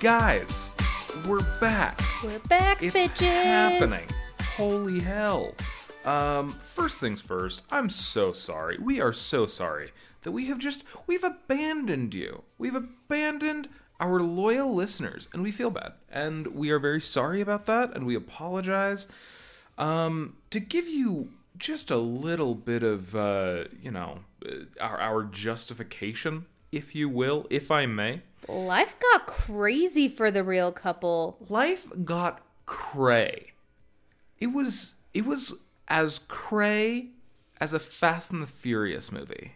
Guys, we're back. We're back, It's bitches. happening. Holy hell. Um, first things first, I'm so sorry. We are so sorry that we have just we've abandoned you. We've abandoned our loyal listeners and we feel bad. And we are very sorry about that and we apologize. Um, to give you just a little bit of uh, you know, uh, our our justification, if you will, if I may. Life got crazy for the Reel Couple. life got cray. It was it was as cray as a Fast and the Furious movie.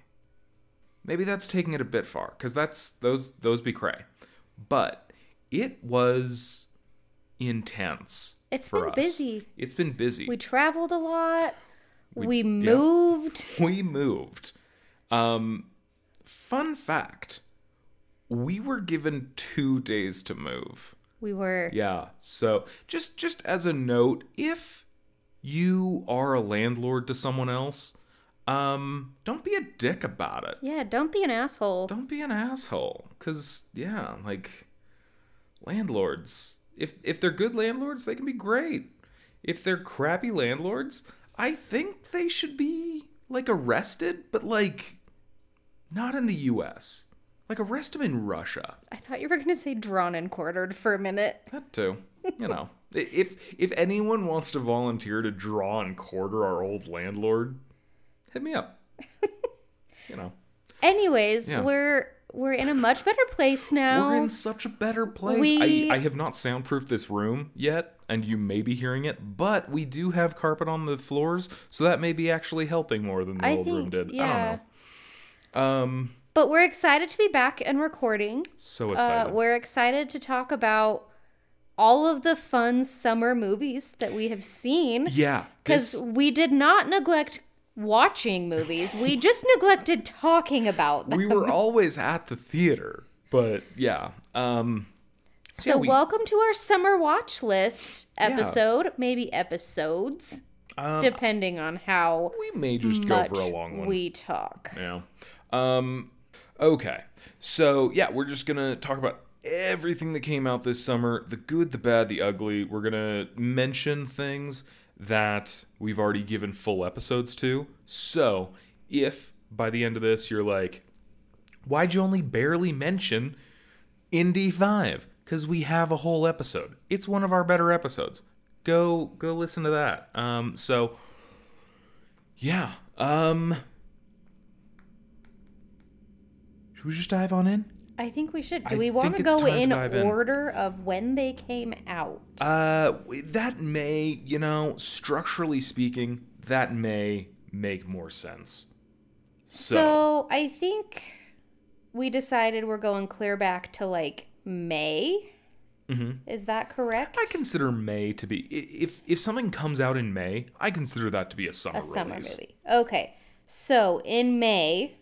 Maybe that's taking it a bit far because that's those those be cray, but it was intense. It's been us. busy. It's been busy. We traveled a lot. We, yeah. moved. we moved. Um, fun fact: we were given two days to move. We were. Yeah. So just just as a note, if you are a landlord to someone else, um, don't be a dick about it. Yeah, don't be an asshole. Don't be an asshole. Cause yeah, like landlords. If if they're good landlords, they can be great. If they're crappy landlords, I think they should be like arrested, but like not in the US. Like arrest him in Russia. I thought you were going to say drawn and quartered for a minute. That too. You know, if if anyone wants to volunteer to draw and quarter our old landlord, hit me up. you know, Anyways, Yeah. we're we're in a much better place now. we're in such a better place. we- I, I have not soundproofed this room yet, and you may be hearing it, but we do have carpet on the floors, so that may be actually helping more than the I old room did. yeah. I don't know. Um, But we're excited to be back and recording. so Uh, excited. we're excited to talk about all of the fun summer movies that we have seen. yeah, Because this- we did not neglect watching movies, we just neglected talking about them. we were always at the theater, but yeah. Um, so, yeah, we- welcome to our summer watch list episode, maybe episodes, um, depending on how we may just go for a long one. we talk. Yeah. Um okay. So, yeah, we're just going to talk about everything that came out this summer, the good, the bad, the ugly. We're going to mention things that we've already given full episodes to. So, if by the end of this you're like, why'd you only barely mention Indy 5? Cuz we have a whole episode. It's one of our better episodes. Go go listen to that. Um so yeah. Um Should we just dive on in? I think we should. Do I we want think to it's go time to in dive in. order of when they came out? Uh, that may, you know, structurally speaking, that may make more sense. So, So I think we decided we're going clear back to like May. Mhm. Is that correct? I consider May to be i- if if something comes out in May, I consider that to be a summer a summer release. movie. Okay. So in May,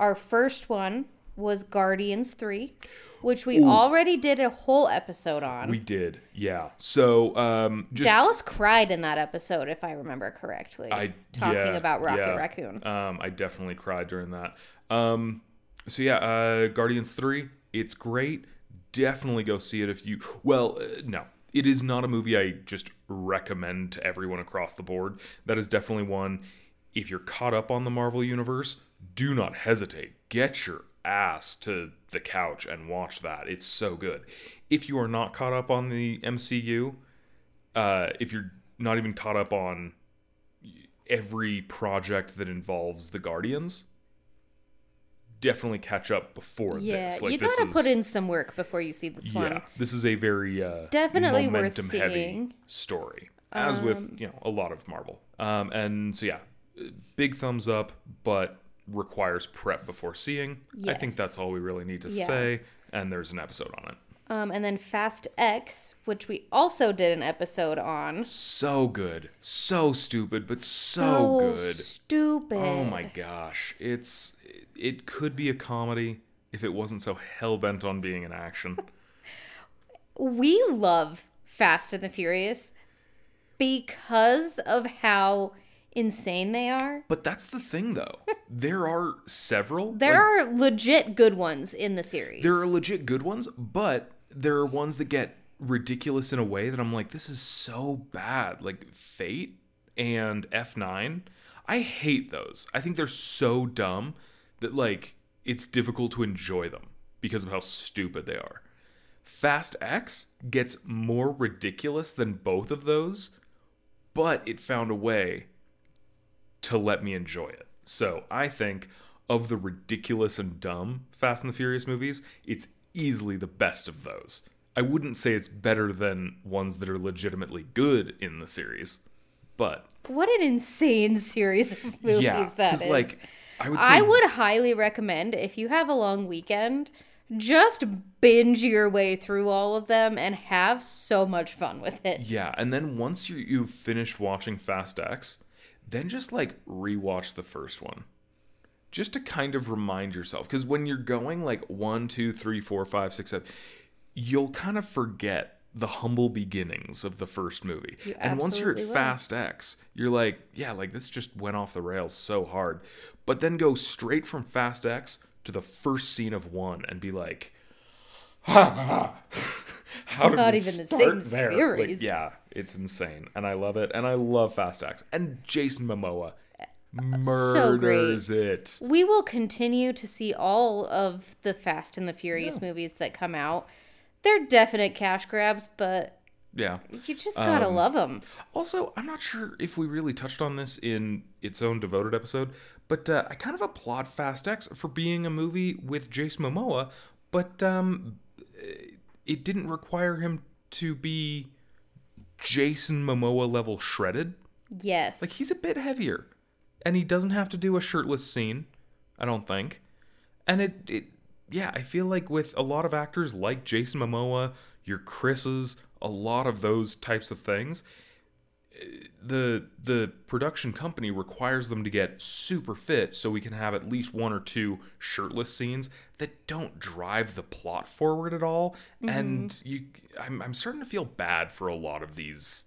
our first one was Guardians 3, which we already did a whole episode on. We did, yeah. So, um, just Dallas cried in that episode, if I remember correctly. I talking yeah, about Rocket yeah. Raccoon. Um, I definitely cried during that. Um, so yeah, uh, Guardians three, it's great. Definitely go see it if you. Well, uh, no, it is not a movie I just recommend to everyone across the board. That is definitely one. If you're caught up on the Marvel universe, do not hesitate. Get your ass to the couch and watch that. It's so good. If you are not caught up on the MCU, uh, if you're not even caught up on every project that involves the Guardians, definitely catch up before yeah, this. Like, you gotta is- put in some work before you see this one. Yeah, this is a very uh, Definitely worth seeing. story, as with you know a lot of Marvel. Um, and so yeah, big thumbs up, but requires prep before seeing. I think that's all we really need to Yeah. say. And there's an episode on it. Um, and then Fast X, which we also did an episode on. So good, so stupid, but so, good. stupid. Oh my gosh, it's it could be a comedy if it wasn't so hell bent on being an action. We love Fast and the Furious because of how insane they are. But that's the thing, though. there are several. There like, are legit good ones in the series. there are legit good ones, but there are ones that get ridiculous in a way that I'm like, this is so bad. Like Fate and F9. I hate those. I think they're so dumb that like it's difficult to enjoy them because of how stupid they are. Fast X gets more ridiculous than both of those, but it found a way to let me enjoy it. So I think of the ridiculous and dumb Fast and the Furious movies, it's easily the best of those. I wouldn't say it's better than ones that are legitimately good in the series, but What an insane series of movies yeah, that is. like I would say I would highly recommend if you have a long weekend, just binge your way through all of them and have so much fun with it. Yeah, and then once you you've finished watching Fast X, then just like rewatch the first one, just to kind of remind yourself. Because when you're going like one, two, three, four, five, six, seven, you'll kind of forget the humble beginnings of the first movie. You and once you're at will. Fast X, you're like, yeah, like this just went off the rails so hard. But then go straight from Fast X to the first scene of one and be like, how did not we even the same there? Like, series. yeah, it's insane, and I love it, and I love Fast X, and Jason Momoa murders it. We will continue to see all of the Fast and the Furious movies that come out. They're definite cash grabs, but Yeah. you just gotta Um, love them. Also, I'm not sure if we really touched on this in its own devoted episode, but uh, I kind of applaud Fast X for being a movie with Jason Momoa, but um, it didn't require him to be Jason Momoa level shredded. Yes. Like he's a bit heavier, and he doesn't have to do a shirtless scene. I don't think. And it, it, yeah, I feel like with a lot of actors like Jason Momoa, your Chris's, a lot of those types of things, the the production company requires them to get super fit so we can have at least one or two shirtless scenes that don't drive the plot forward at all. Mm-hmm. And you, I'm, I'm starting to feel bad for a lot of these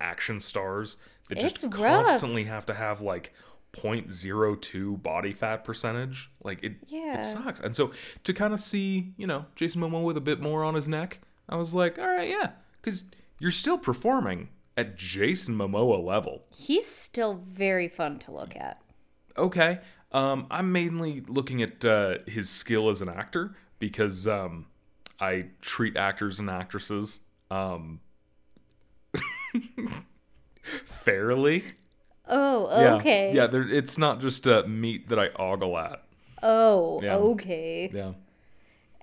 action stars that just rough. constantly have to have like 0.02 body fat percentage. Like it, Yeah. it sucks. And so to kind of see, you know, Jason Momoa with a bit more on his neck, I was like, all right, yeah, because you're still performing at Jason Momoa level. He's still very fun to look at. Okay, um, I'm mainly looking at uh, his skill as an actor because um, I treat actors and actresses um, fairly. Oh, okay. Yeah, there, it's not just uh, meat that I ogle at. Oh, Yeah. okay. Yeah.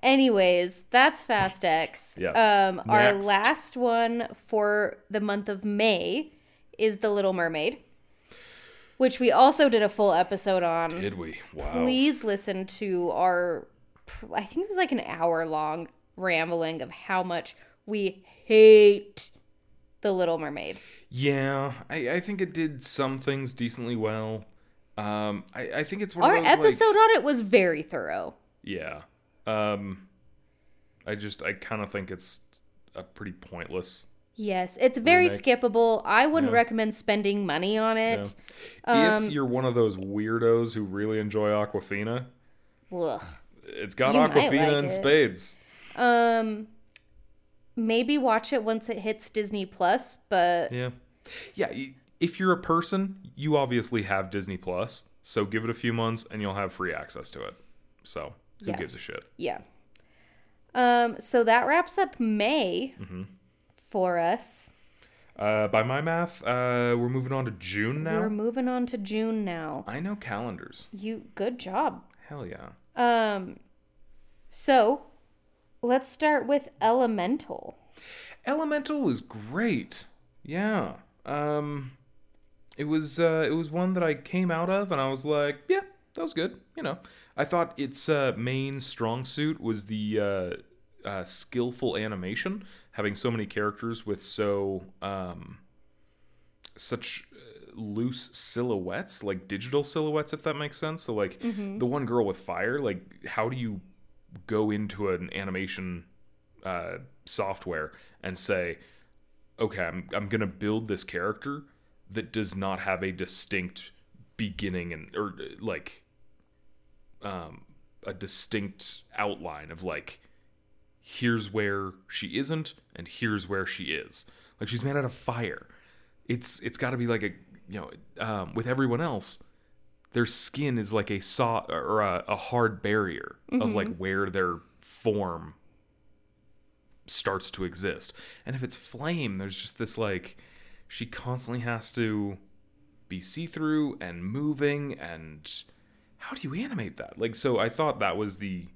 Anyways, that's Fast X. Yeah. Um, our last one for the month of May is The Little Mermaid, which we also did a full episode on. Did we? Wow. Please listen to our, I think it was like an hour long rambling of how much we hate The Little Mermaid. Yeah, I, I think it did some things decently well. Um, I, I think it's one Our of those episode like, on it was very thorough. yeah. Um, I just I kind of think it's a pretty pointless. Yes, it's very Remake. skippable. I wouldn't Yeah. recommend spending money on it. if you're one of those weirdos who really enjoy Awkwafina, Ugh. it's got Awkwafina like in it. spades. Um, maybe watch it once it hits Disney Plus, but Yeah, yeah. If you're a person, you obviously have Disney Plus, so give it a few months and you'll have free access to it. So who Yeah. gives a shit? yeah. Um, so that wraps up May Mm-hmm. for us. Uh, by my math, uh, we're moving on to June now. We're moving on to June now. I know calendars. You good job. Hell yeah. Um, so let's start with Elemental. Elemental was great. Yeah. Um it was uh it was one that I came out of and I was like, yeah, that was good, you know. I thought its uh main strong suit was the uh, uh skillful animation, having so many characters with so um such uh, loose silhouettes, like digital silhouettes if that makes sense. So like the one girl with fire, like how do you go into an animation uh, software and say, okay, I'm, I'm going to build this character that does not have a distinct beginning and or like um a distinct outline of like here's where she isn't and here's where she is. Like she's made out of fire. It's it's got to be like a you know um, with everyone else their skin is like a saw or a, a hard barrier of like where their form starts to exist. And if it's flame there's just this like she constantly has to be see-through and moving and how do you animate that like so i thought that was the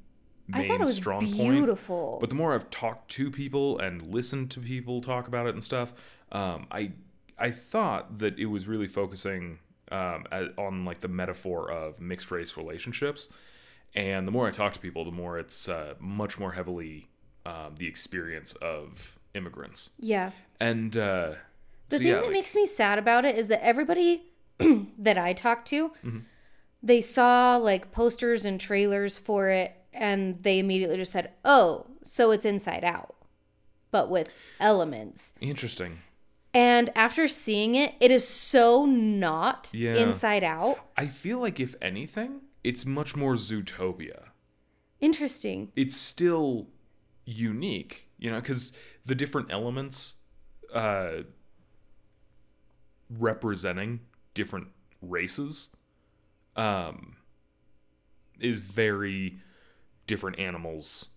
main I thought it was strong point beautiful. but the more I've talked to people and listened to people talk about it and stuff, um, I I thought that it was really focusing um, a- on like the metaphor of mixed race relationships. And the more I talk to people, the more it's uh, much more heavily um, the experience of immigrants. yeah. And uh, The so, thing yeah, that like- makes me sad about it is that everybody that I talk to, Mm-hmm. They saw like posters and trailers for it, and they immediately just said, "Oh, so it's Inside Out, but with elements." interesting. And after seeing it, it is so not Yeah. Inside Out. I feel like if anything, it's much more Zootopia. Interesting. it's still unique, you know, because the different elements uh, representing different races um, is very different animals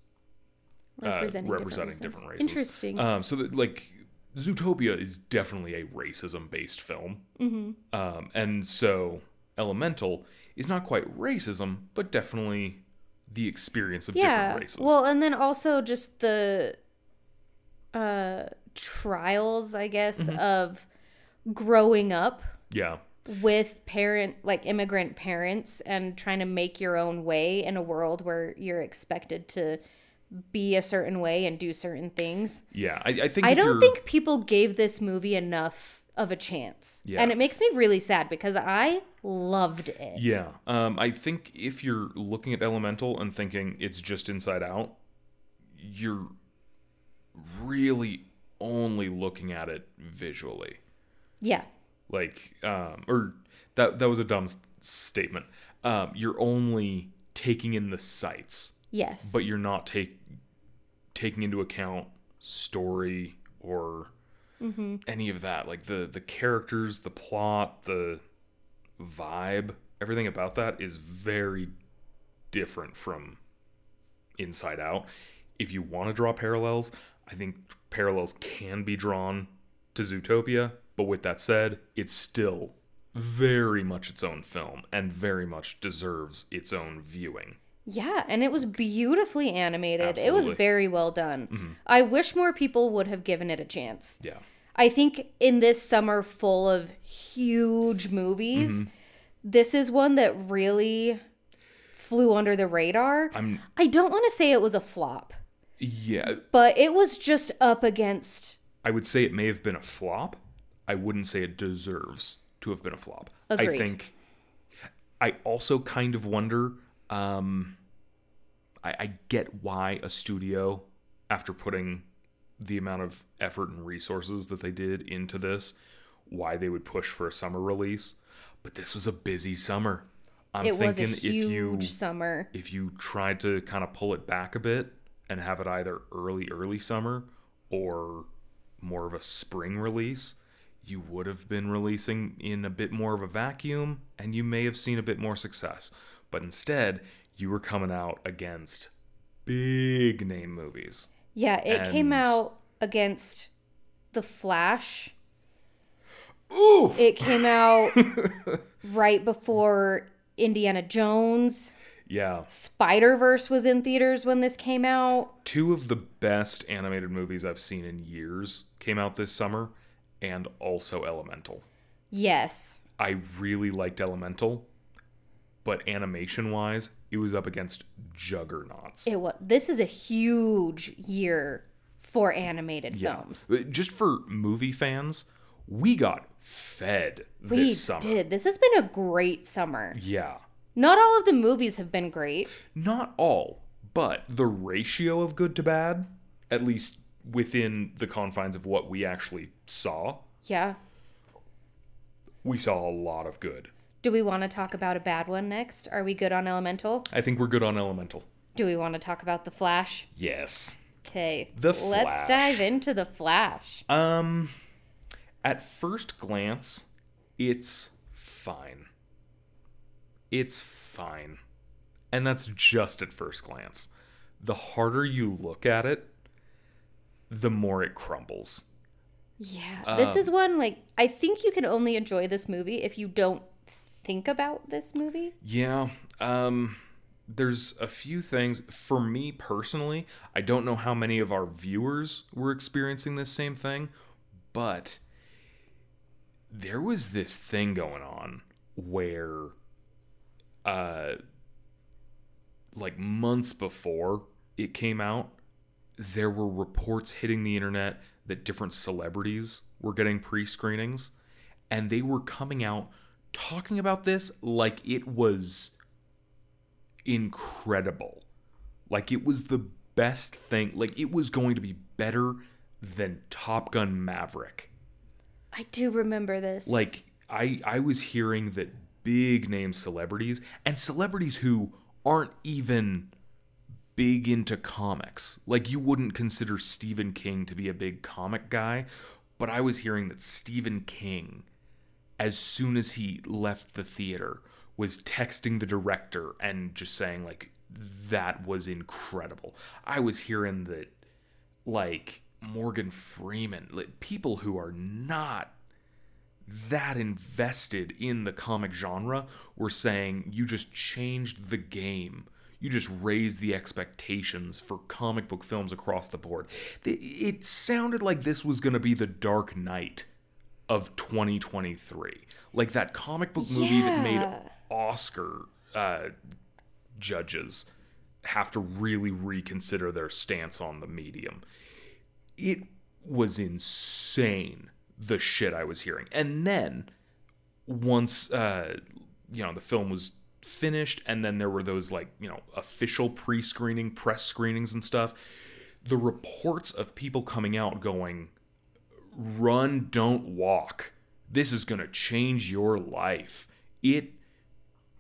uh, Representing, representing different, different races. races. Interesting. Um, so that like Zootopia is definitely a racism based film, Mm-hmm. um, and so Elemental is not quite racism, but definitely the experience of yeah. different races. Well, and then also just the uh trials, I guess, Mm-hmm. of growing up yeah, with parent like immigrant parents and trying to make your own way in a world where you're expected to be a certain way and do certain things. yeah. I, I think I don't think people gave this movie enough of a chance. Yeah. And it makes me really sad because I loved it. Yeah, um, I think if you're looking at Elemental and thinking it's just Inside Out, you're really only looking at it visually. Yeah. Like um or that that was a dumb s- statement. Um you're only taking in the sights. Yes. but you're not take taking into account story or any of that. Like the the characters the plot the vibe everything about that is very different from inside out. If you want to draw parallels i think parallels can be drawn to zootopia but with that said it's still very much its own film and very much deserves its own viewing Yeah, and it was beautifully animated. It was very well done. I wish more people would have given it a chance. yeah I think in this summer full of huge movies, Mm-hmm. this is one that really flew under the radar. i'm I don't want to say it was a flop, yeah but it was just up against I would say it may have been a flop. I wouldn't say it deserves to have been a flop. I think I also kind of wonder um I, I get why a studio, after putting the amount of effort and resources that they did into this, why they would push for a summer release. But this was a busy summer. I'm it was a thinking if you huge summer. if you tried to kind of pull it back a bit and have it either early early summer or more of a spring release you would have been releasing in a bit more of a vacuum and you may have seen a bit more success but instead you were coming out against big name movies Yeah, it came out against The Flash. Ooh! It came out right before Indiana Jones. yeah Spider Verse was in theaters when this came out. two of the best animated movies i've seen in years came out this summer and also elemental Yes. I really liked Elemental, but animation wise, it was up against juggernauts. It was this is a huge year for animated Yeah. films. Uh, just for movie fans, we got fed this We did. This has been a great summer. Yeah. Not all of the movies have been great. Not all, but the ratio of good to bad, at least within the confines of what we actually saw, Yeah. we saw a lot of good. Do we want to talk about a bad one next? Are we good on Elemental? I think we're good on Elemental. Do we want to talk about The Flash? Yes. Okay. The Let's Flash. dive into The Flash. Um, at first glance, it's fine. It's fine. And that's just at first glance. The harder you look at it, the more it crumbles. Yeah. this is one, like, I think you can only enjoy this movie if you don't think about this movie. Yeah. Um there's a few things for me personally. I don't know how many of our viewers were experiencing this same thing, but there was this thing going on where uh like months before it came out, there were reports hitting the internet that different celebrities were getting pre-screenings and they were coming out talking about this like it was incredible. Like it was the best thing. Like it was going to be better than Top Gun Maverick. I do remember this. Like I I was hearing that big name celebrities and celebrities who aren't even big into comics. Like you wouldn't consider Stephen King to be a big comic guy, but I was hearing that Stephen King as soon as he left the theater was texting the director and just saying like that was incredible. I was hearing that like Morgan Freeman, like people who are not that invested in the comic genre were saying you just changed the game. You just raised the expectations for comic book films across the board. It sounded like this was going to be the Dark Knight of 2023. Like that comic book movie that made Oscar uh, judges have to really reconsider their stance on the medium. It was insane the shit I was hearing. And then once uh, you know the film was finished and then there were those like, you know, official pre-screening press screenings and stuff, the reports of people coming out going run don't walk. This is going to change your life. It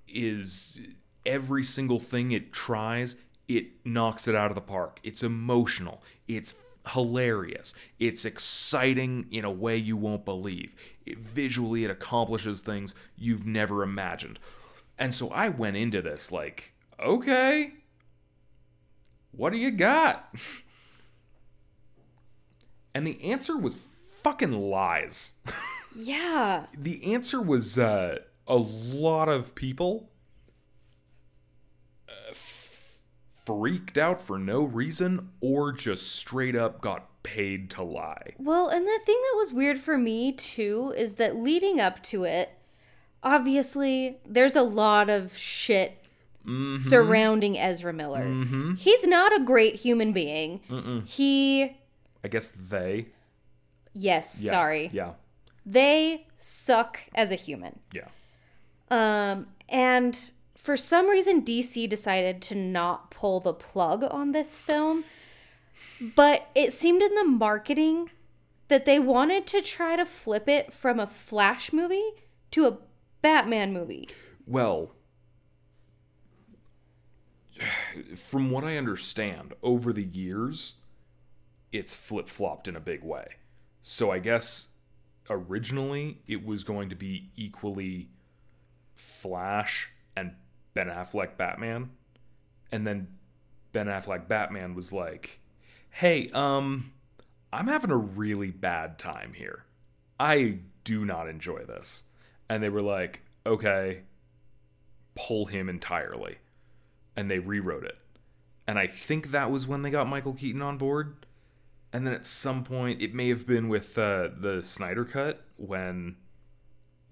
is every single thing it tries, it knocks it out of the park. It's emotional. It's hilarious. It's exciting in a way you won't believe. It, visually, it accomplishes things you've never imagined. And so I went into this like, okay, what do you got? And the answer was fucking lies. yeah. the answer was uh, a lot of people uh, freaked out for no reason or just straight up got paid to lie. Well, and the thing that was weird for me too is that leading up to it, obviously, there's a lot of shit surrounding Ezra Miller. He's not a great human being. He, I guess they. yes, Yeah, sorry, Yeah. they suck as a human. Yeah. Um, and for some reason, DC decided to not pull the plug on this film. But it seemed in the marketing that they wanted to try to flip it from a Flash movie to a Batman movie. Well, from what I understand, over the years, it's flip flopped in a big way. So I guess originally it was going to be equally Flash and Ben Affleck Batman. And then Ben Affleck Batman was like, hey, um, I'm having a really bad time here. I do not enjoy this. And they were like, okay, pull him entirely. And they rewrote it. And I think that was when they got Michael Keaton on board. And then at some point, it may have been with uh, the Snyder Cut when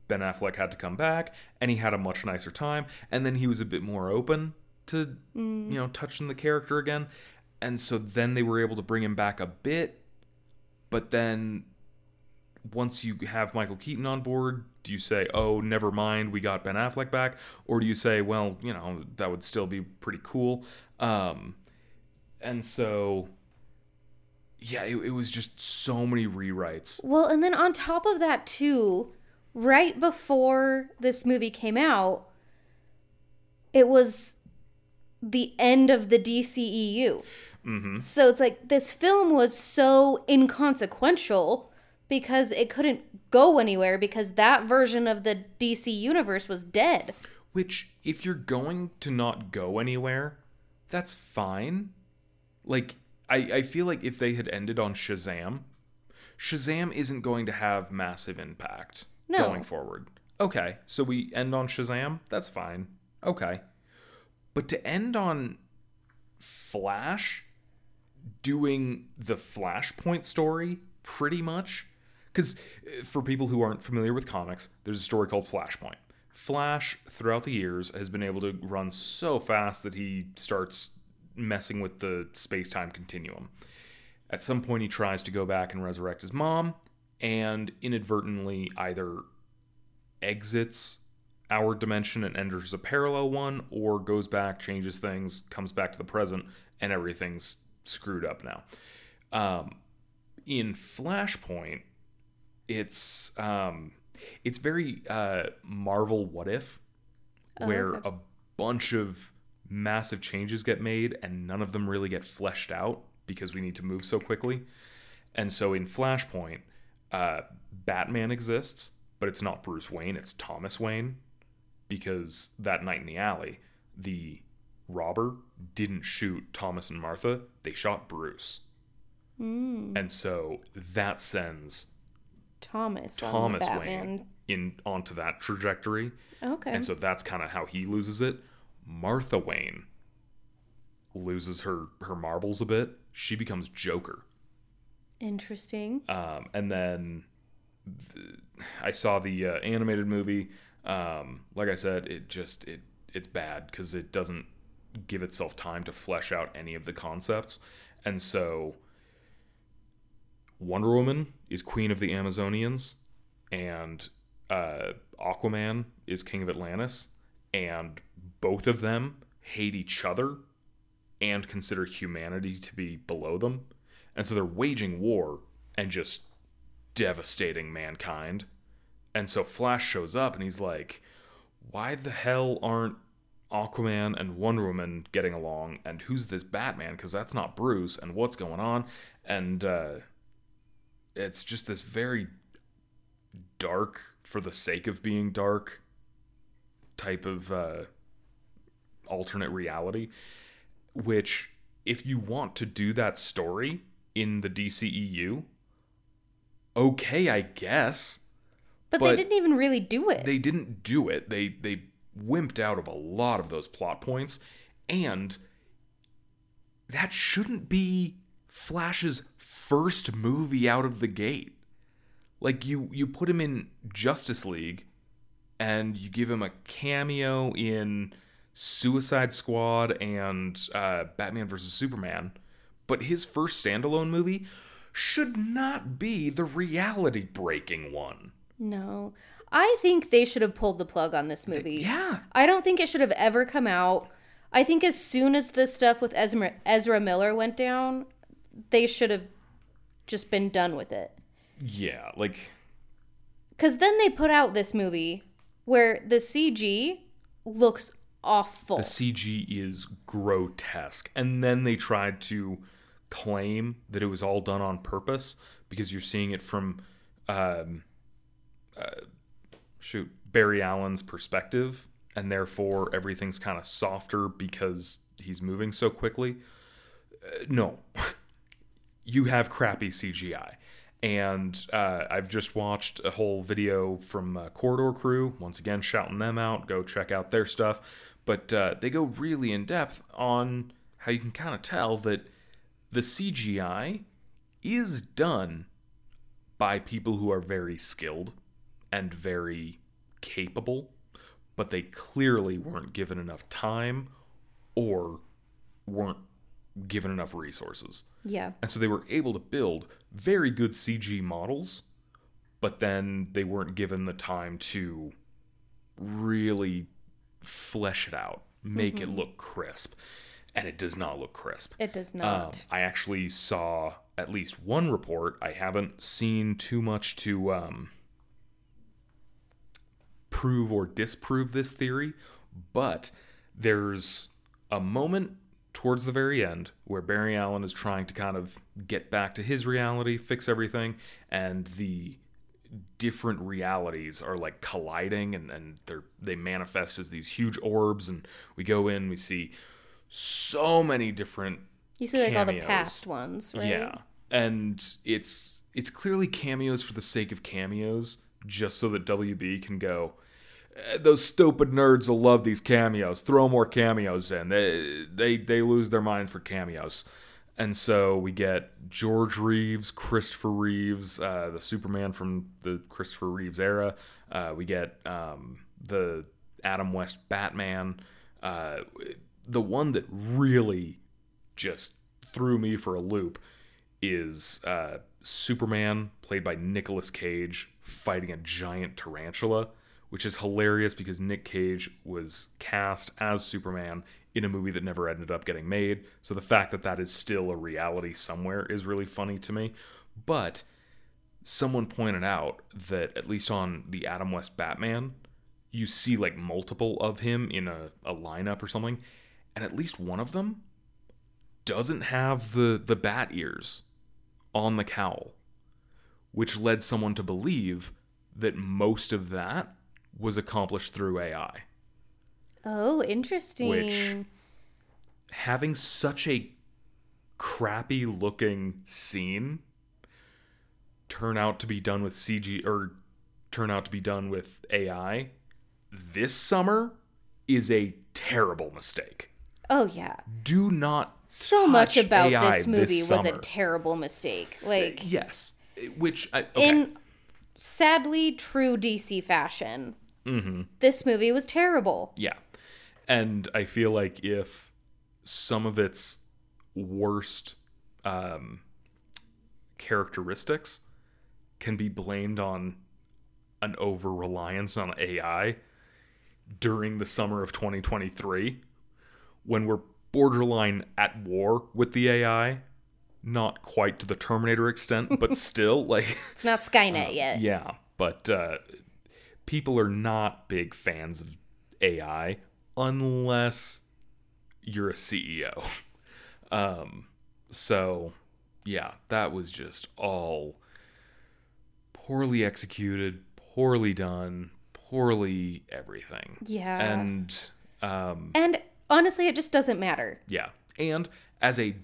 Ben Affleck had to come back and he had a much nicer time. And then he was a bit more open to, you know, touching the character again. And so then they were able to bring him back a bit. But then once you have Michael Keaton on board, do you say, "Oh, never mind, we got Ben Affleck back," or do you say, "Well, you know, that would still be pretty cool"? Um, and so, yeah, it, it was just so many rewrites. Well, and then on top of that, too, right before this movie came out, it was the end of the DCEU. Mm-hmm. So it's like this film was so inconsequential because it couldn't go anywhere because that version of the DC universe was dead. Which, if you're going to not go anywhere, that's fine. Like, I, I feel like if they had ended on Shazam, Shazam isn't going to have massive impact No. going forward. Okay, so we end on Shazam? That's fine. Okay. But to end on Flash doing the Flashpoint story, pretty much. Because for people who aren't familiar with comics, there's a story called Flashpoint. Flash, throughout the years, has been able to run so fast that he starts messing with the space time continuum. At some point, he tries to go back and resurrect his mom, and inadvertently either exits our dimension and enters a parallel one, or goes back, changes things, comes back to the present, and everything's screwed up now. Um, in Flashpoint, it's um, it's very uh, Marvel What If, where okay. a bunch of massive changes get made and none of them really get fleshed out because we need to move so quickly. And so in Flashpoint, uh, Batman exists, but it's not Bruce Wayne, it's Thomas Wayne, because that night in the alley, the robber didn't shoot Thomas and Martha, they shot Bruce. And so that sends Thomas. on Thomas Batman. Wayne in onto that trajectory. Okay. And so that's kind of how he loses it. Martha Wayne loses her her marbles a bit. She becomes Joker. Interesting. Um, and then th- I saw the uh, animated movie. Um, like I said, it just it it's bad because it doesn't give itself time to flesh out any of the concepts, and so Wonder Woman is Queen of the Amazonians, and uh, Aquaman is King of Atlantis, and both of them hate each other and consider humanity to be below them. And so they're waging war and just devastating mankind. And so Flash shows up and he's like, why the hell aren't Aquaman and Wonder Woman getting along? And who's this Batman? Because that's not Bruce. And what's going on? And uh, it's just this very dark, for the sake of being dark, type of uh, alternate reality. Which, if you want to do that story in the DCEU, okay, I guess. But, but they didn't even really do it. They didn't do it. They they wimped out of a lot of those plot points, and that shouldn't be Flash's first movie out of the gate. Like you you put him in Justice League, and you give him a cameo in Suicide Squad and uh, Batman vs Superman, but his first standalone movie should not be the reality breaking one. no. I think they should have pulled the plug on this movie. Yeah. I don't think it should have ever come out. I think as soon as the stuff with Ezra, Ezra Miller went down, they should have just been done with it. Yeah, like Because then they put out this movie where the CG looks awful. the CG is grotesque. And then they tried to claim that it was all done on purpose because you're seeing it from um uh, shoot Barry Allen's perspective and therefore everything's kind of softer because he's moving so quickly. Uh, no. you have crappy CGI. And uh, I've just watched a whole video from uh, Corridor Crew. Once again, shouting them out. Go check out their stuff. But uh, they go really in depth on how you can kind of tell that the CGI is done by people who are very skilled and very capable, but they clearly weren't given enough time or weren't given enough resources. yeah. And so they were able to build very good CG models, but then they weren't given the time to really flesh it out, make it look crisp. And it does not look crisp. It does Um, not. I actually saw at least one report. I haven't seen too much to um, prove or disprove this theory, but there's a moment towards the very end where Barry Allen is trying to kind of get back to his reality, fix everything, and the different realities are like colliding and, and they're they manifest as these huge orbs and we go in we see so many different You see like all the past ones, right? yeah and it's it's clearly cameos for the sake of cameos just so that wb can go "Eh, those stupid nerds will love these cameos throw more cameos in they they, they lose their mind for cameos and so we get George Reeves, Christopher Reeves, uh, the Superman from the Christopher Reeves era. Uh, we get um, the Adam West Batman. Uh, the one that really just threw me for a loop is uh, Superman, played by Nicolas Cage, fighting a giant tarantula, which is hilarious because Nick Cage was cast as Superman in a movie that never ended up getting made. So the fact that that is still a reality somewhere is really funny to me. But someone pointed out that at least on the Adam West Batman, you see like multiple of him in a, a lineup or something, and at least one of them doesn't have the the bat ears on the cowl, which led someone to believe that most of that was accomplished through AI. Oh, interesting. Which having such a crappy looking scene turn out to be done with CG or turn out to be done with AI this summer is a terrible mistake. Oh yeah. Do not So much about AI this movie was a terrible mistake. Like yes, which I, okay. in sadly true DC fashion. Mm-hmm. This movie was terrible. Yeah. And I feel like if some of its worst um, characteristics can be blamed on an over reliance on AI during the summer of 2023, when we're borderline at war with the AI, not quite to the Terminator extent, but still, like. It's not Skynet yet. Yeah, but uh, people are not big fans of AI unless you're a CEO. Um, so, yeah, that was just all poorly executed, poorly done, poorly everything. Yeah. And um, And honestly, it just doesn't matter. yeah, and as a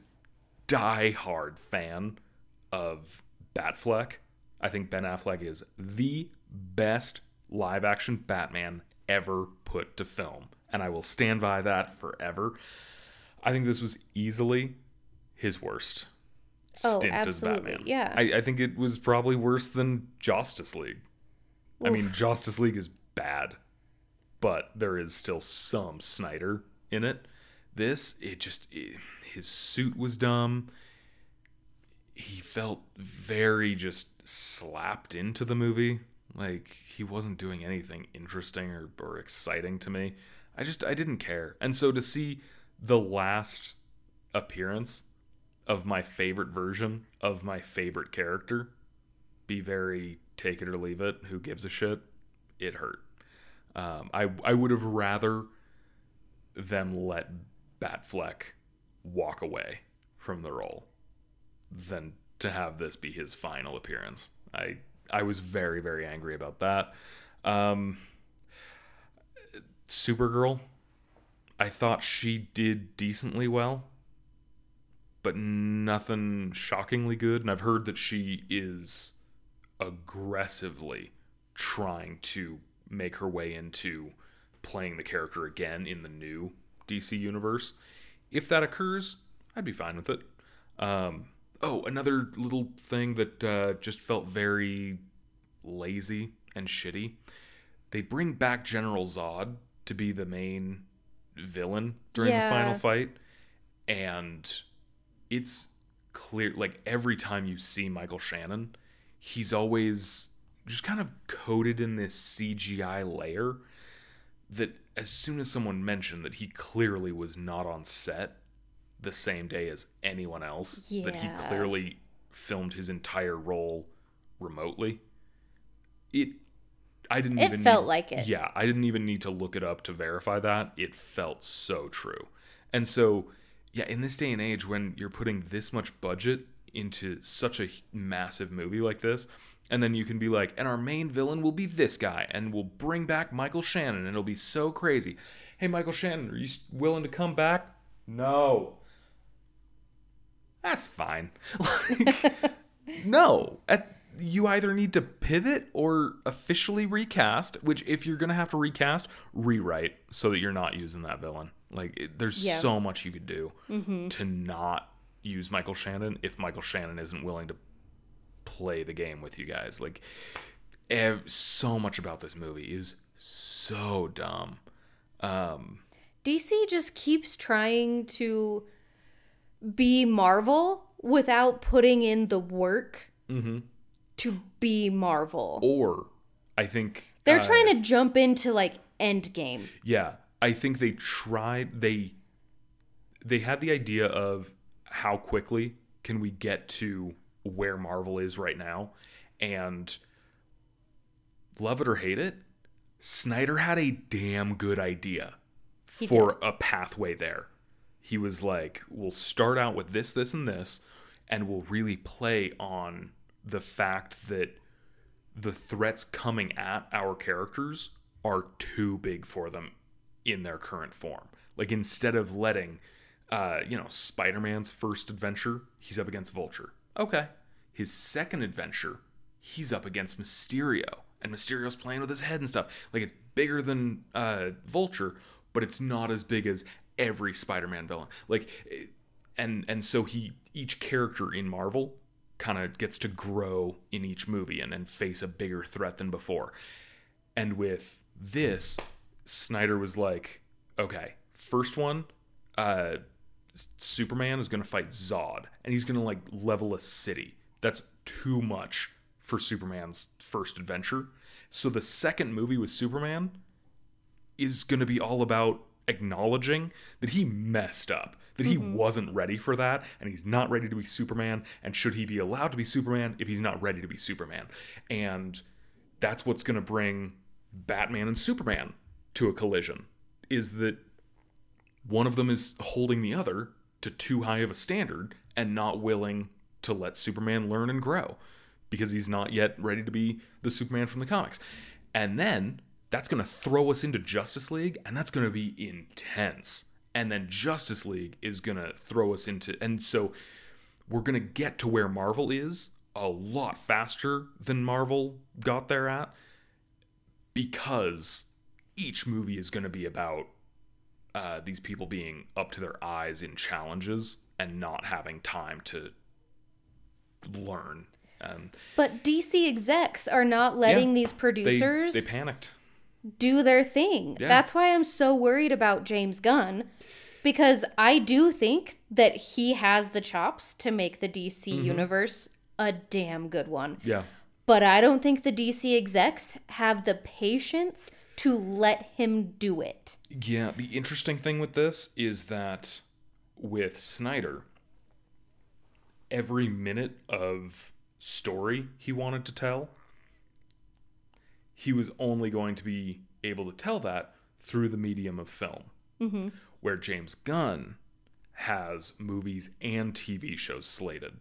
die-hard fan of Batfleck, I think Ben Affleck is the best live-action Batman ever put to film, and I will stand by that forever. I think this was easily his worst Oh, stint as absolutely, Batman. yeah. I, I think it was probably worse than Justice League. I mean, Justice League is bad, but there is still some Snyder in it. This, it just, it, his suit was dumb. He felt very just slapped into the movie. Like, he wasn't doing anything interesting or, or exciting to me. I just, I didn't care. And so to see the last appearance of my favorite version of my favorite character be very take it or leave it. Who gives a shit? It hurt. Um, I I would have rather them let Batfleck walk away from the role than to have this be his final appearance. I I was very very angry about that. Um, Supergirl, I thought she did decently well but nothing shockingly good. And I've heard that she is aggressively trying to make her way into playing the character again in the new DC universe. If that occurs, I'd be fine with it. Um, oh, another little thing that uh, just felt very lazy and shitty. They bring back General Zod to be the main villain during Yeah. the final fight, and it's clear like every time you see Michael Shannon, he's always just kind of coated in this CGI layer that as soon as someone mentioned that he clearly was not on set the same day as anyone else, that he clearly filmed his entire role remotely, it I didn't It even felt need- like it. Yeah, I didn't even need to look it up to verify that. It felt so true. And so, yeah, in this day and age when you're putting this much budget into such a massive movie like this, and then you can be like, and our main villain will be this guy, and we'll bring back Michael Shannon, and it'll be so crazy. Hey, Michael Shannon, are you willing to come back? No. That's fine. Like, no. At, you either need to pivot or officially recast, which if you're going to have to recast, rewrite so that you're not using that villain. Like it, there's Yeah. so much you could do to not use Michael Shannon if Michael Shannon isn't willing to play the game with you guys. Like ev- so much about this movie is so dumb. Um DC just keeps trying to be Marvel without putting in the work to be Marvel. or I think They're uh, trying to jump into like Endgame. Yeah, I think they tried they they had the idea of how quickly can we get to where Marvel is right now and love it or hate it, Snyder had a damn good idea He for a pathway there. He was like, we'll start out with this, this, and this, and we'll really play on the fact that the threats coming at our characters are too big for them in their current form. Like instead of letting uh, you know, Spider-Man's first adventure, he's up against Vulture. Okay. His second adventure, he's up against Mysterio. And Mysterio's playing with his head and stuff. Like it's bigger than uh Vulture, but it's not as big as every Spider-Man villain. Like eh, and and so he each character in Marvel kind of gets to grow in each movie and then face a bigger threat than before. And with this, Snyder was like, okay, first one, uh, Superman is going to fight Zod, and he's going to like level a city. That's too much for Superman's first adventure. So the second movie with Superman is going to be all about acknowledging that he messed up, that he mm-hmm. wasn't ready for that, and he's not ready to be Superman. And should he be allowed to be Superman if he's not ready to be Superman? And that's what's going to bring Batman and Superman to a collision. Is that one of them is holding the other to too high of a standard and not willing to let Superman learn and grow because he's not yet ready to be the Superman from the comics. And then that's going to throw us into Justice League and that's going to be intense. And then Justice League is going to throw us into and so we're going to get to where Marvel is a lot faster than Marvel got there at because each movie is going to be about uh, these people being up to their eyes in challenges and not having time to learn. Um, But DC execs are not letting Yeah. these they, producers they panicked. Do their thing. Yeah. That's why I'm so worried about James Gunn because I do think that he has the chops to make the DC Mm-hmm. universe a damn good one. Yeah. But I don't think the DC execs have the patience to let him do it. Yeah. The interesting thing with this is that with Snyder, every minute of story he wanted to tell, he was only going to be able to tell that through the medium of film. Mm-hmm. Where James Gunn has movies and TV shows slated.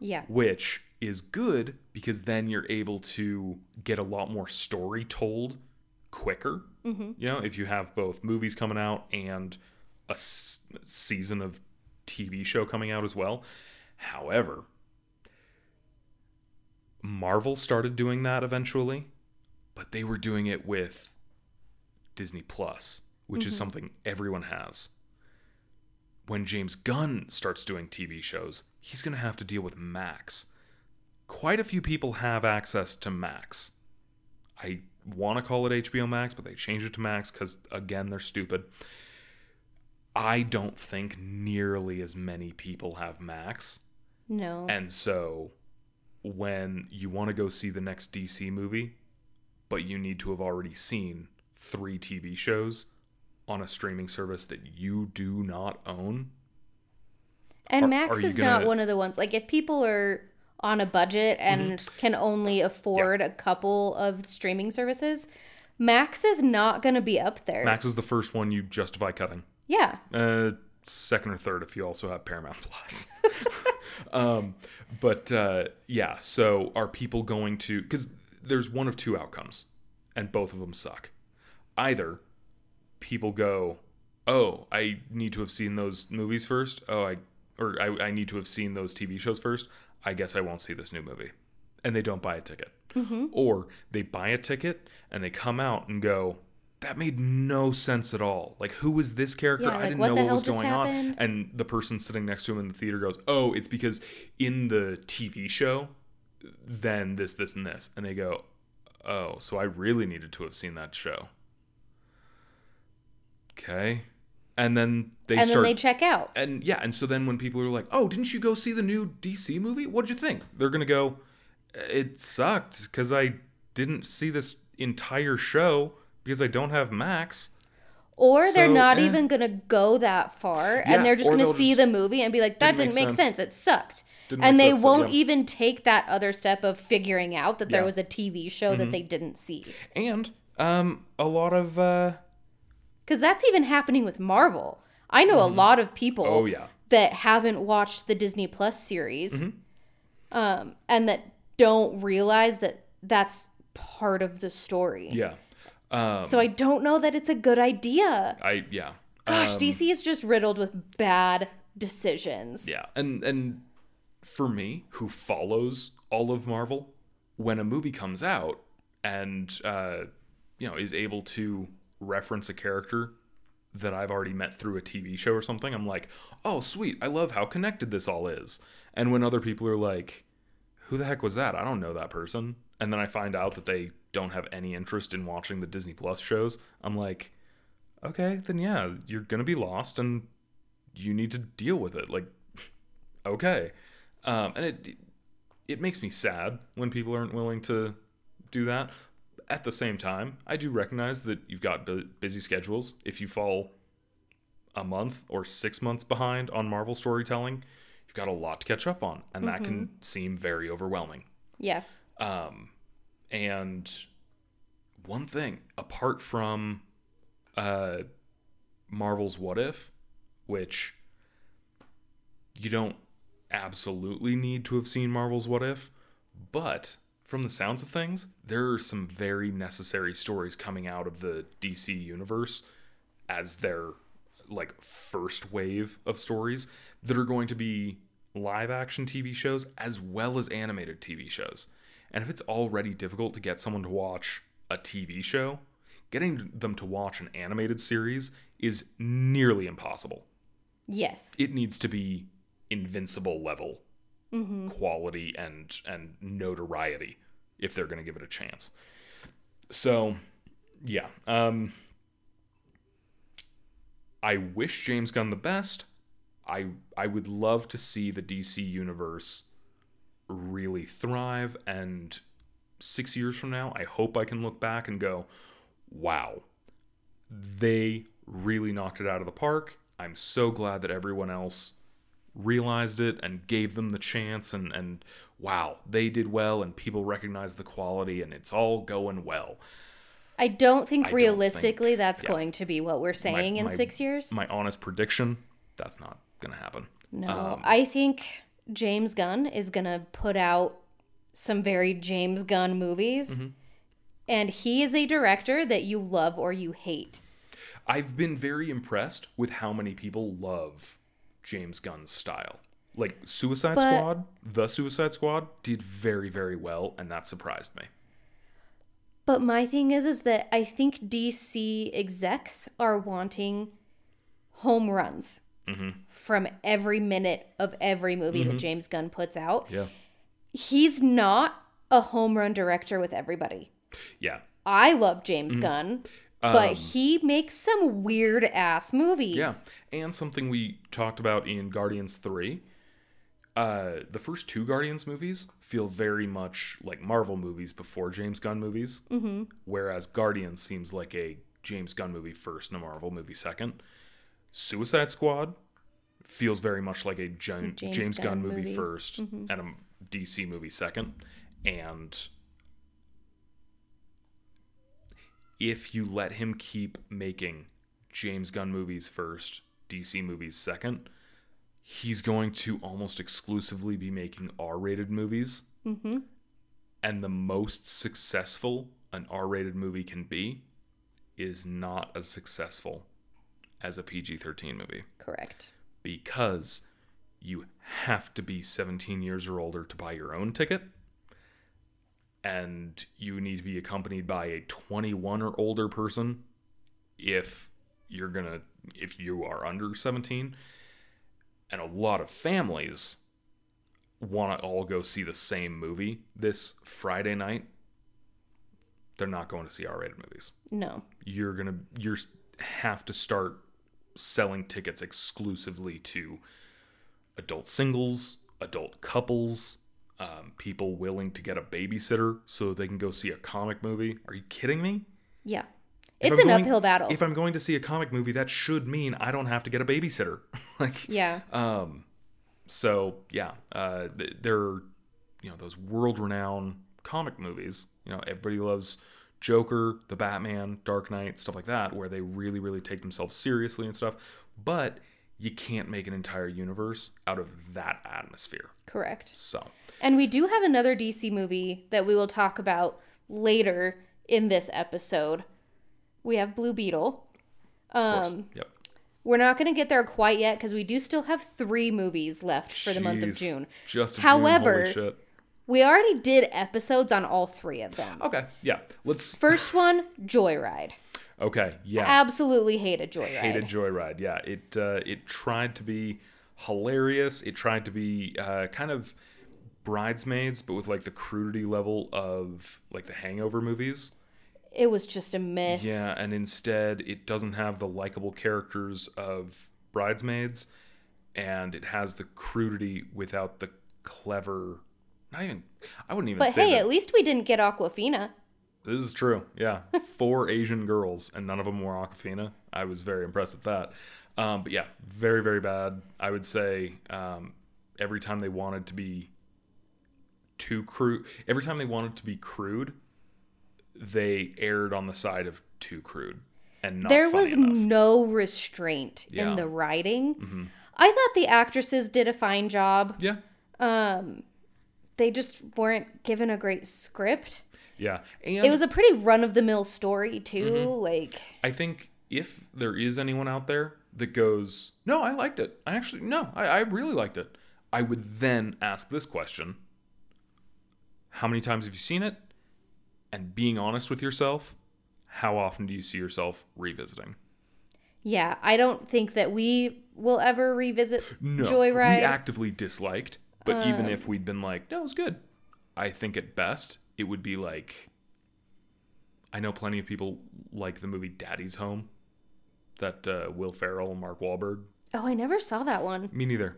Yeah. which is good because then you're able to get a lot more story told quicker. Mm-hmm. You know, if you have both movies coming out and a s- season of TV show coming out as well. However, Marvel started doing that eventually, but they were doing it with Disney Plus, which is mm-hmm. something everyone has when James Gunn starts doing TV shows, he's going to have to deal with Max. Quite a few people have access to Max. I want to call it HBO Max, but they changed it to Max because, again, they're stupid. I don't think nearly as many people have Max. No. And so when you want to go see the next DC movie, but you need to have already seen three TV shows on a streaming service that you do not own, And Are- Max are is not gonna- one of the ones like if people are on a budget and Mm-hmm. can only afford a couple of streaming services, Max is not going to be up there. Max is the first one you justify cutting. Yeah. Uh, second or third if you also have Paramount Plus. um, but uh, yeah, so are people going to? Because there's one of two outcomes, and both of them suck. Either people go, "Oh, I need to have seen those movies first. Oh, I or I, I need to have seen those TV shows first. I guess I won't see this new movie," and they don't buy a ticket. Or they buy a ticket and they come out and go, that made no sense at all. Like, who was this character? Yeah, I didn't what know what was going on. And the person sitting next to him in the theater goes, "Oh, it's because in the TV show, then this, this, and this." And they go, "Oh, so I really needed to have seen that show." Okay, and then they and then they check out. and yeah, and so then when people are like, "Oh, didn't you go see the new DC movie? What'd you think?" They're gonna go, "It sucked because I didn't see this entire show because I don't have Max." Or they're not eh. even going to go that far Yeah, and they're just going to see just- the movie and be like, that Didn't make sense. sense. It sucked. Didn't and they sense, won't yeah. even take that other step of figuring out that there Yeah. Mm-hmm. was a TV show that they didn't see. And um, a lot of uh, Because that's even happening with Marvel. I know a lot of people Oh, yeah. that haven't watched the Disney Plus series Mm-hmm. um, and that don't realize that that's part of the story. yeah, um, So I don't know that it's a good idea. I yeah, Gosh, DC is just riddled with bad decisions. yeah, and and for me, who follows all of Marvel, when a movie comes out and uh, you know is able to reference a character that I've already met through a TV show or something, I'm like, oh sweet, I love how connected this all is. And when other people are like, who the heck was that? I don't know that person. And then I find out that they don't have any interest in watching the Disney Plus shows. I'm like, okay, then yeah, you're gonna be lost and you need to deal with it. Like, okay. Um, and it it makes me sad when people aren't willing to do that. At the same time, I do recognize that you've got bu- busy schedules. If you fall a month or six months behind on Marvel storytelling, you've got a lot to catch up on, and that can seem very overwhelming. Yeah. Um, and one thing, apart from uh, Marvel's What If, which you don't absolutely need to have seen Marvel's What If, but from the sounds of things, there are some very necessary stories coming out of the DC universe as their like first wave of stories that are going to be live action TV shows as well as animated TV shows. And if it's already difficult to get someone to watch a TV show, getting them to watch an animated series is nearly impossible. Yes. It needs to be invincible level quality and and notoriety if they're going to give it a chance. So, yeah, um I wish James Gunn the best. I I would love to see the DC universe really thrive and 6 years from now, I hope I can look back and go, "Wow. They really knocked it out of the park. I'm so glad that everyone else realized it and gave them the chance and and wow, they did well and people recognized the quality and it's all going well." I don't think I don't realistically think- that's yeah. going to be what we're saying in my- six years. My honest prediction, that's not going to happen. no. um, I think James Gunn is going to put out some very James Gunn movies. Mm-hmm. And he is a director that you love or you hate. I've been very impressed with how many people love James Gunn's style. Like Suicide But- Squad, The Suicide Squad did very very well and that surprised me. But my thing is is that I think DC execs are wanting home runs Mm-hmm. from every minute of every movie that James Gunn puts out. Yeah. He's not a home run director with everybody. Yeah. I love Mm-hmm. James Gunn, but he makes some weird ass movies. Um, Yeah. And something we talked about in Guardians 3. Uh, the first two Guardians movies feel very much like Marvel movies before James Gunn movies, mm-hmm. whereas Guardians seems like a James Gunn movie first and a Marvel movie second. Suicide Squad feels very much like a Jan- James, James Gunn, Gunn movie, movie. 1st and a DC movie second. And if you let him keep making James Gunn movies first, DC movies second, he's going to almost exclusively be making R rated movies. Mm-hmm. And the most successful an R rated movie can be is not as successful as a PG 13 movie Correct. because you have to be 17 years or older to buy your own ticket. And you need to be accompanied by a 21 or older person if you're going to, if you are under 17. And a lot of families want to all go see the same movie this Friday night. They're not going to see R rated movies No. you're gonna you're have to start selling tickets exclusively to adult singles, adult couples, um, people willing to get a babysitter so they can go see a comic movie. Are you kidding me? Yeah. If It's I'm an going- uphill battle. If I'm going to see a comic movie, that should mean I don't have to get a babysitter. like, yeah. um, so yeah, uh, th- there are, you know, those world-renowned comic movies. You know, everybody loves Joker, the Batman, Dark Knight, stuff like that, where they really, really take themselves seriously and stuff. But you can't make an entire universe out of that atmosphere. Correct. So And we do have another DC movie that we will talk about later in this episode. We have Blue Beetle. Um, yep. we're not going to get there quite yet because we do still have three movies left for the month of June. Just However- June. We already did episodes on all three of them. Okay, yeah. Let's. First one, Joyride. Okay, yeah. Absolutely hated Joyride. hated Joyride. Yeah, it uh, it tried to be hilarious. It tried to be uh, kind of bridesmaids, but with like the crudity level of like the Hangover movies. It was just a mess. Yeah, and instead it doesn't have the likable characters of bridesmaids, and it has the crudity without the clever. Not even. I wouldn't even But say hey, that- at least we didn't get Awkwafina. this is true. Yeah, four Asian girls, and none of them were Awkwafina. I was very impressed with that. Um, but yeah, very very bad. I would say um, every time they wanted to be too crude, every time they wanted to be crude, they erred on the side of too crude and not. there was enough. no restraint Yeah. Mm-hmm. in the writing. I thought the actresses did a fine job. yeah, They just weren't given a great script. yeah, and It was a pretty run of the mill story too. Mm-hmm. Like I think if there is anyone out there that goes, no, I liked it. I actually, no, I, I really liked it. I would then ask this question How many times have you seen it? And being honest with yourself, how often do you see yourself revisiting? yeah, I don't think that we will ever revisit No, Joyride. we actively disliked, but even if we'd been like, no, it was good, I think at best it would be like, I know plenty of people like the movie Daddy's Home, that uh, Will Ferrell and Mark Wahlberg. oh, I never saw that one. Me neither.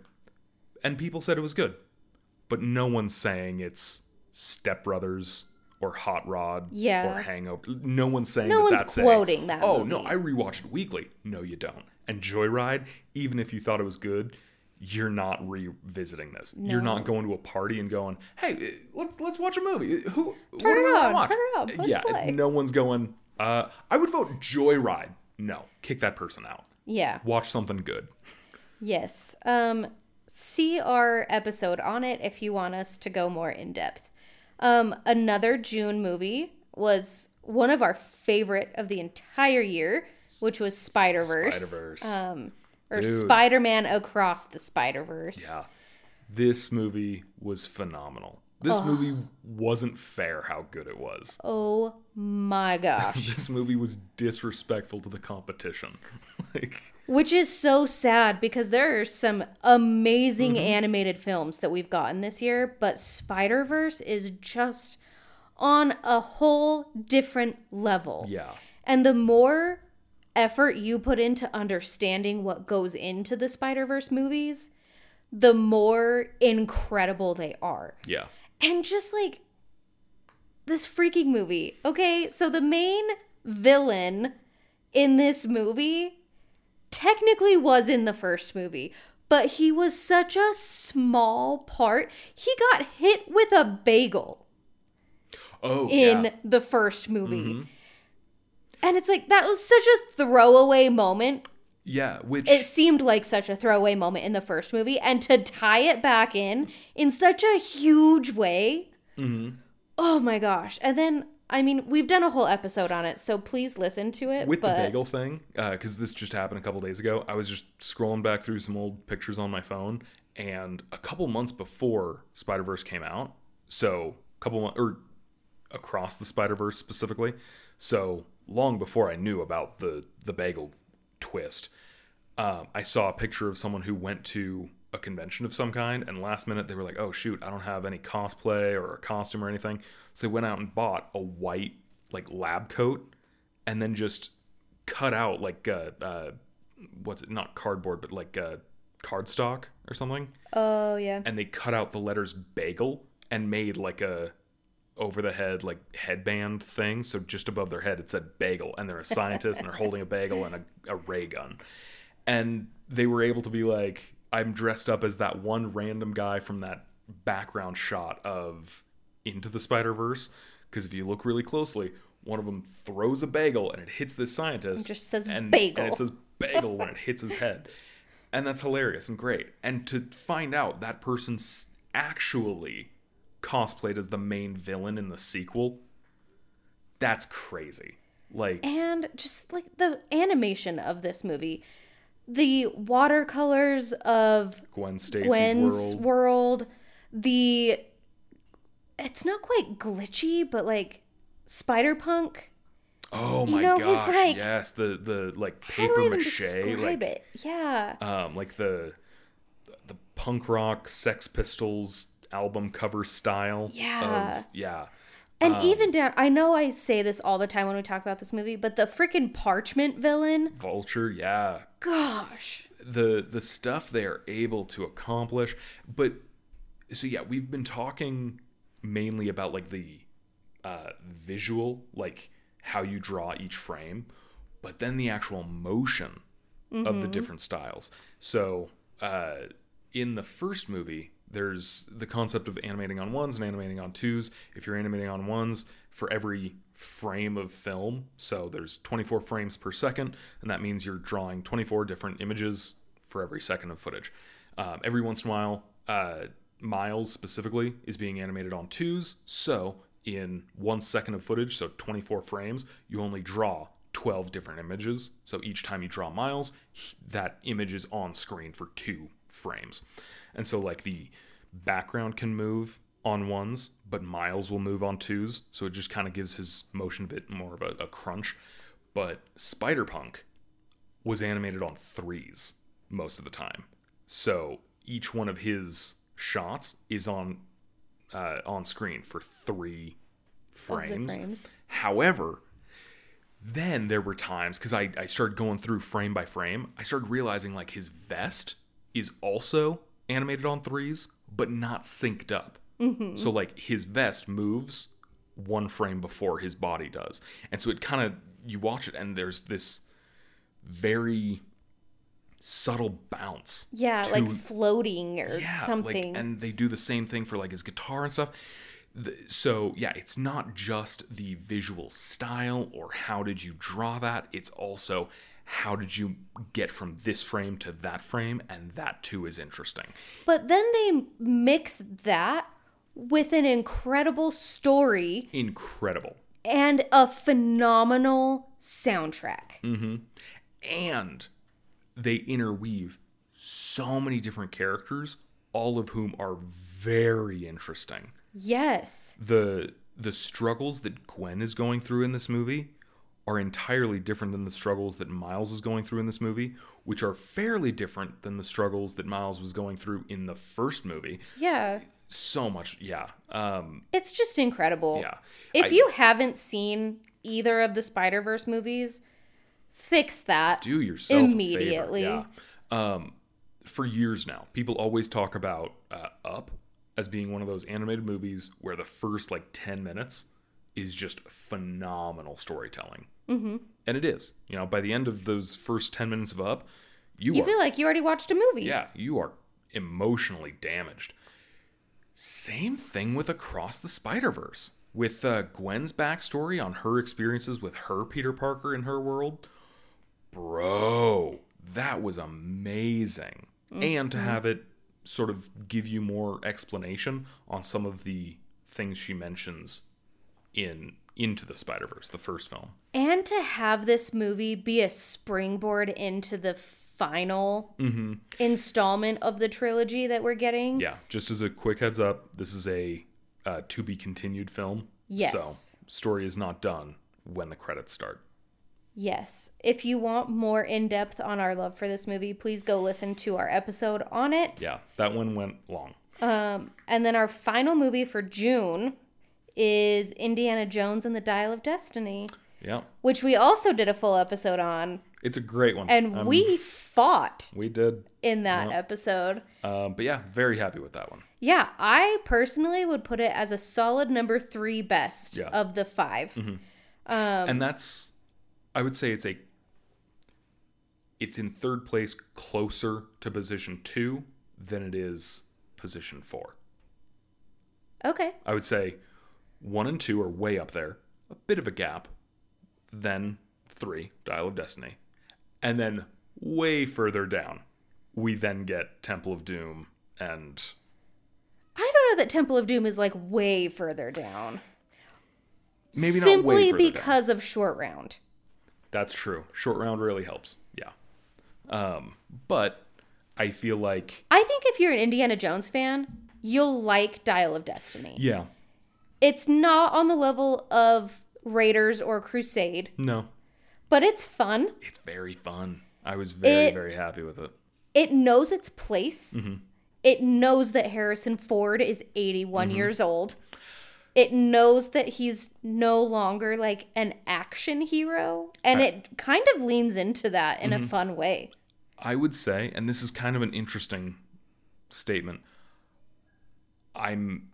And people said it was good, but no one's saying it's Step Brothers or Hot Rod Yeah. or Hangover. No one's saying No that one's that's saying, quoting that Oh movie." no, I rewatch it weekly. No, you don't. And Joyride, even if you thought it was good, you're not revisiting this. You're not going to a party and going, "Hey, let's let's watch a movie." Who Turn it on, watch? turn it on, push yeah, play. no one's going. Uh, I would vote Joyride. No, kick that person out. Yeah. Watch something good. Yes. Um see our episode on it if you want us to go more in depth. Um another June movie was one of our favorite of the entire year, which was Spider-Verse. Spider-Verse. Um or Spider-Man Across the Spider-Verse. Yeah. This movie was phenomenal. This movie wasn't fair how good it was. Oh my gosh. This movie was disrespectful to the competition. like Which is so sad because there are some amazing Mm-hmm. animated films that we've gotten this year, but Spider Verse is just on a whole different level. yeah. And the more effort you put into understanding what goes into the Spider Verse movies, the more incredible they are. Yeah. And just like this freaking movie. Okay, so the main villain in this movie technically was in the first movie, but he was such a small part. He got hit with a bagel Oh, in yeah. the first movie. Mhm. And it's like that was such a throwaway moment. Yeah, which It seemed like such a throwaway moment in the first movie and to tie it back in in such a huge way. Mhm. Oh my gosh. And then I mean, we've done a whole episode on it, so please listen to it. with but the bagel thing, because this just happened a couple days ago. I was just scrolling back through some old pictures on my phone, and a couple months before Spider Verse came out, so a couple months or across the Spider Verse specifically, so long before I knew about the the bagel twist, um, I saw a picture of someone who went to a convention of some kind, and last minute they were like, "Oh shoot, I don't have any cosplay or a costume or anything," so they went out and bought a white like lab coat, and then just cut out like uh, uh what's it? Not cardboard, but like uh, cardstock or something, Oh yeah. and they cut out the letters bagel and made like a over the head like headband thing so just above their head it said bagel and they're a scientist and they're holding a bagel and a, a ray gun and they were able to be like i'm dressed up as that one random guy from that background shot of into the spider verse because if you look really closely one of them throws a bagel and it hits this scientist It just says and, bagel. and it says bagel when it hits his head. And that's hilarious and great. And to find out that person's actually cosplayed as the main villain in the sequel that's crazy. Like and just like the animation of this movie the watercolors of gwen stacy's gwen's world world. the it's not quite glitchy but like spider punk oh you my know, his, gosh like- yes the the like paper mache like it yeah um like the the punk rock sex pistols album cover style Yeah. of, yeah and um, even down i know i say this all the time when we talk about this movie but the freaking parchment villain. Vulture yeah. Gosh. The the stuff they are able to accomplish but so yeah we've been talking mainly about like the uh visual like how you draw each frame but then the actual motion of the different styles. So uh in the first movie there's the concept of animating on ones and animating on twos. If you're animating on ones for every frame of film so there's 24 frames per second and that means you're drawing 24 different images for every second of footage. Um, every once in a while uh, miles specifically is being animated on twos so in one second of footage so 24 frames you only draw 12 different images. So each time you draw miles that image is on screen for two frames and so like the background can move on ones but miles will move on twos. So it just kind of gives his motion a bit more of a, a crunch. But spider punk was animated on threes most of the time. So each one of his shots is on uh, on screen for three frames. frames. However, then there were times because I, I started going through frame by frame, I started realizing like his vest is also animated on threes, but not synced up. Mm-hmm. So like his vest moves one frame before his body does. And so it kind of you watch it and there's this very subtle bounce yeah to- like floating or yeah, something Like, and they do the same thing for like his guitar and stuff. So yeah, it's not just the visual style or how did you draw that. It's also how did you get from this frame to that frame, and that too is interesting. But then they mix that with an incredible story Incredible. and a phenomenal soundtrack. Mm. and they interweave so many different characters all of whom are very interesting Yes. the the struggles that Gwen is going through in this movie are entirely different than the struggles that Miles is going through in this movie, which are fairly different than the struggles that Miles was going through in the first movie. Yeah. So much, yeah. Um, It's just incredible. yeah. If I- you haven't seen either of the Spider Verse movies, fix that. do yourself a favor, Immediately. yeah. Um, for years now, people always talk about uh, Up as being one of those animated movies where the first like ten minutes is just phenomenal storytelling, mm-hmm. and it is. You know, by the end of those first ten minutes of Up, you, You are feel like you already watched a movie. yeah, you are emotionally damaged. Same thing with Across the Spider Verse. With uh, Gwen's backstory on her experiences with her Peter Parker in her world, bro, that was amazing. And to have it sort of give you more explanation on some of the things she mentions in Into the Spider Verse, the first film. And to have this movie be a springboard into the final installment of the trilogy that we're getting. Yeah, just as a quick heads up, this is a uh, to be continued film. Yes. So, story is not done when the credits start. Yes. If you want more in depth on our love for this movie, please go listen to our episode on it. Yeah, that one went long. Um, And then our final movie for June is Indiana Jones and the Dial of Destiny, Yeah, which we also did a full episode on. it's a great one. And Um, we fought we did. in that episode. Um, but yeah, very happy with that one. Yeah, I personally would put it as a solid number three best Yeah. of the 5 Um, and that's, I would say it's a, it's in third place, closer to position two than it is position four. Okay. I would say one and two are way up there, a bit of a gap. Then three, Dial of Destiny. And then way further down, we then get Temple of Doom and I don't know that Temple of Doom is like way further down. maybe not way Simply further down. because of Short Round. That's true. Short round really helps. Yeah. Um, but I feel like I think if you're an Indiana Jones fan, you'll like Dial of Destiny. yeah, It's not on the level of Raiders or Crusade, no, but it's fun. it's very fun. I was very It- very happy with it. It knows its place. Mm-hmm. It knows that Harrison Ford is 81 Mm-hmm. years old. It knows that he's no longer like an action hero. And it kind of leans into that in Mm-hmm. a fun way. I would say, and this is kind of an interesting statement. I'm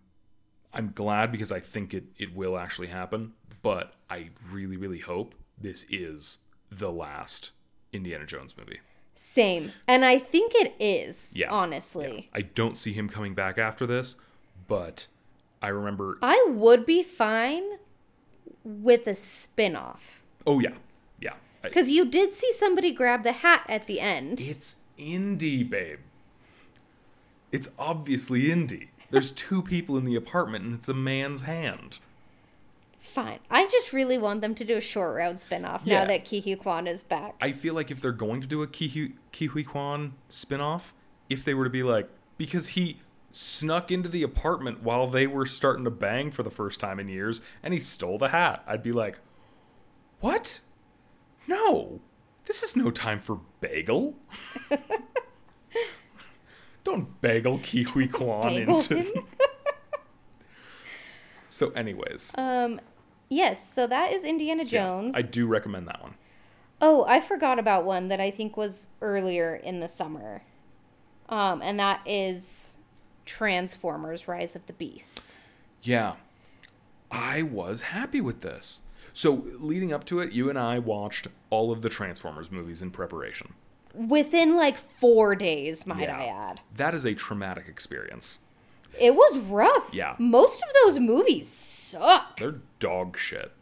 I'm glad because I think it it will actually happen, but I really really hope this is the last Indiana Jones movie. Same. And I think it is, Yeah. honestly. I don't see him coming back after this, but I remember I would be fine with a spin off. oh yeah. Yeah. Because you did see somebody grab the hat at the end. It's indie, babe. It's obviously indie. There's two people in the apartment and it's a man's hand. Fine. I just really want them to do a short round spin off Yeah. now that Ke Huy Quan is back. I feel like if they're going to do a Ke Huy, Kihui Kwan spinoff, if they were to be like, because he snuck into the apartment while they were starting to bang for the first time in years and he stole the hat, I'd be like, what? No, this is no time for bagel. Don't bagel Ke Huy Quan into. so, anyways, um, yes, so that is Indiana yeah, Jones. I do recommend that one. oh, I forgot about one that I think was earlier in the summer. Um, and that is Transformers Rise of the Beasts. Yeah. I was happy with this. So, leading up to it, you and I watched all of the Transformers movies in preparation. Within like four days, might Yeah. I add. That is a traumatic experience. It was rough. Yeah. Most of those movies suck. They're dog shit.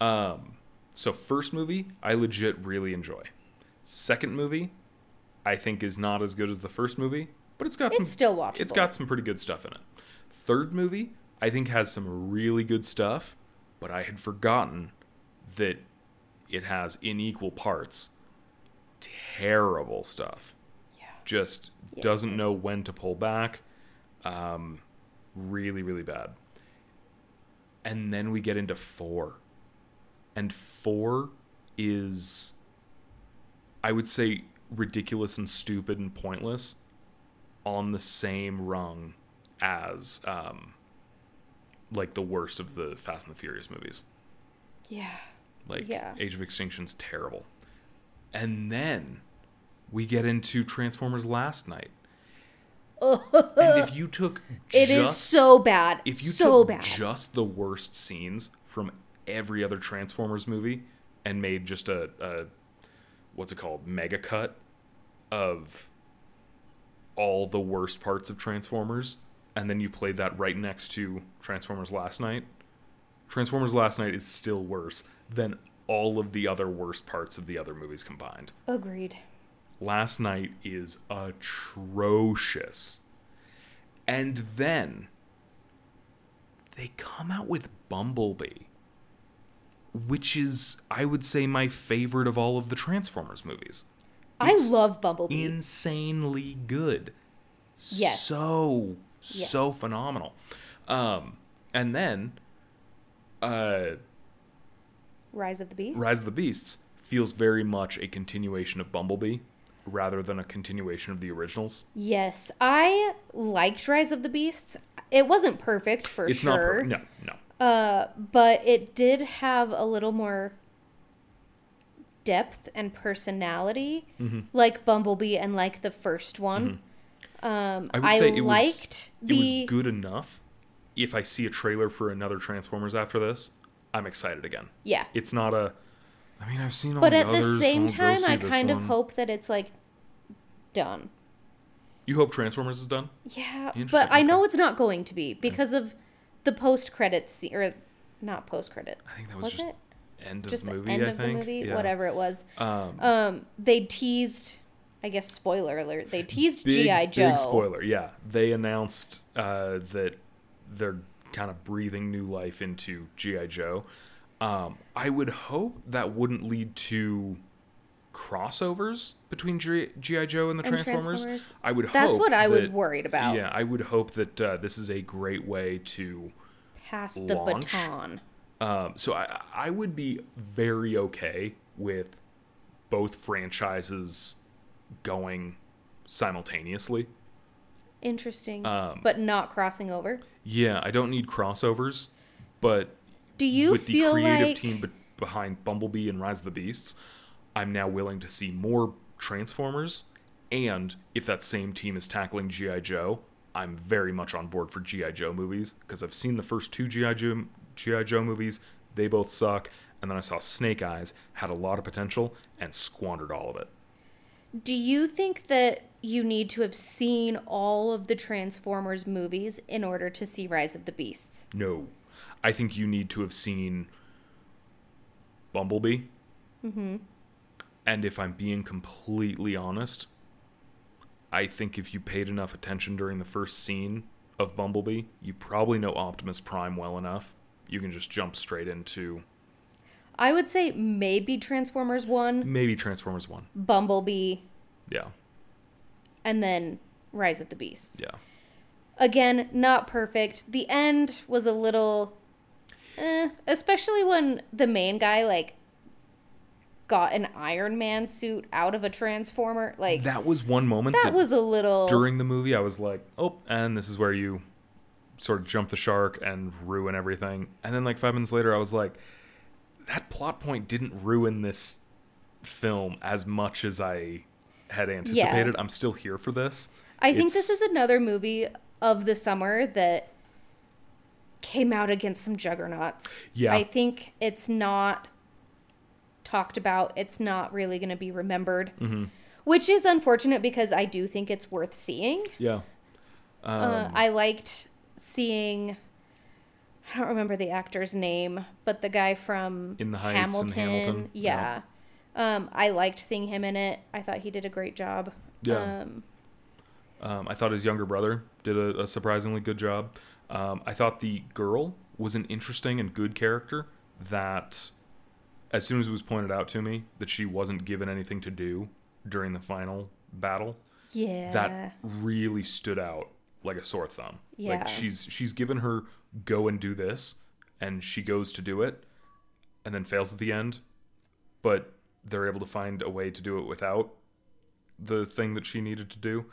Um, so, first movie, I legit really enjoy. Second movie, I think is not as good as the first movie, but it's got some It's still watchable. It's got some pretty good stuff in it. Third movie, I think has some really good stuff, but I had forgotten that it has in equal parts terrible stuff. Yeah. Just doesn't know when to pull back. Um, really, really bad. And then we get into four. And four is, I would say, ridiculous and stupid and pointless on the same rung as, um, like, the worst of the Fast and the Furious movies. Yeah. Like, Yeah. Age of Extinction's terrible. And then we get into Transformers Last Knight. and if you took It is so bad. if you so took bad. just the worst scenes from every other Transformers movie and made just a, a what's it called mega cut, of all the worst parts of Transformers, and then you played that right next to Transformers Last Knight, Transformers Last Knight is still worse than all of the other worst parts of the other movies combined. Agreed. Last Knight is atrocious. And then they come out with Bumblebee, which is, I would say, my favorite of all of the Transformers movies. I love Bumblebee. Insanely good. Yes. So, so phenomenal. Um, and then, uh, Rise of the Beast. Rise of the Beasts feels very much a continuation of Bumblebee rather than a continuation of the originals. Yes, I liked Rise of the Beasts. It wasn't perfect for It's not sure. no, no. Uh, but it did have a little more depth and personality, Mm-hmm. like Bumblebee and like the first one. Um, I I, say it was- liked It was good enough. If I see a trailer for another Transformers after this, I'm excited again. yeah. It's not a. I mean, I've seen all But the at the same I'll time, I kind of hope that it's like done. You hope Transformers is done? Yeah, but I know it's not going to be because of the post credits scene, or not post credit. I think that was, Was just it end of just movie. the end I of think. the movie? Yeah. Whatever it was. Um, Um, they teased. I guess spoiler alert. They teased GI Joe. Big spoiler. Yeah, they announced uh, that they're kind of breathing new life into GI Joe. Um, I would hope that wouldn't lead to crossovers between GI Joe and the And Transformers. Transformers? I would. That's hope what I was worried about. Yeah, I would hope that uh, this is a great way to. Pass the Launch. baton. Um, so I, I would be very okay with both franchises going simultaneously. Interesting, Um, but not crossing over. Yeah, I don't need crossovers, but Do you with the creative like team be- behind Bumblebee and Rise of the Beasts, I'm now willing to see more Transformers. And if that same team is tackling G.I. Joe, I'm very much on board for G.I. Joe movies because I've seen the first two G.I. Joe, G.I. Joe movies. They both suck. And then I saw Snake Eyes, had a lot of potential, and squandered all of it. Do you think that you need to have seen all of the Transformers movies in order to see Rise of the Beasts? No. I think you need to have seen Bumblebee. Mm-hmm. And if I'm being completely honest, I think if you paid enough attention during the first scene of Bumblebee, you probably know Optimus Prime well enough. You can just jump straight into I would say maybe Transformers 1, maybe Transformers 1. Bumblebee, Yeah. and then Rise of the Beasts. Yeah. Again, not perfect. The end was a little eh, especially when the main guy like got an Iron Man suit out of a transformer. Like that, That was one moment that, was a little during the movie I was like, "Oh, and this is where you sort of jump the shark and ruin everything." And then like 5 minutes later I was like, that plot point didn't ruin this film as much as I had anticipated. I'm still here for this. I think this is another movie of the summer that came out against some juggernauts. Yeah. I think it's not talked about. It's not really going to be remembered, Mm-hmm. which is unfortunate because I do think it's worth seeing. Yeah. Um, uh, I liked seeing. I don't remember the actor's name, but the guy from In the Heights and Hamilton, Yeah. Um, I liked seeing him in it. I thought he did a great job. Yeah. Um, Um, I thought his younger brother did a, a surprisingly good job. Um, I thought the girl was an interesting and good character that, as soon as it was pointed out to me that she wasn't given anything to do during the final battle, yeah. that really stood out like a sore thumb. Yeah. Like she's she's given her go and do this, and she goes to do it, and then fails at the end, but they're able to find a way to do it without the thing that she needed to do.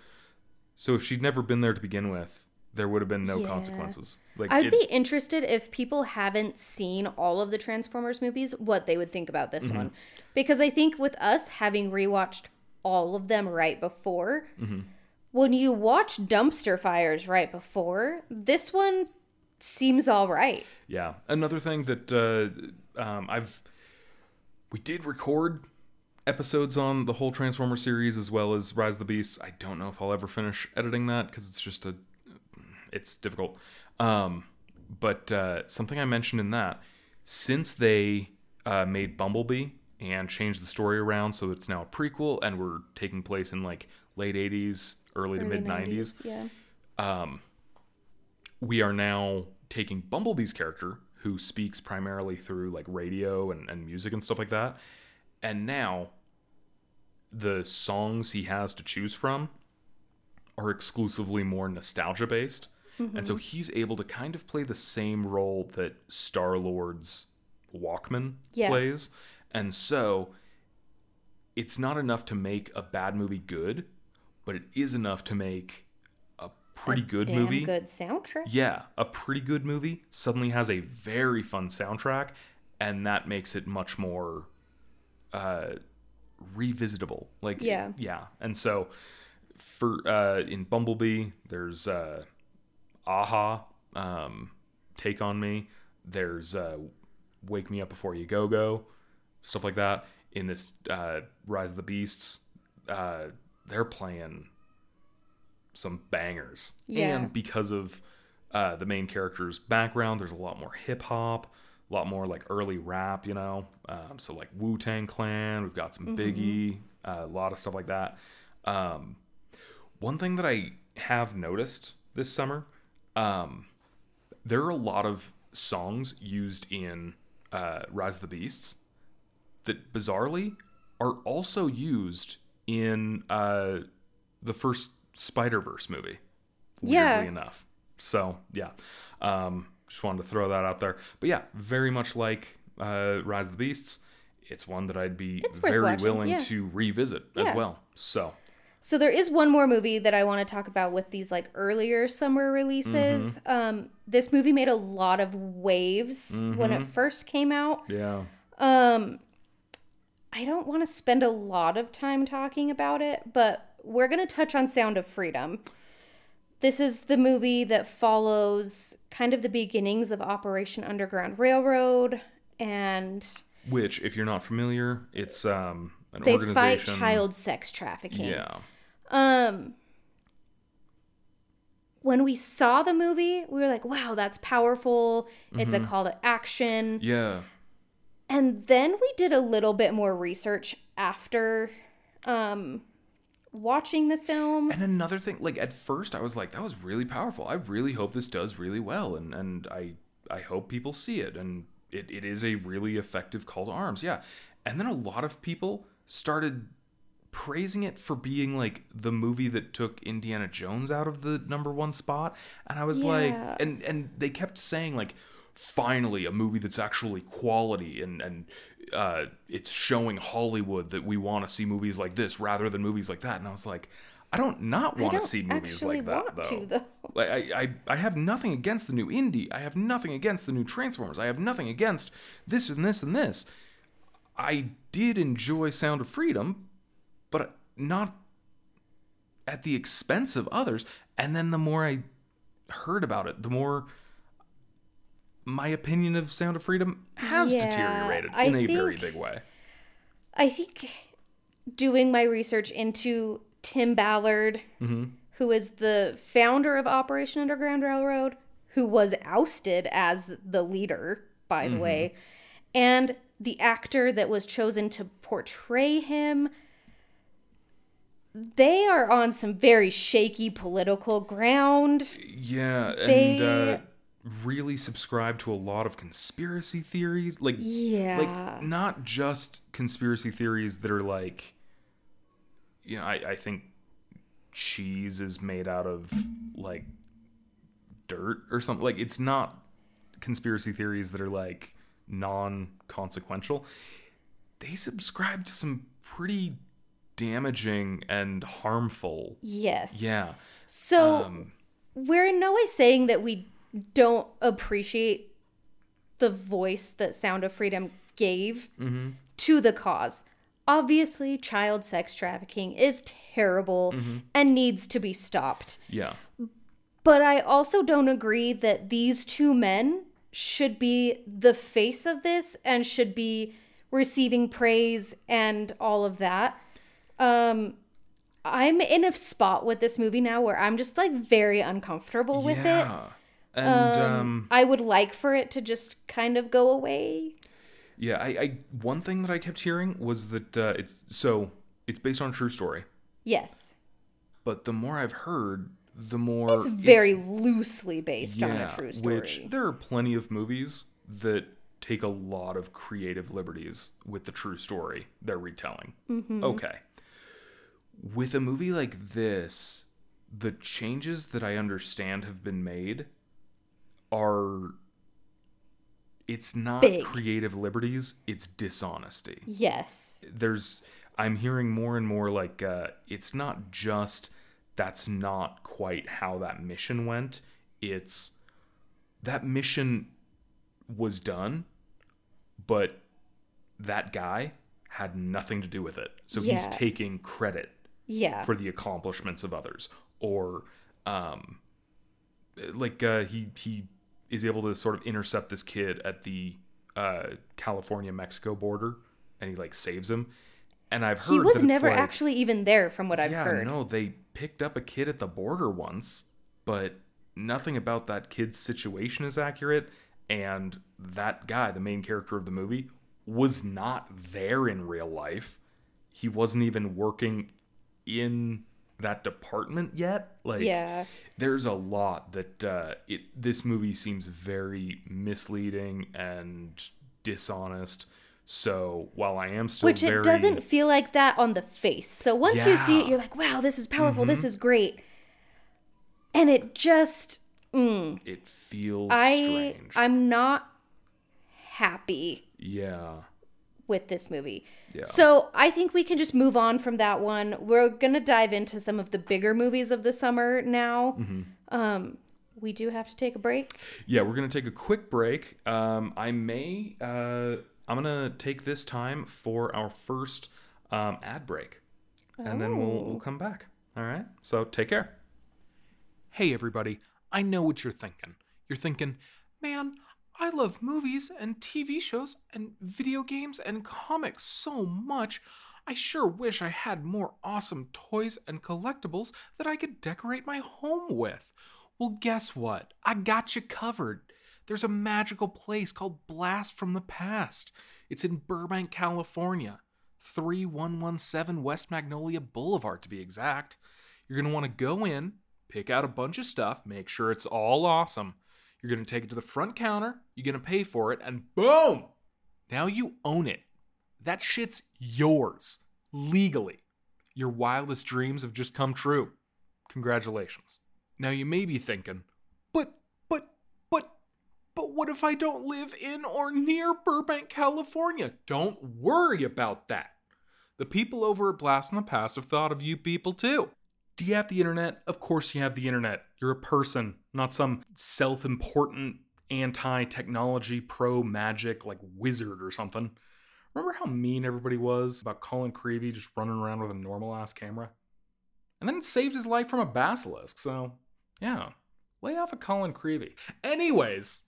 So if she'd never been there to begin with, there would have been no Yeah. consequences. Like I'd it- be interested if people haven't seen all of the Transformers movies, what they would think about Mm-hmm. this one. Because I think with us having rewatched all of them right before, Mm-hmm. When you watch Dumpster Fires right before, this one seems all right. Yeah. Another thing that uh, um, I've we did record episodes on the whole Transformer series as well as Rise of the Beasts. I don't know if I'll ever finish editing that because it's just a, it's difficult. Um, but uh, something I mentioned in that, since they uh, made Bumblebee and changed the story around so it's now a prequel and we're taking place in like late 80s, early, to mid 90s, Yeah. Um, we are now taking Bumblebee's character, who speaks primarily through like radio and, and music and stuff like that, and now the songs he has to choose from are exclusively more nostalgia based. And so mm-hmm. he's able to kind of play the same role that Star Lord's Walkman Yeah. plays. And so it's not enough to make a bad movie good, but it is enough to make a pretty good Damn movie. good soundtrack. Yeah, a pretty good movie suddenly has a very fun soundtrack, and that makes it much more uh, revisitable. Like, Yeah. yeah. And so, for uh, in Bumblebee, there's uh, a-ha, um, Take on Me. There's uh, Wake Me Up Before You Go Go, stuff like that. In this uh, Rise of the Beasts, uh, they're playing some bangers. Yeah. And because of uh, the main character's background, there's a lot more hip hop, a lot more like early rap, you know. Um, so like Wu Tang Clan, we've got some Biggie, uh, a lot of stuff like that. Um, one thing that I have noticed this summer, um, there are a lot of songs used in uh, Rise of the Beasts that bizarrely are also used in uh, the first Spider Verse movie. Weirdly Yeah. enough. So yeah, um, just wanted to throw that out there. But yeah, very much like uh, Rise of the Beasts, it's one that I'd be It's very willing yeah. to revisit Yeah. as well. So So there is one more movie that I want to talk about with these like earlier summer releases. Mm-hmm. Um, this movie made a lot of waves when Mm-hmm. it first came out. yeah, Um, I don't want to spend a lot of time talking about it, but we're going to touch on Sound of Freedom. This is the movie that follows kind of the beginnings of Operation Underground Railroad, and which if you're not familiar, it's um, an they organization. fight child sex trafficking. Yeah, Um when we saw the movie, we were like, wow, that's powerful. It's Mm-hmm. a call to action. yeah, And then we did a little bit more research after um watching the film. And another thing, like at first I was like, that was really powerful. I really hope this does really well and, and I I hope people see it and it, it is a really effective call to arms. Yeah. And then a lot of people started praising it for being like the movie that took Indiana Jones out of the number one spot. And I was like and and they kept saying like finally a movie that's actually quality and and uh, it's showing Hollywood that we want to see movies like this rather than movies like that. And I was like, I don't not want to see movies like that though. to though. Like I, I I have nothing against the new indie. I have nothing against the new Transformers. I have nothing against this and this and this. I did enjoy Sound of Freedom, but not at the expense of others. And then the more I heard about it, the more my opinion of Sound of Freedom has Yeah, deteriorated I in a very big way. I think doing my research into Tim Ballard, Mm-hmm. who is the founder of Operation Underground Railroad, who was ousted as the leader, by Mm-hmm. the way, and the actor that was chosen to portray him. They are on some very shaky political ground. Yeah, and They- uh, really subscribe to a lot of conspiracy theories. Like, Yeah. like not just conspiracy theories that are like, you know, I, I think cheese is made out of like dirt or something. Like, it's not conspiracy theories that are like non-consequential. They subscribe to some pretty damaging and harmful. Yes. Yeah. So Um, we're in no way saying that we don't appreciate the voice that Sound of Freedom gave Mm-hmm. to the cause. Obviously, child sex trafficking is terrible Mm-hmm. and needs to be stopped. yeah. But I also don't agree that these two men should be the face of this and should be receiving praise and all of that. Um, I'm in a spot with this movie now where I'm just like very uncomfortable with it. Yeah. And um, Um, I would like for it to just kind of go away. yeah, I, I one thing that I kept hearing was that uh, it's so it's based on a true story. Yes. But the more I've heard, the more It's very loosely based on a true story. Which there are plenty of movies that take a lot of creative liberties with the true story they're retelling. Mm-hmm. Okay. With a movie like this, the changes that I understand have been made are it's not Big. creative liberties, it's dishonesty yes. there's i'm hearing more and more like uh it's not just that's not quite how that mission went it's that mission was done but that guy had nothing to do with it so he's taking credit Yeah. for the accomplishments of others or um like uh he he is able to sort of intercept this kid at the uh California Mexico border and he like saves him and I've heard he was never like, actually even there from what I've heard. yeah, heard. no, they picked up a kid at the border once, but nothing about that kid's situation is accurate. And that guy, the main character of the movie, was not there in real life. He wasn't even working in that department yet. Like, Yeah. there's a lot that uh, it. This movie seems very misleading and dishonest. So while I am still Which very, it doesn't feel like that on the face. So once you see it, you're like, wow, this is powerful. Mm-hmm. This is great. And it just, mm, it feels I, strange. I'm not happy yeah. With this movie. Yeah. So I think we can just move on from that one. We're gonna dive into some of the bigger movies of the summer now. Mm-hmm. Um, we do have to take a break. Yeah, we're gonna take a quick break. Um, I may. Uh, I'm gonna take this time for our first um, ad break, and then we'll we'll come back. All right. So take care. Hey everybody, I know what you're thinking. You're thinking, man, I love movies and TV shows and video games and comics so much. I sure wish I had more awesome toys and collectibles that I could decorate my home with. Well, guess what? I got you covered. There's a magical place called Blast from the Past. It's in Burbank, California. 3117 West Magnolia Boulevard, to be exact. You're going to want to go in, pick out a bunch of stuff, make sure it's all awesome. You're going to take it to the front counter, you're going to pay for it, and boom! Now you own it. That shit's yours, legally. Your wildest dreams have just come true. Congratulations. Now you may be thinking, but, but, but, but what if I don't live in or near Burbank, California? Don't worry about that. The people over at Blast in the Past have thought of you people too. Do you have the internet? Of course you have the internet. You're a person, not some self important anti technology pro magic like wizard or something. Remember how mean everybody was about Colin Creevey just running around with a normal ass camera? And then it saved his life from a basilisk, so yeah, lay off of Colin Creevey. Anyways,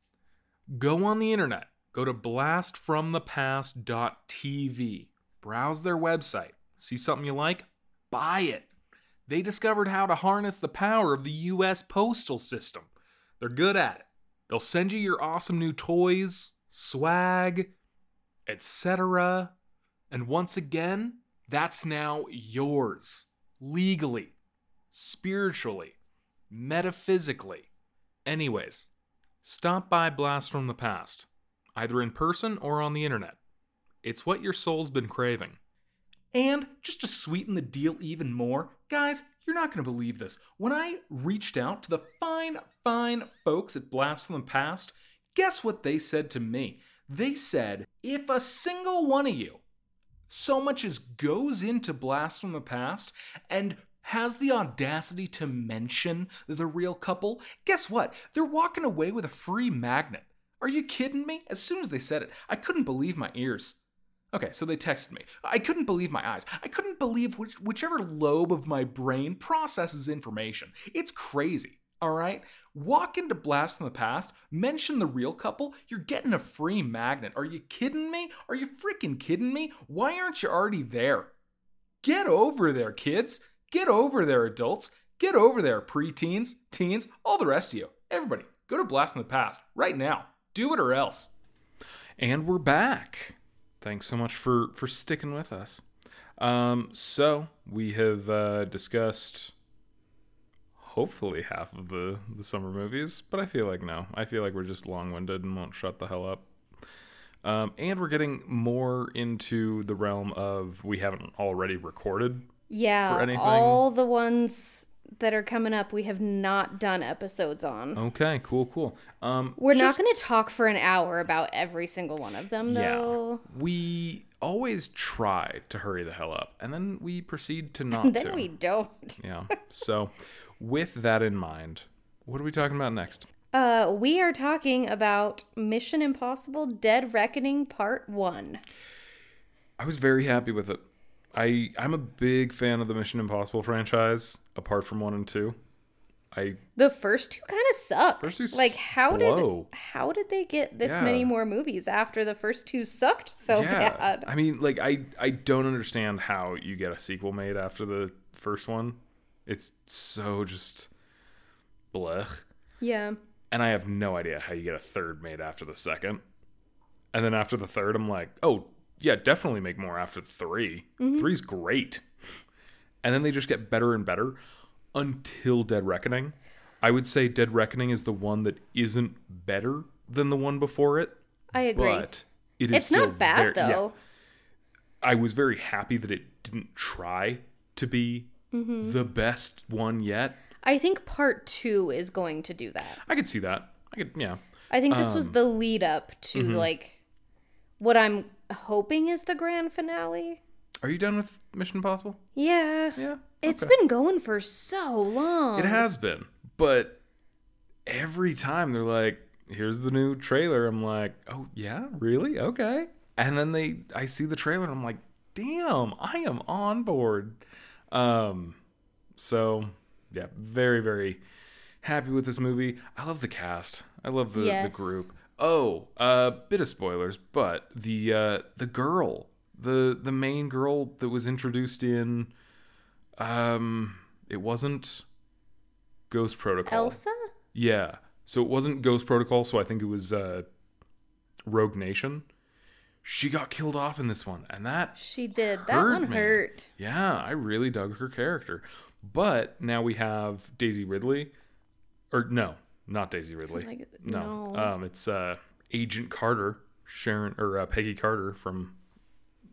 go on the internet. Go to blastfromthepast.tv. Browse their website. See something you like? Buy it. They discovered how to harness the power of the US postal system. They're good at it. They'll send you your awesome new toys, swag, etc. And once again, that's now yours. Legally, spiritually, metaphysically. Anyways, stop by Blast from the Past, either in person or on the internet. It's what your soul's been craving. And just to sweeten the deal even more, guys, you're not going to believe this. When I reached out to the fine, fine folks at Blast from the Past, guess what they said to me? They said, if a single one of you so much as goes into Blast from the Past and has the audacity to mention the Reel Couple, guess what? They're walking away with a free magnet. Are you kidding me? As soon as they said it, I couldn't believe my ears. Okay, so they texted me. I couldn't believe my eyes. I couldn't believe which, whichever lobe of my brain processes information. It's crazy. All right? Walk into Blast from the Past, mention the Reel Couple, you're getting a free magnet. Are you kidding me? Are you freaking kidding me? Why aren't you already there? Get over there, kids. Get over there, adults. Get over there, preteens, teens, all the rest of you. Everybody, go to Blast from the Past right now. Do it or else. And we're back. Thanks so much for for sticking with us. Um, so we have uh, discussed hopefully half of the the summer movies, but I feel like no. I feel like we're just long winded and won't shut the hell up. Um, and we're getting more into the realm of we haven't already recorded. Yeah, For anything? all the ones that are coming up, we have not done episodes on. Okay, cool, cool. Um, We're just- not going to talk for an hour about every single one of them, though. We always try to hurry the hell up, and then we proceed to not Then to. we don't. Yeah. So, with that in mind, what are we talking about next? Uh, we are talking about Mission Impossible: Dead Reckoning Part One. I was very happy with it. I I'm a big fan of the Mission Impossible franchise, apart from one and two. I The first two kind of suck. First two like how blow. did how did they get this Yeah. many more movies after the first two sucked so yeah. bad? I mean, like I I don't understand how you get a sequel made after the first one. It's so just blech. Yeah. and I have no idea how you get a third made after the second. And then after the third, I'm like, oh yeah, definitely make more after 3 Three's great. And then they just get better and better until Dead Reckoning. I would say Dead Reckoning is the one that isn't better than the one before it, I agree. but it is it's not bad very- yeah. though. I was very happy that it didn't try to be Mm-hmm. the best one yet. I think part two is going to do that. I could see that. I could, yeah. I think this Um, was the lead up to mm-hmm. like what I'm hoping is the grand finale. Are you done with Mission Impossible? Yeah. Yeah. It's okay. been going for so long. It has been, but every time they're like, "Here's the new trailer," I'm like, "Oh yeah, really? Okay." And then they, I see the trailer, and I'm like, "Damn, I am on board." Um, so yeah, very very happy with this movie. I love the cast. I love the the group. Oh, a uh, bit of spoilers, but the uh, the girl, the the main girl that was introduced in, um, it wasn't Ghost Protocol. Elsa? Yeah. So it wasn't Ghost Protocol, so I think it was uh Rogue Nation. She got killed off in this one, and that She did. That one me. hurt. yeah, I really dug her character. But now we have Daisy Ridley or no, not Daisy Ridley. like, no. no. Um it's uh Agent Carter, Sharon or uh, Peggy Carter from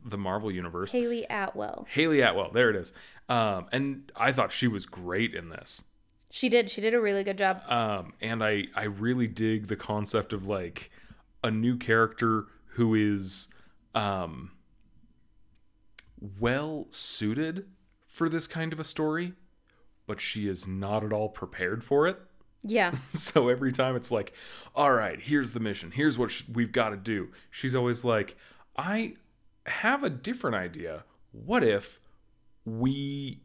the Marvel universe. Hayley Atwell. Hayley Atwell, there it is. Um and I thought she was great in this. She did. She did a really good job. um, and I I really dig the concept of like a new character who is um, well suited for this kind of a story, but she is not at all prepared for it. Yeah. So every time it's like, all right, here's the mission. Here's what sh- we've got to do. She's always like, I have a different idea. What if we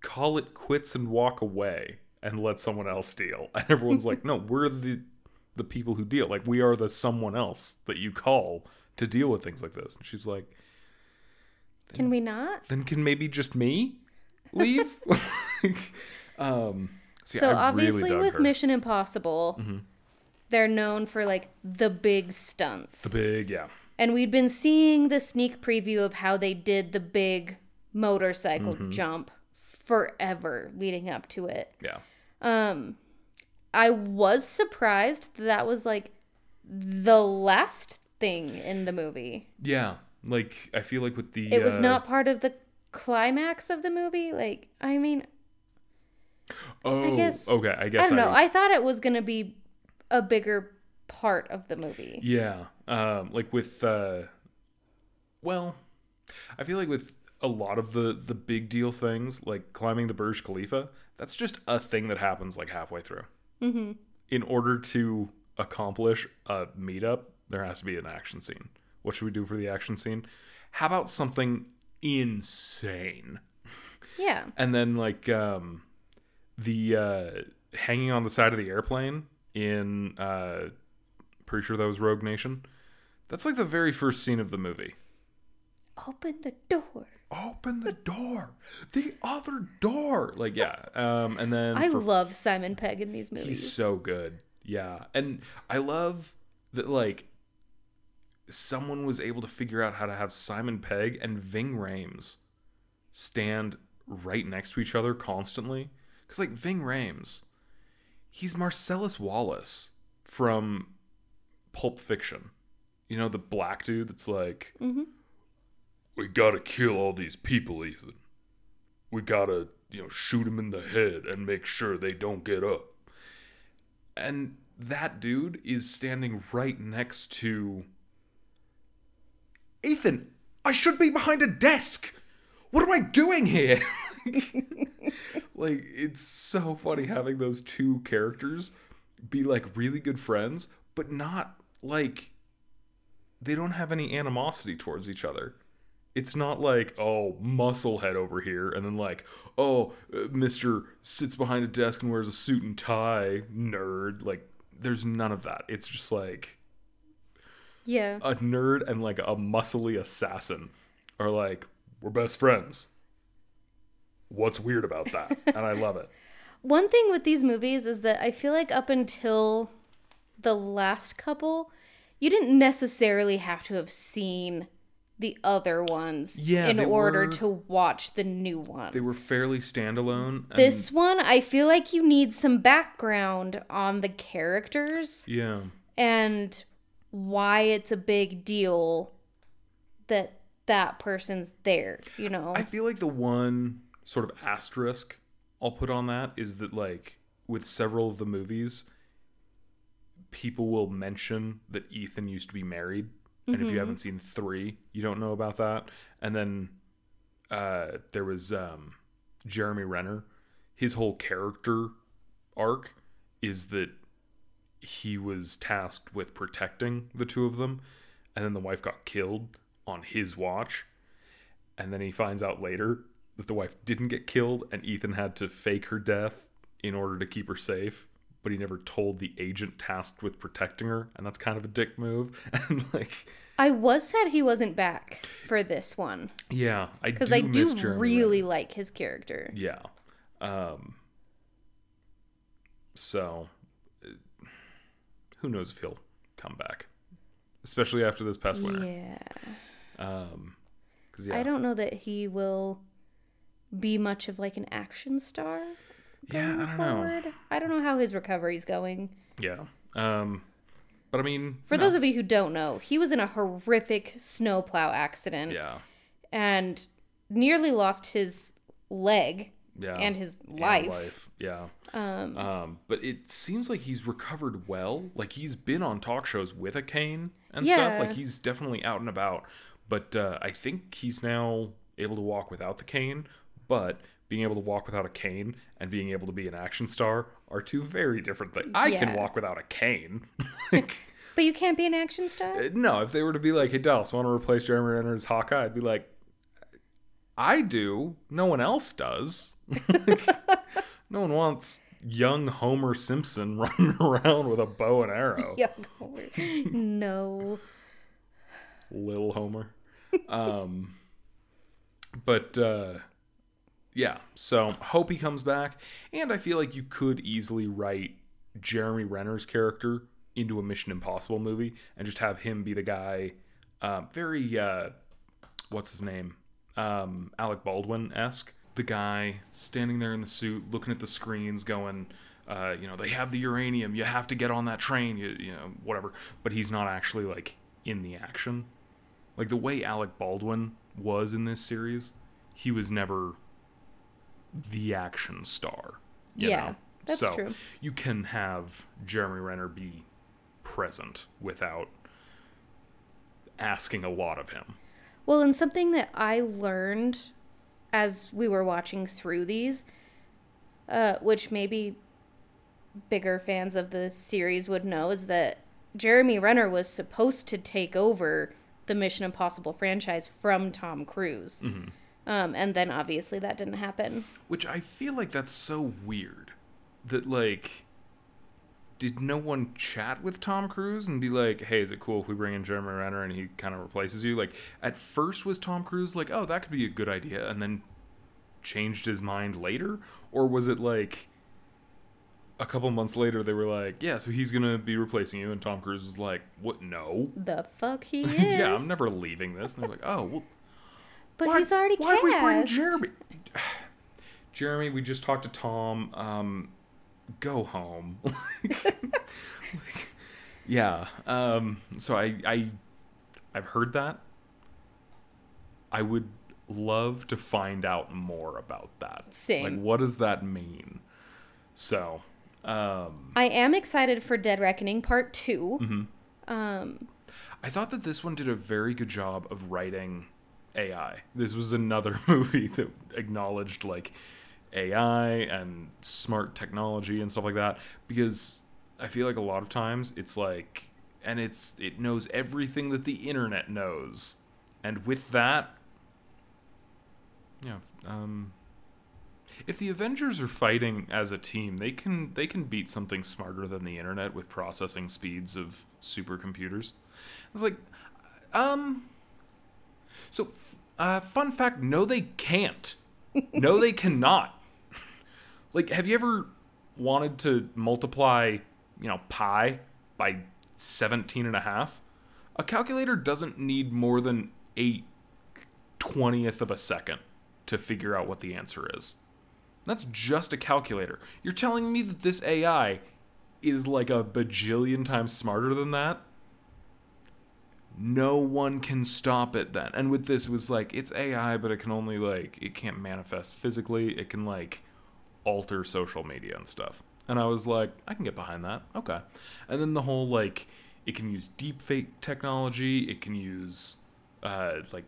call it quits and walk away and let someone else deal? And everyone's like, no, we're the the people who deal. Like we are the someone else that you call to deal with things like this. And she's like, Can we not? then can maybe just me leave? um so, So I obviously dug with her. Mission Impossible, they're known for like the big stunts. the big, yeah. and we'd been seeing the sneak preview of how they did the big motorcycle Mm-hmm. jump forever leading up to it. Yeah. Um I was surprised that, that was like the last thing in the movie. Yeah, like I feel like with the It was uh, not part of the climax of the movie. Like, I mean, Oh, guess- okay. I guess I don't know. would- I thought it was going to be a bigger part of the movie. yeah, um, like with uh, well, I feel like with a lot of the the big deal things, like climbing the Burj Khalifa, that's just a thing that happens like halfway through. Mm-hmm. In order to accomplish a meetup, there has to be an action scene. What should we do for the action scene? How about something insane? Yeah. and then like um the uh hanging on the side of the airplane in uh pretty sure that was Rogue Nation. That's like the very first scene of the movie. Open the door. Open the door. The other door. Like yeah. Um and then I for- love Simon Pegg in these movies. He's so good. Yeah. And I love that like someone was able to figure out how to have Simon Pegg and Ving Rhames stand right next to each other constantly. Cuz like Ving Rhames, he's Marcellus Wallace from Pulp Fiction. You know the black dude that's like mm-hmm. we got to kill all these people, Ethan. We got to, you know, shoot them in the head and make sure they don't get up and that dude is standing right next to Ethan. I should be behind a desk. What am I doing here? like it's so funny having those two characters be like really good friends, but not like they don't have any animosity towards each other. It's not like, oh, musclehead over here, and then like, oh, uh, Mister sits behind a desk and wears a suit and tie, nerd. Like, there's none of that. It's just like Yeah. a nerd and like a muscly assassin are like, we're best friends. What's weird about that? and I love it. One thing with these movies is that I feel like up until the last couple, you didn't necessarily have to have seen the other ones Yeah, in order were- to watch the new one. They were fairly standalone. And, this one, I feel like you need some background on the characters yeah, and why it's a big deal that that person's there, you know? I feel like the one sort of asterisk I'll put on that is that like with several of the movies, people will mention that Ethan used to be married, and if you haven't seen three, you don't know about that. And then uh, there was um, Jeremy Renner. His whole character arc is that he was tasked with protecting the two of them, and then the wife got killed on his watch and then he finds out later that the wife didn't get killed and Ethan had to fake her death in order to keep her safe but he never told the agent tasked with protecting her and that's kind of a dick move. And like I was sad he wasn't back for this one. Yeah I because I do really like his character. yeah um so uh, who knows if he'll come back especially after this past winter. Yeah. um yeah. I don't know that he will be much of like an action star. yeah I don't know. I don't know how his recovery's going. yeah um but I mean For no. those of you who don't know, he was in a horrific snowplow accident yeah and nearly lost his leg yeah and his and life. Yeah. Um, but it seems like he's recovered well. Like he's been on talk shows with a cane and Yeah. stuff. Like he's definitely out and about. But uh, I think he's now able to walk without the cane. But being able to walk without a cane and being able to be an action star are two very different things. I can walk without a cane. But you can't be an action star? no, if they were to be like, "Hey Dallas, want to replace Jeremy Renner as Hawkeye?" I'd be like, "I do. No one else does. no one wants young Homer Simpson running around with a bow and arrow." Yeah. no. Lil Homer. Um, but uh, yeah, so hope he comes back, and I feel like you could easily write Jeremy Renner's character into a Mission Impossible movie and just have him be the guy, uh, very uh, what's his name, um, Alec Baldwin esque, the guy standing there in the suit, looking at the screens, going. Uh, you know they have the uranium. You have to get on that train. You, you know whatever. But he's not actually like in the action like the way Alec Baldwin was in this series, he was never the action star. you Yeah, know? that's so true. You can have Jeremy Renner be present without asking a lot of him. Well, and something that I learned as we were watching through these, uh, which maybe bigger fans of the series would know, is that Jeremy Renner was supposed to take over the Mission Impossible franchise from Tom Cruise. Um, and then obviously that didn't happen. Which I feel like that's so weird. that like did no one chat with Tom Cruise and be like, "Hey, is it cool if we bring in Jeremy Renner and he kind of replaces you?" Like at first was Tom Cruise like, "Oh, that could be a good idea," and then changed his mind later, or was it like a couple months later they were like, "Yeah, so he's gonna be replacing you," and Tom Cruise was like, "What? No." The fuck he is. yeah, I'm never leaving this. And they're like, "Oh, well, But why- he's already why'd cast. we bring Jeremy? Jeremy, we just talked to Tom. Um, go home. yeah. Um, so I, I, I've heard that. I would love to find out more about that. Same. Like, what does that mean? So, um, I am excited for Dead Reckoning Part 2. Mm-hmm. Um, I thought that this one did a very good job of writing AI. This was another movie that acknowledged like AI and smart technology and stuff like that because I feel like a lot of times it's like and it's it knows everything that the internet knows. And with that yeah, um if the Avengers are fighting as a team, they can they can beat something smarter than the internet with processing speeds of supercomputers. It's like, um, so uh, fun fact: no, they can't. No, they cannot. like, have you ever wanted to multiply, you know, pi by 17 and a half? A calculator doesn't need more than a twentieth of a second to figure out what the answer is. That's just a calculator. You're telling me that this AI is like a bajillion times smarter than that? No one can stop it then. And with this was like it's AI but it can only like it can't manifest physically. It can like alter social media and stuff. And I was like, I can get behind that. Okay. And then the whole like it can use deepfake technology, it can use uh like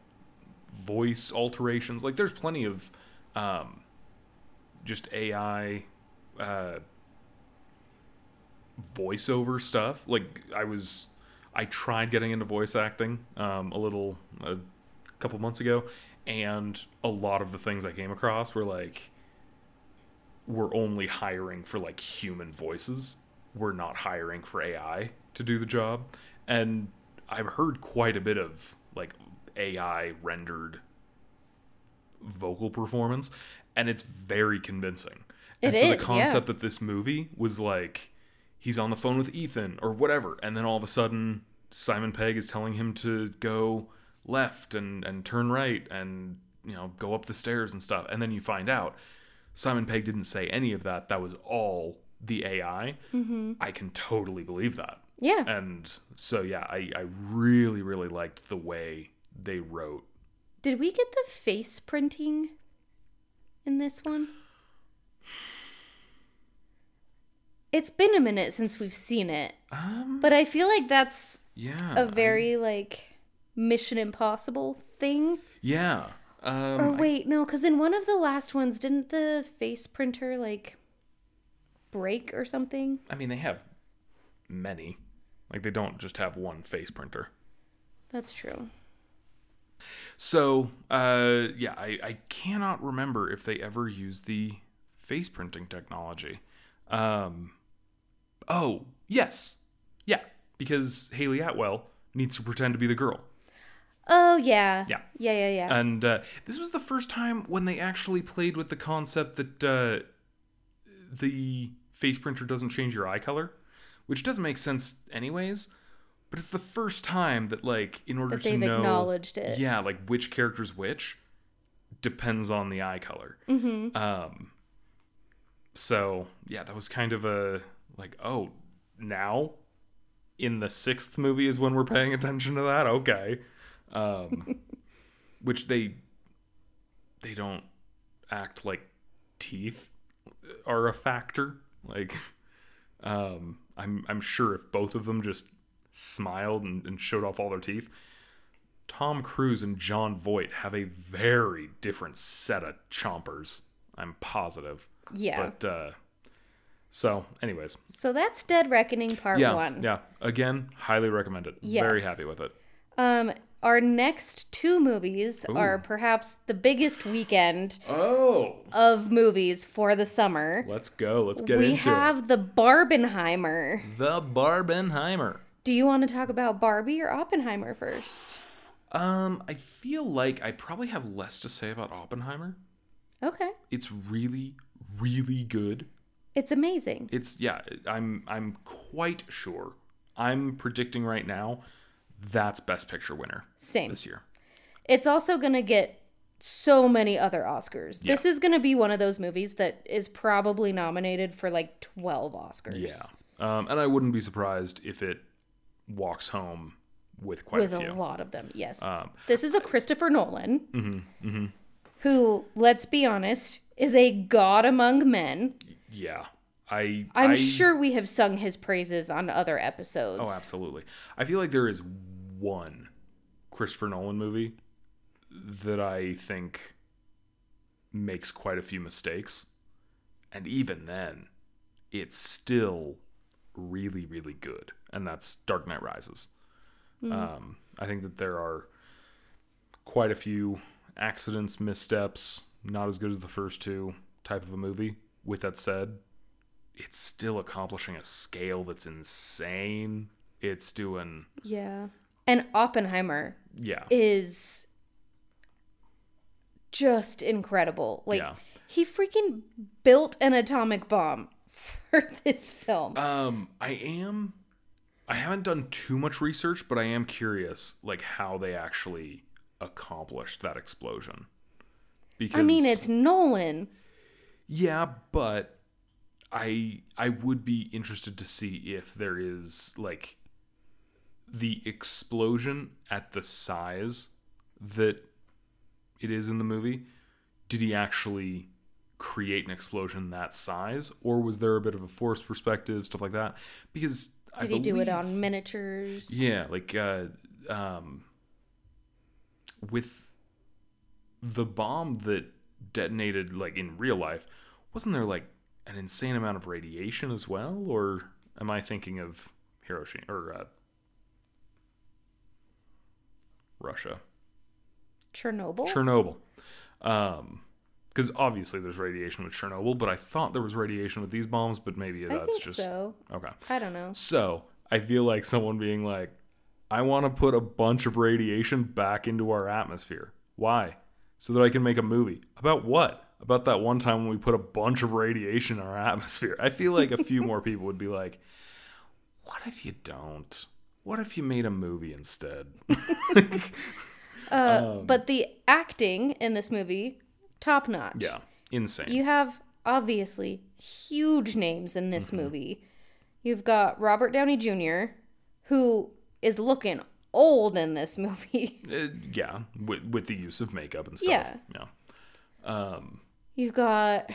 voice alterations. Like there's plenty of um just AI uh voiceover stuff. Like I was I tried getting into voice acting um a little a couple months ago and a lot of the things I came across were like we're only hiring for like human voices. We're not hiring for AI to do the job. And I've heard quite a bit of like AI rendered vocal performance and it's very convincing. And It so is, the yeah. concept that this movie was like he's on the phone with Ethan or whatever and then all of a sudden Simon Pegg is telling him to go left and and turn right and you know go up the stairs and stuff and then you find out Simon Pegg didn't say any of that that was all the AI. Mm-hmm. I can totally believe that. yeah. And so yeah, I I really really liked the way they wrote Did we get the face printing in this one? It's been a minute since we've seen it, um but I feel like that's yeah a very like Mission Impossible thing. yeah um Or I- wait, no, because in one of the last ones, didn't the face printer like break or something? I mean, they have many. Like they don't just have one face printer. That's true. So, uh, yeah, I, I cannot remember if they ever used the face printing technology. Um, oh, yes. Yeah, because Hayley Atwell needs to pretend to be the girl. Oh yeah. Yeah. Yeah, yeah, yeah. And uh, this was the first time when they actually played with the concept that uh, the face printer doesn't change your eye color, which doesn't make sense anyways. But it's the first time that, like, in order that to they've know, acknowledged it. yeah, like which character's which, depends on the eye color. Mm-hmm. Um. So yeah, that was kind of a like, oh, now in the sixth movie is when we're paying attention to that. Okay, um, which they they don't act like teeth are a factor. Like, um, I'm I'm sure if both of them just smiled and, and showed off all their teeth. Tom Cruise and Jon Voight have a very different set of chompers. I'm positive. Yeah. But uh so anyways. so that's Dead Reckoning Part Yeah. One. Yeah. Again, highly recommend it. Very happy with it. Um, our next two movies are perhaps the biggest weekend Oh, of movies for the summer. let's go. Let's get we into have the Barbenheimer. The Barbenheimer. Do you want to talk about Barbie or Oppenheimer first? Um, I feel like I probably have less to say about Oppenheimer. Okay. It's really, really good. It's amazing. It's yeah, I'm I'm quite sure. I'm predicting right now that's best picture winner Same. this year. It's also going to get so many other Oscars. This is going to be one of those movies that is probably nominated for like 12 Oscars. Yeah. Um, and I wouldn't be surprised if it walks home with quite With a a lot of them, yes. Um, this is a Christopher Nolan Mm-hmm, who, let's be honest, is a god among men. Yeah. I I'm I- sure we have sung his praises on other episodes. Oh, absolutely. I feel like there is one Christopher Nolan movie that I think makes quite a few mistakes. And even then, it's still really, really good. And that's Dark Knight Rises. Um, I think that there are quite a few accidents, missteps, not as good as the first two type of a movie. With that said, it's still accomplishing a scale that's insane. It's doing Yeah. And Oppenheimer yeah. is just incredible. Like Yeah. he freaking built an atomic bomb for this film. Um I am I haven't done too much research, but I am curious like how they actually accomplished that explosion. Because I mean, it's Nolan. Yeah, but I I would be interested to see if there is like the explosion at the size that it is in the movie. Did he actually create an explosion that size, or was there a bit of a forced perspective, stuff like that? Because I Did he do it on miniatures? yeah, like uh, um, with the bomb that detonated, like in real life, wasn't there like an insane amount of radiation as well, or am I thinking of Hiroshima or uh, Russia, Chernobyl? Chernobyl? Um, because obviously there's radiation with Chernobyl, but I thought there was radiation with these bombs, but maybe I that's think just so. okay. I don't know. So I feel like someone being like, I want to put a bunch of radiation back into our atmosphere. Why? So that I can make a movie. About what? About that one time when we put a bunch of radiation in our atmosphere. I feel like a few more people would be like, what if you don't? What if you made a movie instead? Uh, but the acting in this movie, top notch. yeah, insane. You have obviously huge names in Mm-hmm. this movie. You've got Robert Downey Jr., who is looking old in this movie. Uh, yeah, with, with the use of makeup and stuff. Yeah. Yeah. Um, You've got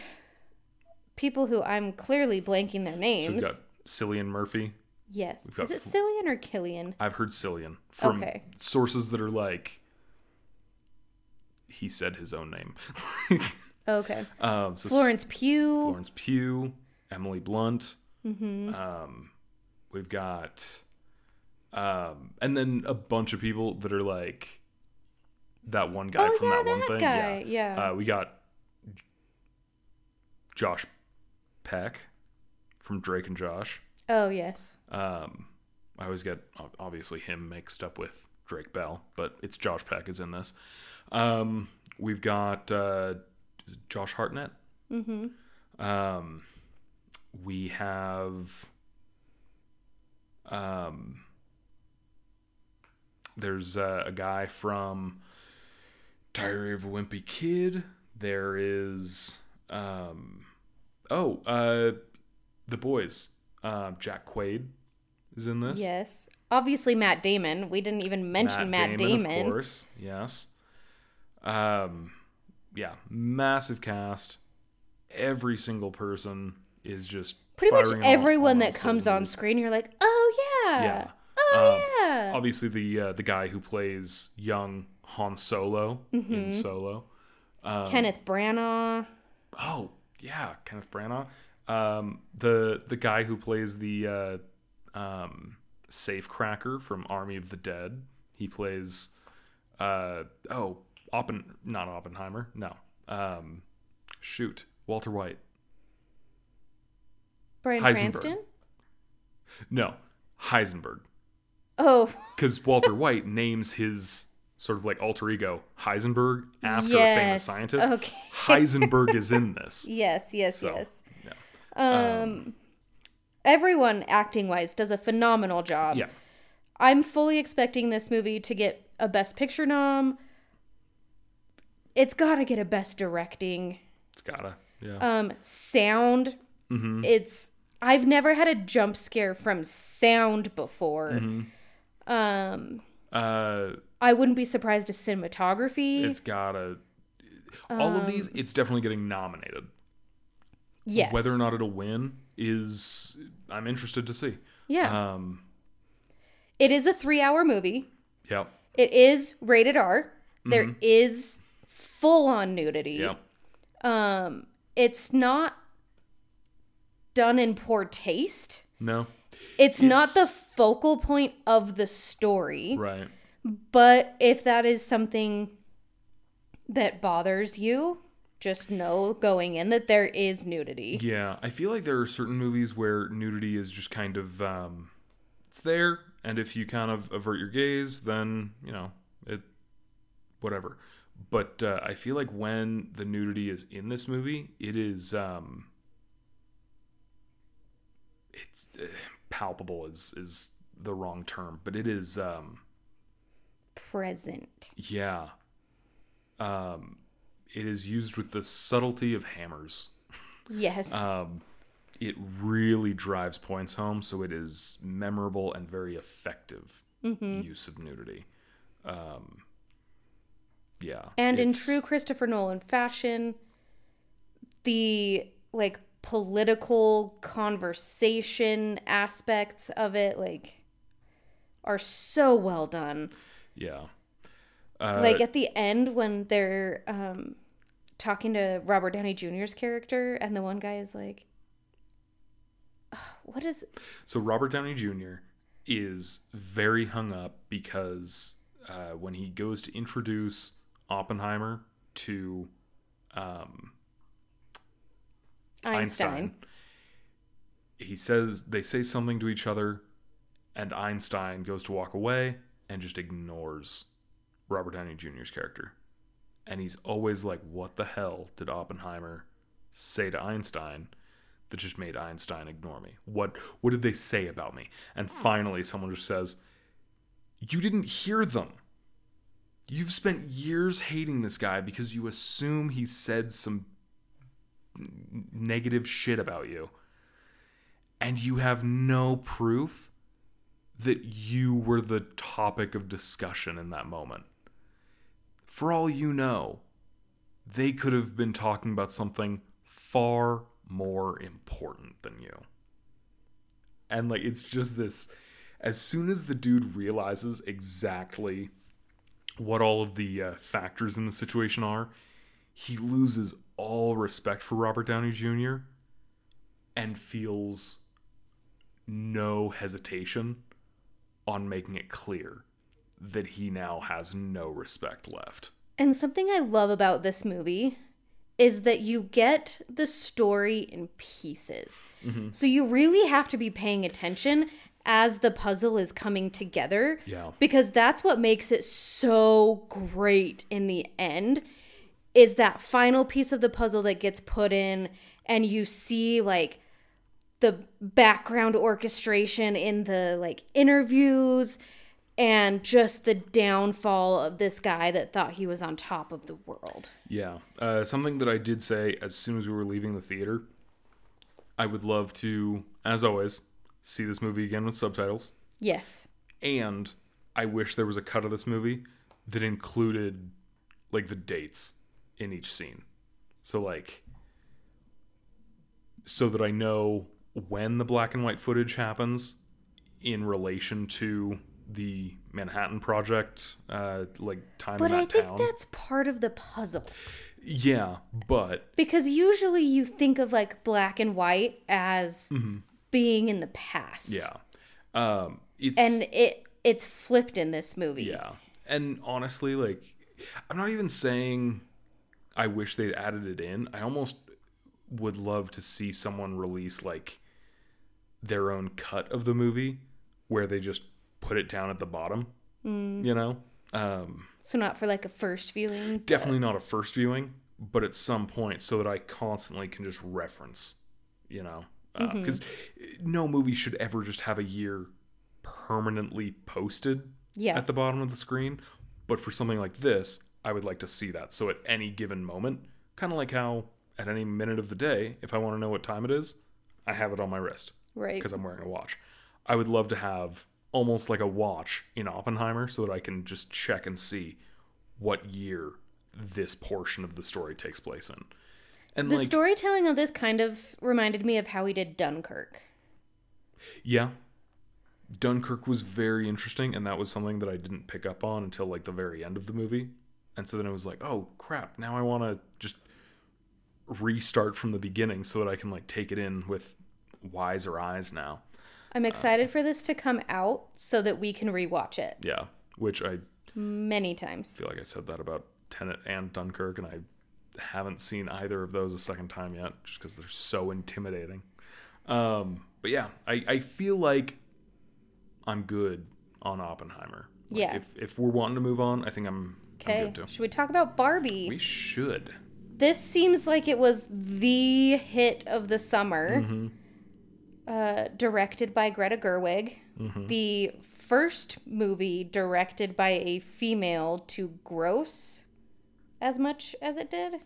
people who I'm clearly blanking their so names. we've got Cillian Murphy. yes. Is it Cillian or Killian? I've heard Cillian from Okay. sources that are like he said his own name. Okay. um, so Florence Pugh. Florence Pugh, Emily Blunt. Mm-hmm. Um, we've got, um, and then a bunch of people that are like that one guy Oh, from yeah, that one that thing. guy, yeah. Uh, we got Josh Peck from Drake and Josh. Oh, yes. Um, I always get obviously him mixed up with Drake Bell, but it's Josh Peck is in this. Um, we've got uh, is it Josh Hartnett. Mm-hmm. Um, we have um, there's uh, a guy from Diary of a Wimpy Kid. There is um, oh uh, the boys. Uh, Jack Quaid is in this. Yes. Obviously, Matt Damon. We didn't even mention Matt, Damon. of course. Yes. Um, yeah, massive cast. Every single person is just Pretty much firing on all- everyone that comes on screen, you're like, oh, yeah. Yeah. Oh, Um, yeah. Obviously, the uh, the guy who plays young Han Solo Mm-hmm. in Solo. Um, Kenneth Branagh. Oh yeah, Kenneth Branagh. Um, the the guy who plays the uh, um, safe cracker from Army of the Dead. He plays uh oh Oppen not Oppenheimer no um shoot Walter White Brian Heisenberg. Cranston? no Heisenberg Oh, because Walter White names his sort of like alter ego Heisenberg after a famous scientist. okay. Heisenberg is in this. yes, yes, So, yes. yeah. Um, everyone acting wise does a phenomenal job. Yeah. I'm fully expecting this movie to get a Best Picture nom. It's got to get a Best Directing. It's gotta. Yeah. Um, sound. Mm-hmm. It's. I've never had a jump scare from sound before. Mm-hmm. Um, uh, I wouldn't be surprised if cinematography. it's gotta. All of Um, these, it's definitely getting nominated. yes. Whether or not it'll win is, I'm interested to see. Yeah. Um. it is a three-hour movie. Yeah. It is rated R. There is full-on nudity. Yeah. Um, it's not done in poor taste. No. It's, not the focal point of the story. Right. But if that is something that bothers you, just know going in that there is nudity. Yeah, I feel like there are certain movies where nudity is just kind of um, it's there, and if you kind of avert your gaze, then you know it, whatever. But uh, I feel like when the nudity is in this movie, it is um, it's uh, palpable is is the wrong term, but it is um, Present. yeah, um, it is used with the subtlety of hammers. Yes. um, it really drives points home. So it is memorable and very effective Mm-hmm. use of nudity. Um, yeah, and in true Christopher Nolan fashion, the like political conversation aspects of it like are so well done. yeah, uh, like at the end when they're um talking to Robert Downey Jr.'s character and the one guy is like "Ugh, what is so Robert Downey Jr. is very hung up because uh, when he goes to introduce Oppenheimer to um, Einstein. Einstein. He says they say something to each other, and Einstein goes to walk away and just ignores Robert Downey Jr.'s character. And he's always like, What the hell did Oppenheimer say to Einstein that just made Einstein ignore me? What what did they say about me? And finally someone just says, You didn't hear them. You've spent years hating this guy because you assume he said some negative shit about you. And you have no proof that you were the topic of discussion in that moment. For all you know, they could have been talking about something far more important than you. And like it's just this as soon as the dude realizes exactly what all of the uh, factors in the situation are, he loses all respect for Robert Downey Jr. and feels no hesitation on making it clear that he now has no respect left. And something I love about this movie is that you get the story in pieces. Mm-hmm. So you really have to be paying attention as the puzzle is coming together. Yeah. Because that's what makes it so great in the end is that final piece of the puzzle that gets put in and you see like the background orchestration in the like interviews and just the downfall of this guy that thought he was on top of the world. Yeah. Uh, something that I did say as soon as we were leaving the theater, I would love to, as always, see this movie again with subtitles. Yes. And I wish there was a cut of this movie that included like the dates in each scene. So like so that I know when the black and white footage happens in relation to the Manhattan Project, uh, like time But in that I think town. that's part of the puzzle. Yeah, but Because usually you think of like black and white as being in the past. yeah, um, it's And it it's flipped in this movie. yeah, and honestly, like, I'm not even saying I wish they'd added it in. I almost would love to see someone release like their own cut of the movie where they just put it down at the bottom. Mm. You know, um, So not for like a first viewing. but- definitely not a first viewing, but at some point so that I constantly can just reference. You know, uh, mm-hmm. because no movie should ever just have a year permanently posted Yeah. at the bottom of the screen. But for something like this, I would like to see that. So at any given moment, kind of like how at any minute of the day, if I want to know what time it is, I have it on my wrist right. because I'm wearing a watch. I would love to have almost like a watch in Oppenheimer so that I can just check and see what year this portion of the story takes place in. And The like, storytelling of this kind of reminded me of how he did Dunkirk. yeah, Dunkirk was very interesting, and that was something that I didn't pick up on until like the very end of the movie. And so then it was like, oh crap, now I want to just restart from the beginning so that I can like take it in with wiser eyes now. I'm excited for this to come out so that we can rewatch it Yeah, which I many times. feel like I said that about Tenet and Dunkirk, and I haven't seen either of those a second time yet, just because they're so intimidating. Um, but yeah, I, I feel like I'm good on Oppenheimer. Like, Yeah. If if we're wanting to move on, I think I'm Okay. Should we talk about Barbie? We should. this seems like it was the hit of the summer. Mm-hmm. Uh, directed by Greta Gerwig. Mm-hmm. The first movie directed by a female to gross as much as it did.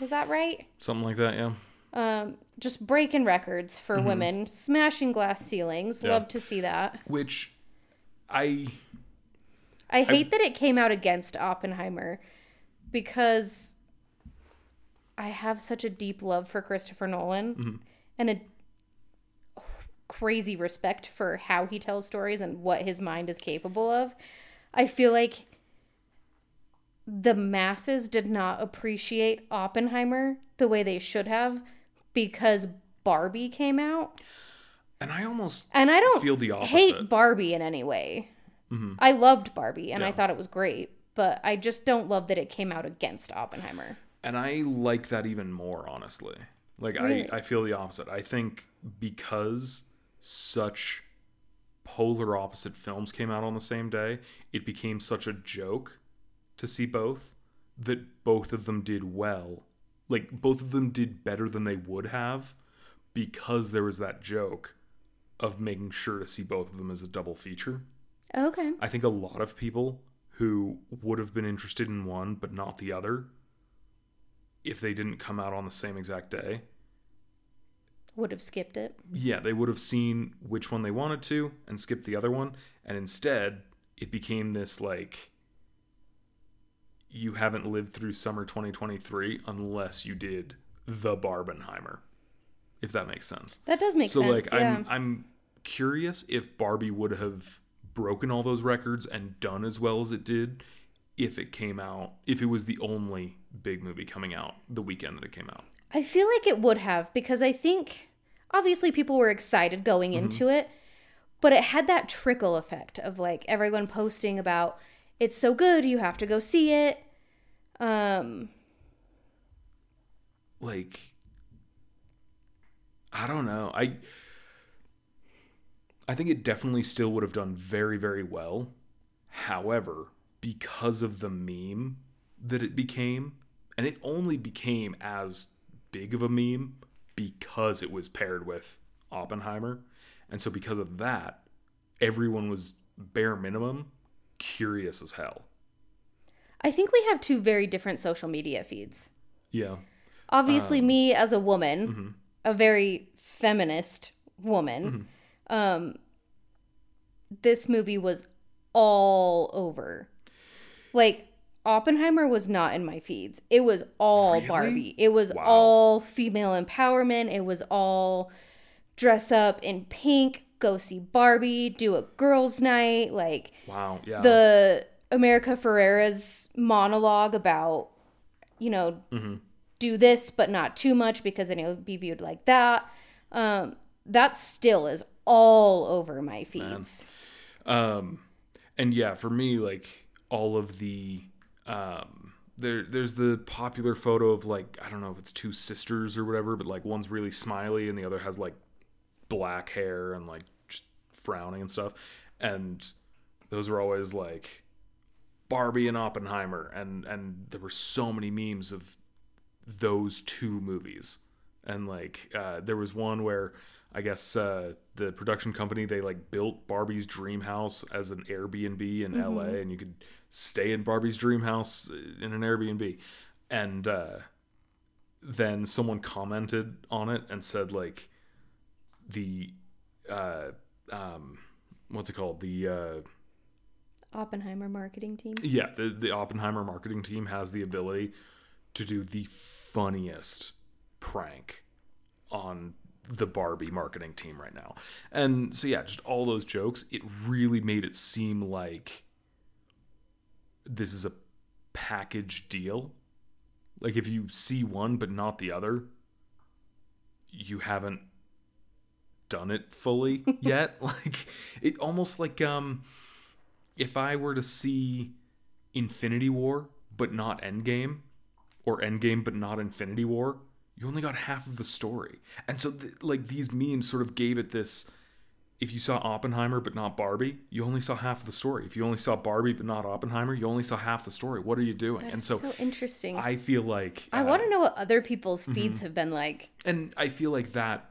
Was that right? Something like that, yeah. Um, just breaking records for women, smashing glass ceilings. Mm-hmm. Yeah. Love to see that. Which I I hate that it came out against Oppenheimer because I have such a deep love for Christopher Nolan mm-hmm. and a crazy respect for how he tells stories and what his mind is capable of. I feel like the masses did not appreciate Oppenheimer the way they should have because Barbie came out. and I almost And I don't feel the opposite. hate Barbie in any way. Mm-hmm. I loved Barbie and I thought it was great, but I just don't love that it came out against Oppenheimer. and I like that even more, honestly. Like Really? I, I feel the opposite. I think because such polar opposite films came out on the same day, it became such a joke to see both that both of them did well. Like both of them did better than they would have because there was that joke of making sure to see both of them as a double feature. Okay. I think a lot of people who would have been interested in one but not the other, if they didn't come out on the same exact day, Would have skipped it. yeah, they would have seen which one they wanted to and skipped the other one. And instead, it became this like, you haven't lived through summer 2023 unless you did the Barbenheimer, if that makes sense. That does make so sense. So, like yeah. I'm I'm curious if Barbie would have broken all those records and done as well as it did if it came out if it was the only big movie coming out the weekend that it came out. I feel like it would have because I think obviously people were excited going Mm-hmm. into it, but it had that trickle effect of like everyone posting about it's so good, you have to go see it. Um Like I don't know. I I think it definitely still would have done very very well. However, because of the meme that it became, and it only became as big of a meme because it was paired with Oppenheimer. And so because of that, everyone was bare minimum curious as hell. I think we have two very different social media feeds. Yeah. Obviously Um, me as a woman, mm-hmm. a very feminist woman. Um this movie was all over. Like Oppenheimer was not in my feeds. It was all Really? Barbie. It was Wow. all female empowerment. It was all dress up in pink, go see Barbie, do a girls' night. Like Wow. Yeah. the America Ferrera's monologue about, you know, Mm-hmm. do this but not too much because then it'll be viewed like that. Um, that still is all over my feeds. Um, and yeah, for me, like all of the um there there's the popular photo of like I don't know if it's two sisters or whatever, but like one's really smiley and the other has like black hair and like just frowning and stuff. And those were always like Barbie and Oppenheimer and and there were so many memes of those two movies. And like uh there was one where I guess uh, the production company they like built Barbie's dream house as an Airbnb in LA, and you could stay in Barbie's dream house uh, in an Airbnb. And uh, then someone commented on it and said like the uh, um, what's it called the uh, Oppenheimer marketing team. yeah the the Oppenheimer marketing team has the ability to do the funniest prank on the Barbie marketing team right now. And so yeah, just all those jokes, it really made it seem like this is a package deal. Like if you see one but not the other, you haven't done it fully yet. like it almost like um if I were to see Infinity War but not Endgame or Endgame but not Infinity War, you only got half of the story. And so th- like these memes sort of gave it this if you saw Oppenheimer but not Barbie, you only saw half of the story. If you only saw Barbie but not Oppenheimer, you only saw half the story. What are you doing? and so, so, interesting. I, I feel like uh, want to know what other people's mm-hmm. feeds have been like. and I feel like that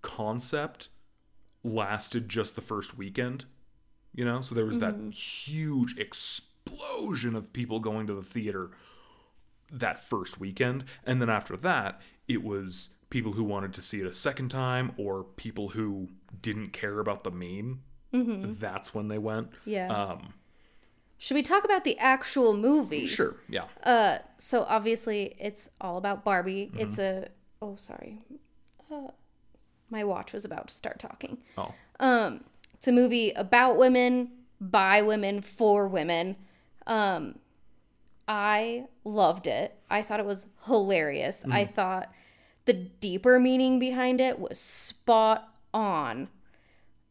concept lasted just the first weekend, you know? So there was that huge explosion of people going to the theater that first weekend. And then after that, it was people who wanted to see it a second time or people who didn't care about the meme. That's when they went. Yeah. Um, Should we talk about the actual movie? sure. Yeah. Uh, so obviously it's all about Barbie. Mm-hmm. It's a oh sorry, uh, my watch was about to start talking. Oh. Um, it's a movie about women, by women, for women. Um, I loved it. I thought it was hilarious. I thought the deeper meaning behind it was spot on.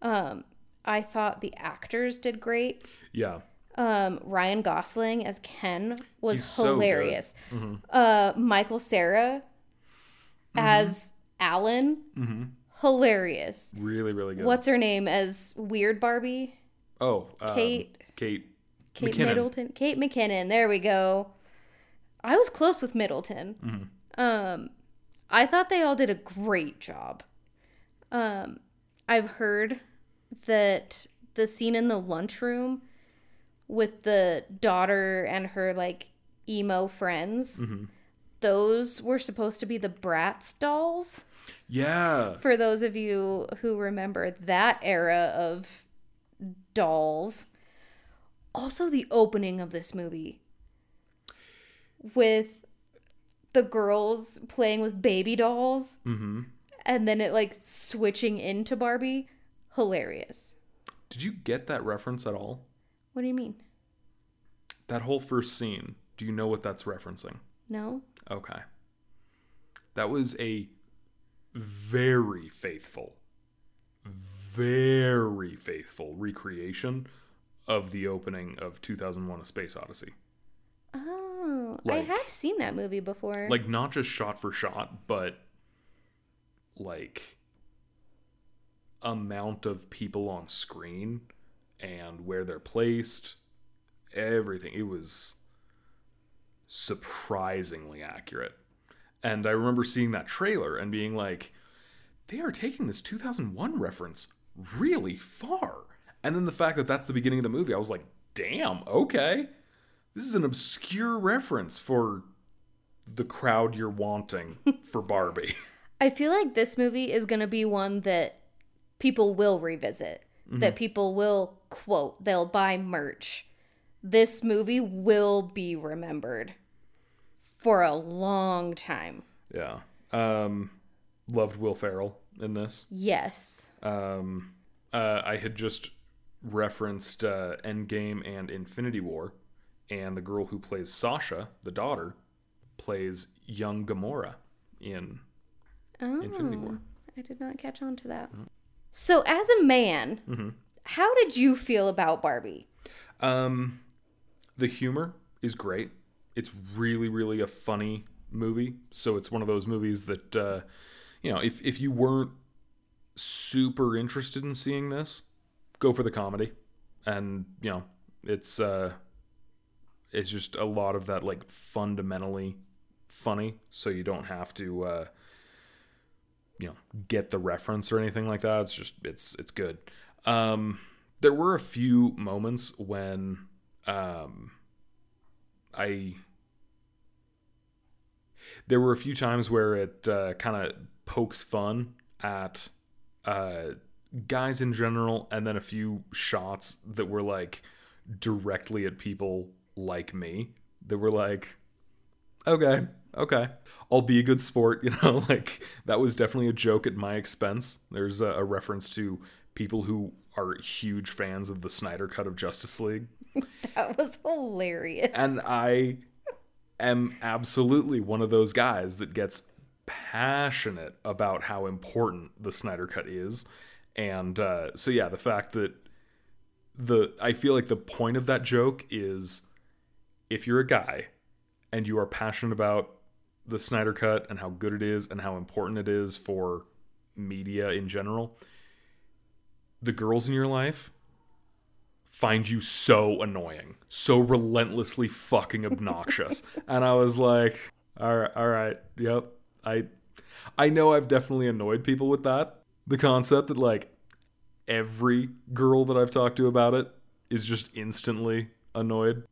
Um, I thought the actors did great. Yeah. Um, Ryan Gosling as Ken was He's so good. Mm-hmm. hilarious. Uh, Michael Cera as Alan, hilarious. Really, really good. What's her name as Weird Barbie? Oh, um, Kate- Kate. McKinnon. Middleton. Kate McKinnon. There we go. I was close with Middleton. Mm-hmm. Um, I thought they all did a great job. Um, I've heard that the scene in the lunchroom with the daughter and her like emo friends, Mm-hmm. those were supposed to be the Bratz dolls. Yeah. For those of you who remember that era of dolls. Also, the opening of this movie with the girls playing with baby dolls Mm-hmm. and then it like switching into Barbie. Hilarious. Did you get that reference at all? What do you mean? That whole first scene. Do you know what that's referencing? No? Okay. That was a very faithful, very faithful recreation of the opening of 2001 A Space Odyssey. Oh, I have seen that movie before. Like, not just shot for shot, but like amount of people on screen and where they're placed, everything. It was surprisingly accurate. And I remember seeing that trailer and being like, they are taking this 2001 reference really far. And then the fact that that's the beginning of the movie, I was like, damn, okay. This is an obscure reference for the crowd you're wanting for Barbie. I feel like this movie is going to be one that people will revisit, that people will quote, they'll buy merch. This movie will be remembered for a long time. yeah. Um, loved Will Ferrell in this. Yes. Um, uh, I had just referenced uh, Endgame and Infinity War, and the girl who plays Sasha, the daughter, plays young Gamora in Oh, Infinity War. I did not catch on to that. So, as a man, Mm-hmm. how did you feel about Barbie? Um, the humor is great. It's really, really a funny movie. So it's one of those movies that, uh, you know, if if you weren't super interested in seeing this, go for the comedy, and you know, it's uh, it's just a lot of that like fundamentally funny, so you don't have to. Uh, you know get the reference or anything like that. It's just it's it's good. Um there were a few moments when um i there were a few times where it uh, kind of pokes fun at uh guys in general and then a few shots that were like directly at people like me that were like okay okay. I'll be a good sport you know like that was definitely a joke at my expense. There's a, a reference to people who are huge fans of the snyder cut of justice league. That was hilarious. and i am absolutely one of those guys that gets passionate about how important the snyder cut is and uh, so yeah the fact that the i feel like the point of that joke is if you're a guy and you are passionate about the Snyder Cut and how good it is and how important it is for media in general, the girls in your life find you so annoying, so relentlessly fucking obnoxious. and I was like, all right, all right, yep. I I know I've definitely annoyed people with that. The concept that like every girl that I've talked to about it is just instantly annoyed.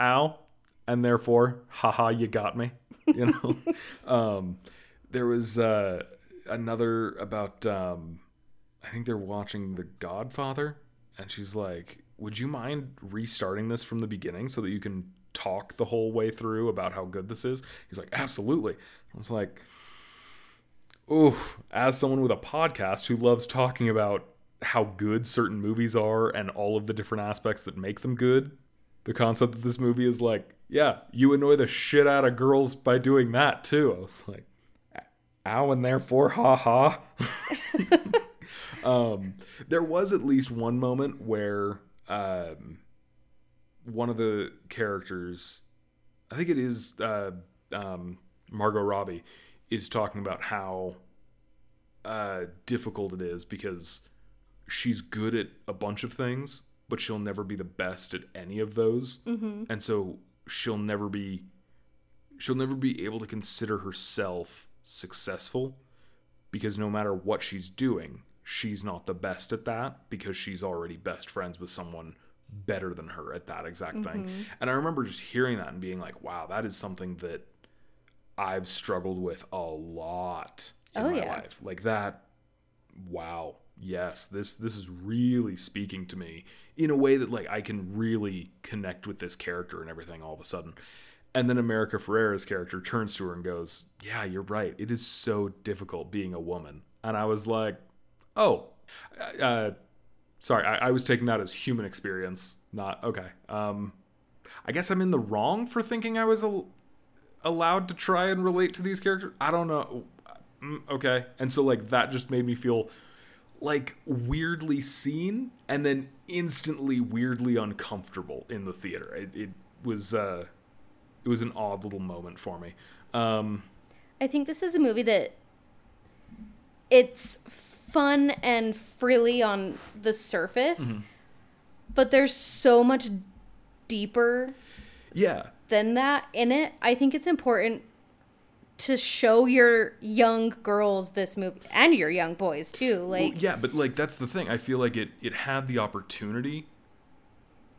Ow. And therefore, haha, you got me. You know? um, there was uh, another about, um, I think they're watching The Godfather. And she's like, Would you mind restarting this from the beginning so that you can talk the whole way through about how good this is? He's like, Absolutely. I was like, Ooh, as someone with a podcast who loves talking about how good certain movies are and all of the different aspects that make them good, the concept that this movie is like, yeah, you annoy the shit out of girls by doing that too. I was like, ow, and therefore, ha ha. um, there was at least one moment where um, one of the characters, I think it is uh, um, Margot Robbie, is talking about how uh, difficult it is because she's good at a bunch of things, but she'll never be the best at any of those, Mm-hmm. and so she'll never be she'll never be able to consider herself successful because no matter what she's doing, she's not the best at that because she's already best friends with someone better than her at that exact thing. And I remember just hearing that and being like, wow, that is something that I've struggled with a lot in Oh, my yeah. life. Like that wow. Yes, this this is really speaking to me in a way that like I can really connect with this character and everything all of a sudden. And then America Ferrera's character turns to her and goes, "Yeah, you're right. It is so difficult being a woman." And I was like, "Oh, uh, sorry. I, I was taking that as human experience, not okay." Um, I guess I'm in the wrong for thinking I was al- allowed to try and relate to these characters. I don't know. Mm, okay, and so like that just made me feel like weirdly seen and then instantly weirdly uncomfortable in the theater. It, it was uh, it was an odd little moment for me. Um, I think this is a movie that it's fun and frilly on the surface, but there's so much deeper yeah, than that in it. I think it's important to show your young girls this movie and your young boys too. Well, Like, yeah, but like that's the thing. I feel like it it had the opportunity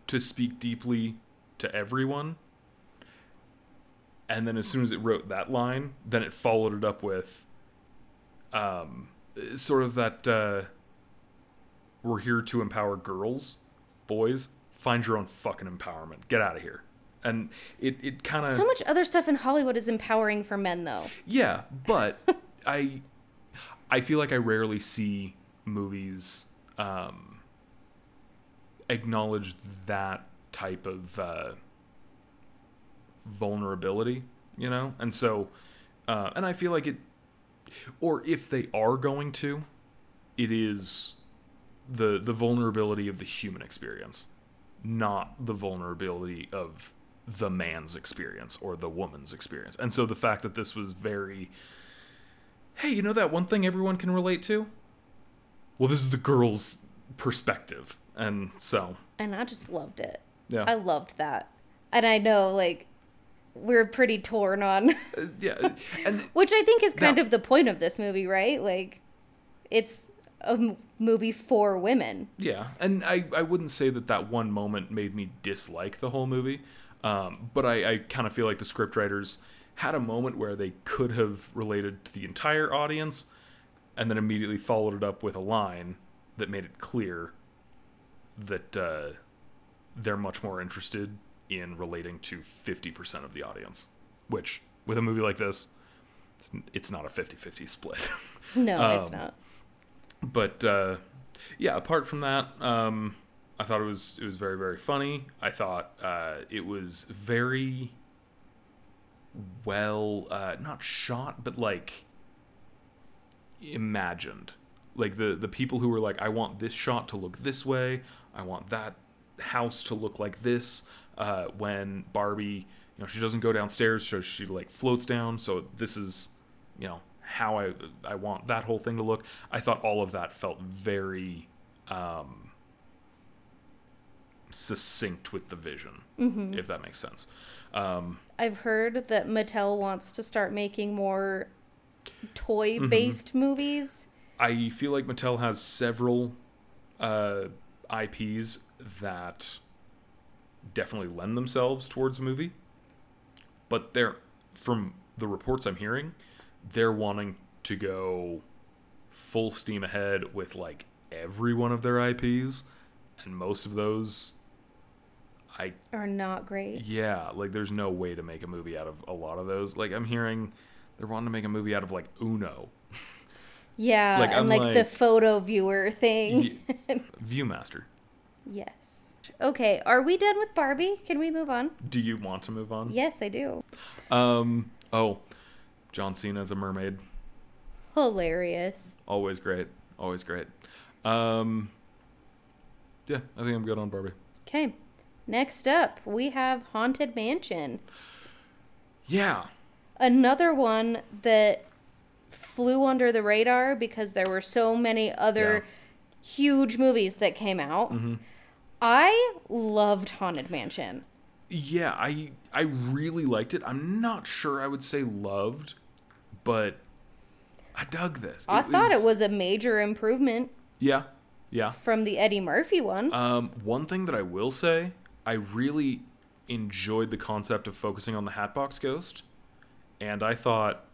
to speak deeply to everyone. And then as soon as it wrote that line, then it followed it up with um sort of that uh we're here to empower girls, boys, find your own fucking empowerment. Get out of here. And it it kind of so much other stuff in Hollywood is empowering for men, though. yeah, but I I feel like I rarely see movies um, acknowledge that type of uh, vulnerability, you know, and so uh, and I feel like it, or if they are going to, it is the the vulnerability of the human experience, not the vulnerability of the man's experience or the woman's experience. And so the fact that this was very hey, you know that one thing everyone can relate to? Well, this is the girl's perspective. And so, And I just loved it. yeah. I loved that. And I know, like, we're pretty torn on, Uh, yeah. And which I think is kind No. of the point of this movie, right? Like, it's a m- movie for women. Yeah, and I, I wouldn't say that that one moment made me dislike the whole movie, um, but I, I kind of feel like the scriptwriters had a moment where they could have related to the entire audience, and then immediately followed it up with a line that made it clear that uh, they're much more interested in relating to 50% of the audience, which with a movie like this, it's, it's not a 50-50 split. No, it's Um, not. but uh, yeah, apart from that, um, I thought it was it was very very funny. I thought uh, it was very well uh, not shot, but like imagined. Like the the people who were like, I want this shot to look this way. I want that house to look like this. Uh, when Barbie, you know, she doesn't go downstairs, so she like floats down. So this is, you know, how I I want that whole thing to look. I thought all of that felt very um, succinct with the vision, if that makes sense. Um, I've heard that Mattel wants to start making more toy Mm-hmm. based movies. I feel like Mattel has several uh, IPs that definitely lend themselves towards a movie, but they're from the reports I'm hearing, they're wanting to go full steam ahead with like every one of their IPs, and most of those, I Are not great. yeah, like there's no way to make a movie out of a lot of those. Like I'm hearing they're wanting to make a movie out of like Uno. Yeah, Like, and I'm like, the photo viewer thing. Y- Viewmaster. yes. Okay, are we done with Barbie? Can we move on? Do you want to move on? Yes, I do. Um. Oh, John Cena as a mermaid. Hilarious. Always great. Always great. Um. Yeah, I think I'm good on Barbie. Okay. Next up, we have Haunted Mansion. Yeah. Another one that flew under the radar because there were so many other huge movies that came out. Mm-hmm. I loved Haunted Mansion. Yeah. I I really liked it. I'm not sure I would say loved, but I dug this. I thought it was a major improvement Yeah. Yeah. from the Eddie Murphy one. Um, one thing that I will say, I really enjoyed the concept of focusing on the Hatbox Ghost, and I thought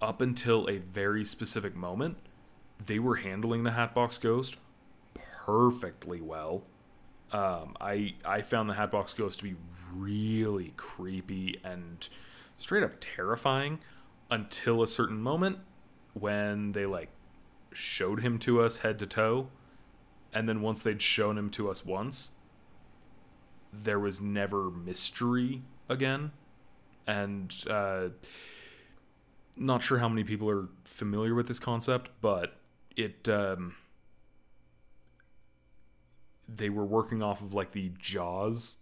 up until a very specific moment, they were handling the Hatbox Ghost perfectly well. Um, I I found the Hatbox Ghost to be really creepy and straight up terrifying until a certain moment when they like showed him to us head to toe and then once they'd shown him to us once there was never mystery again. And uh, not sure how many people are familiar with this concept but it um, they were working off of like the jaws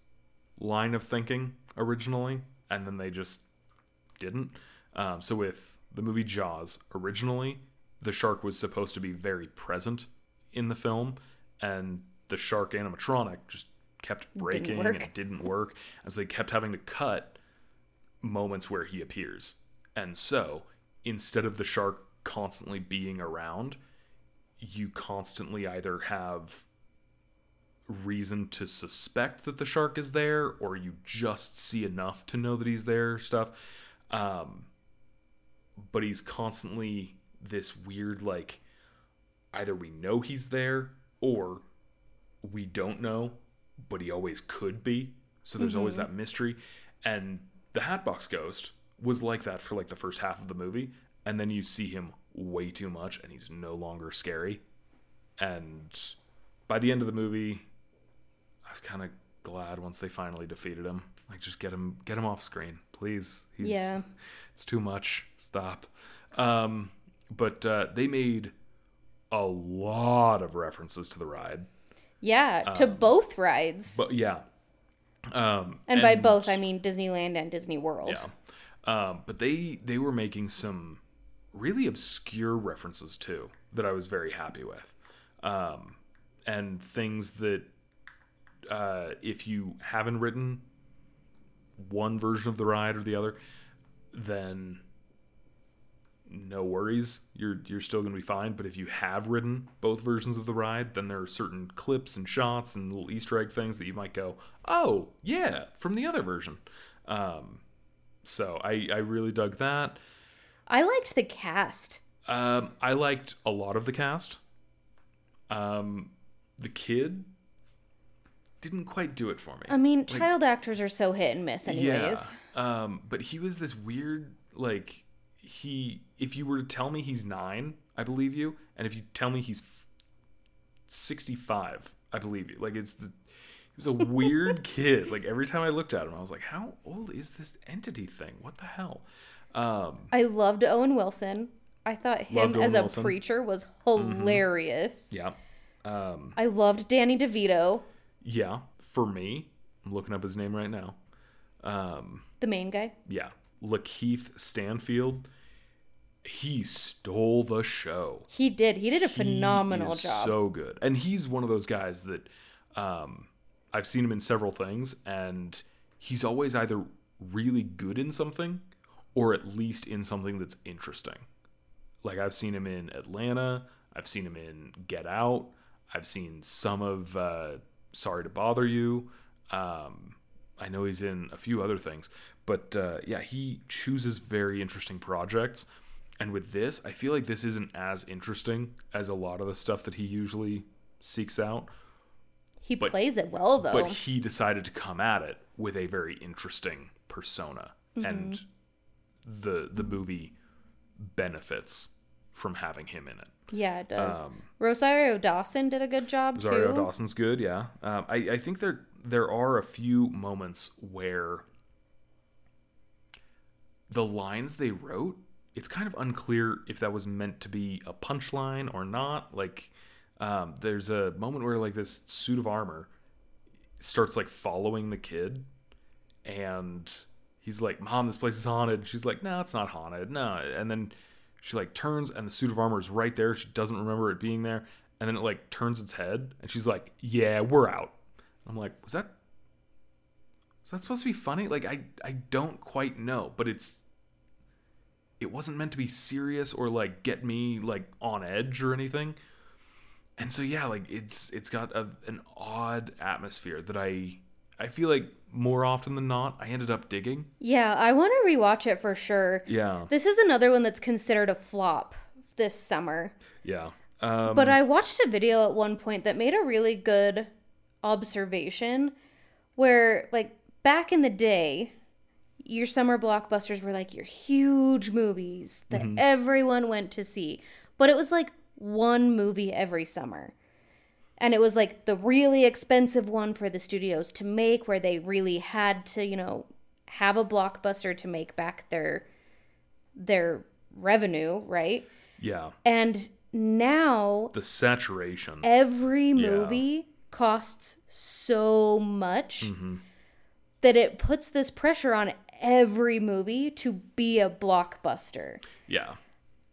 line of thinking originally and then they just didn't. Um, so with the movie jaws originally the shark was supposed to be very present in the film and the shark animatronic just kept breaking work. and didn't work as they kept having to cut moments where he appears and so instead of the shark constantly being around you constantly either have reason to suspect that the shark is there or you just see enough to know that he's there stuff um but he's constantly this weird like either we know he's there or we don't know but he always could be. So there's always that mystery. And the hatbox ghost was like that for like the first half of the movie. And then you see him way too much and he's no longer scary. And by the end of the movie i was kind of glad once they finally defeated him. Like just get him get him off screen please. He's Yeah. it's too much. Stop. Um but uh, they made a lot of references to the ride Yeah, to both rides. But yeah. Um, and, by both, I mean Disneyland and Disney World. Yeah. Um, but they they were making some really obscure references too that I was very happy with, um, and things that uh, if you haven't ridden one version of the ride or the other, then no worries. You're you're still going to be fine. But if you have ridden both versions of the ride, then there are certain clips and shots and little Easter egg things that you might go, "Oh, yeah, from the other version." Um, so I I really dug that. I liked the cast. Um, I liked a lot of the cast. Um, the kid didn't quite do it for me. I mean, child actors are so hit and miss, anyways. Yeah. Um, but he was this weird, like, he, if you were to tell me he's nine, I believe you. And if you tell me he's 65, I believe you. Like, it's the, he was a weird kid. Like, every time I looked at him, I was like, how old is this entity thing? What the hell? Um, I loved Owen Wilson. I thought him as a Wilson. preacher was hilarious. yeah. Um, I loved Danny DeVito, yeah. For me, I'm looking up his name right now. Um, the main guy. yeah. Lakeith Stanfield. He stole the show. He did. He did a He phenomenal job. So good. And he's one of those guys that um, I've seen him in several things, and he's always either really good in something or at least in something that's interesting. Like I've seen him in Atlanta, I've seen him in Get Out, I've seen some of uh, Sorry to Bother You. Um, I know he's in a few other things, but uh, yeah, he chooses very interesting projects. And with this, I feel like this isn't as interesting as a lot of the stuff that he usually seeks out. he plays it well, though. But he decided to come at it with a very interesting persona, Mm-hmm. and the the movie benefits from having him in it. yeah, it does. Um, Rosario Dawson did a good job Rosario too. Dawson's good, yeah. Um, I, I think there there are a few moments where the lines they wrote, it's kind of unclear if that was meant to be a punchline or not. Like, um, there's a moment where like this suit of armor starts like following the kid, and he's like, "Mom, this place is haunted." She's like, "No, it's not haunted." No, and then she like turns, and the suit of armor is right there. She doesn't remember it being there, and then it like turns its head, and she's like, "Yeah, we're out." I'm like, "Was that?" Was that supposed to be funny? Like I I don't quite know, but it's it wasn't meant to be serious or like get me like on edge or anything. And so yeah, like it's it's got a, an odd atmosphere that I I feel like more often than not I ended up digging. Yeah, I want to rewatch it for sure. Yeah. This is another one that's considered a flop this summer. Yeah. Um But I watched a video at one point that made a really good observation where, like, back in the day, your summer blockbusters were like your huge movies that mm-hmm. everyone went to see. But it was like one movie every summer. And it was like the really expensive one for the studios to make, where they really had to, you know, have a blockbuster to make back their their revenue, right? yeah. And now The saturation. every movie costs so much mm-hmm. that it puts this pressure on every movie to be a blockbuster. Yeah.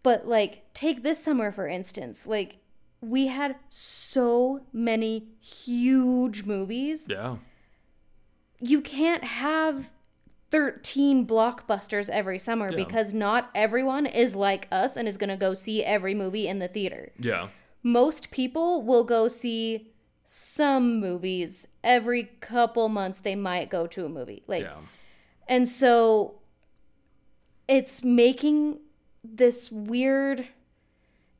But like take this summer for instance, like we had so many huge movies. Yeah. You can't have 13 blockbusters every summer Yeah. because not everyone is like us and is going to go see every movie in the theater. Yeah. most people will go see some movies every couple months they might go to a movie like Yeah. And so it's making this weird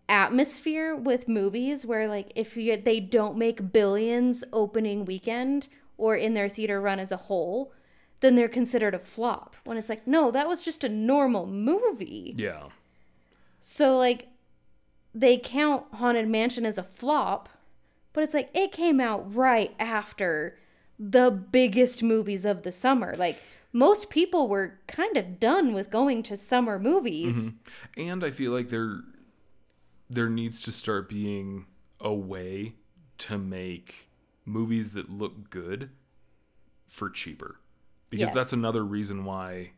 atmosphere with movies where like if you, they don't make billions opening weekend or in their theater run as a whole then they're considered a flop when it's like no that was just a normal movie Yeah. so like they count Haunted Mansion as a flop, but it's like it came out right after the biggest movies of the summer. Like most people were kind of done with going to summer movies. Mm-hmm. And I feel like there there needs to start being a way to make movies that look good for cheaper. Because Yes. that's another reason why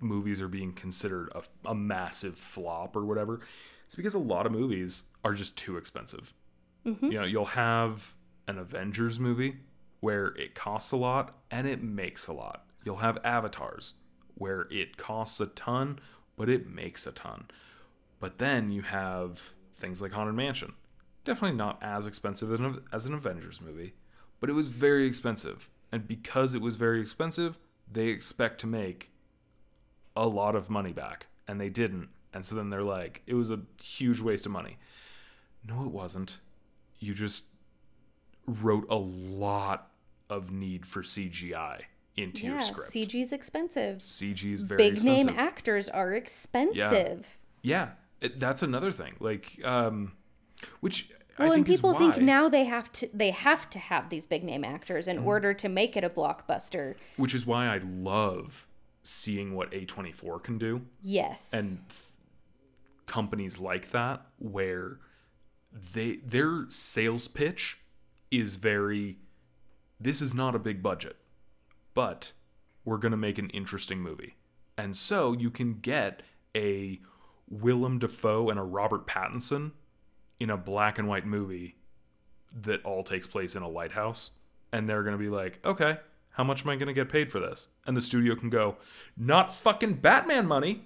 movies are being considered a, a massive flop or whatever. It's because a lot of movies are just too expensive. Mm-hmm. You know, you'll have an Avengers movie where it costs a lot and it makes a lot. You'll have Avatars where it costs a ton, but it makes a ton. But then you have things like Haunted Mansion. Definitely not as expensive as an- Avengers movie, but it was very expensive. And because it was very expensive, they expect to make a lot of money back. And they didn't. And so then they're like, it was a huge waste of money. No, it wasn't. You just wrote a lot of need for CGI into your Yeah, script. CG's expensive. CG is very expensive. Big expensive. name actors are expensive. Yeah, it, that's another thing. Like, um, which Well, I and people think now they have to they have to have these big name actors in order to make it a blockbuster. which is why I love seeing what A24 can do Yes. and th- companies like that where they their sales pitch is very this is not a big budget but we're going to make an interesting movie. And so you can get a Willem Dafoe and a Robert Pattinson in a black and white movie that all takes place in a lighthouse and they're going to be like okay how much am i going to get paid for this? And the studio can go not fucking batman money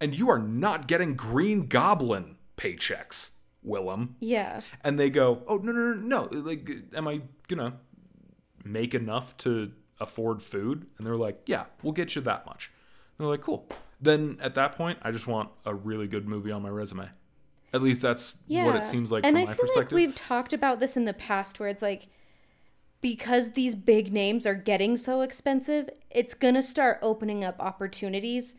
and you are not getting green goblin paychecks willem. Yeah. and they go oh no no no no like am i gonna make enough to afford food? And they're like yeah we'll get you that much. And they're like cool. Then at that point i just want a really good movie on my resume. At least that's Yeah. what it seems like and from I my feel like we've talked about this in the past where it's like because these big names are getting so expensive, it's going to start opening up opportunities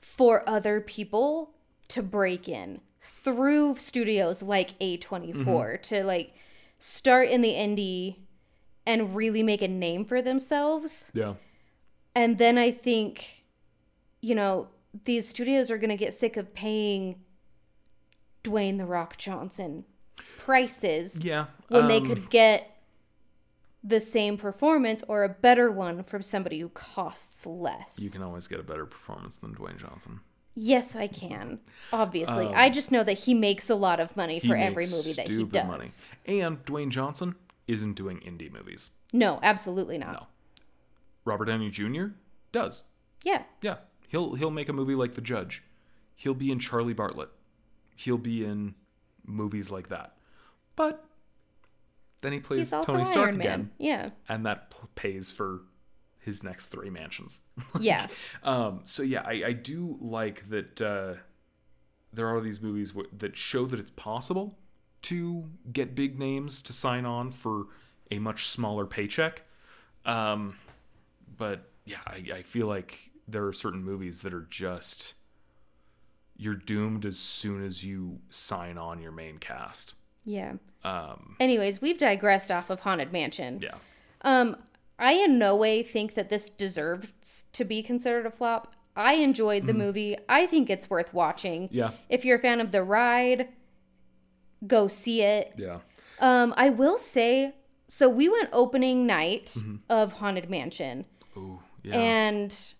for other people to break in through studios like A24 Mm-hmm. to like start in the indie and really make a name for themselves. yeah And then I think, you know, these studios are going to get sick of paying Dwayne The Rock Johnson prices yeah when they um, could get the same performance or a better one from somebody who costs less. you can always get a better performance than dwayne johnson yes, I can. Obviously. I just know that he makes a lot of money Um, for every movie that he does. money. and dwayne johnson isn't doing indie movies No, absolutely not. No. robert downey jr does Yeah. Yeah, he'll he'll make a movie like The Judge. He'll be in Charlie Bartlett. He'll be in movies like that. But then he plays Tony Iron Stark Man. again, Yeah. and that p- pays for his next three mansions. Yeah. um, so yeah, I, I do like that uh, there are these movies w- that show that it's possible to get big names to sign on for a much smaller paycheck. Um, but yeah, I, I feel like there are certain movies that are just you're doomed as soon as you sign on your main cast. Yeah. Um, Anyways, we've digressed off of Haunted Mansion. yeah, Um, I in no way think that this deserves to be considered a flop. I enjoyed the movie. I think it's worth watching. Yeah, If you're a fan of the ride, go see it. yeah. Um, I will say, so we went opening night Mm-hmm. of Haunted Mansion, Ooh, yeah. and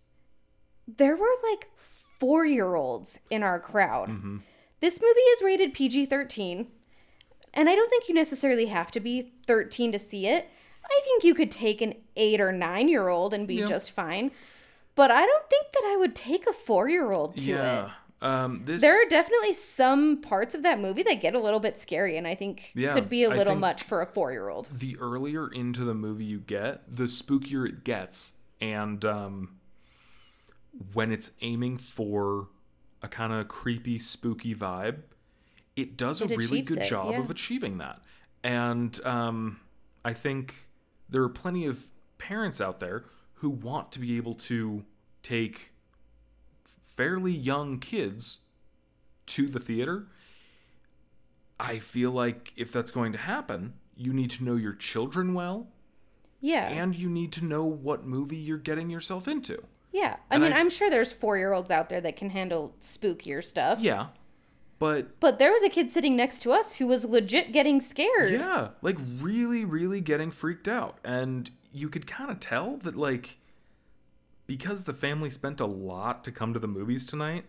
there were like four year olds in our crowd. Mm-hmm. This movie is rated PG 13, and I don't think you necessarily have to be 13 to see it. I think you could take an eight or nine year old and be Yeah. just fine. But I don't think that I would take a four year old to it. Um, this There are definitely some parts of that movie that get a little bit scary, and I think Yeah, could be a little much for a four year old. the earlier into the movie you get, the spookier it gets. And um, when it's aiming for a kind of creepy, spooky vibe, it does a really good it, job yeah. of achieving that. And um, I think there are plenty of parents out there who want to be able to take fairly young kids to the theater. I feel like if that's going to happen, you need to know your children well Yeah. and you need to know what movie you're getting yourself into. yeah. I and mean, I- am sure there's four year olds out there that can handle spookier stuff. Yeah. But But there was a kid sitting next to us who was legit getting scared. yeah, like really, really getting freaked out. And you could kind of tell that, like, because the family spent a lot to come to the movies tonight,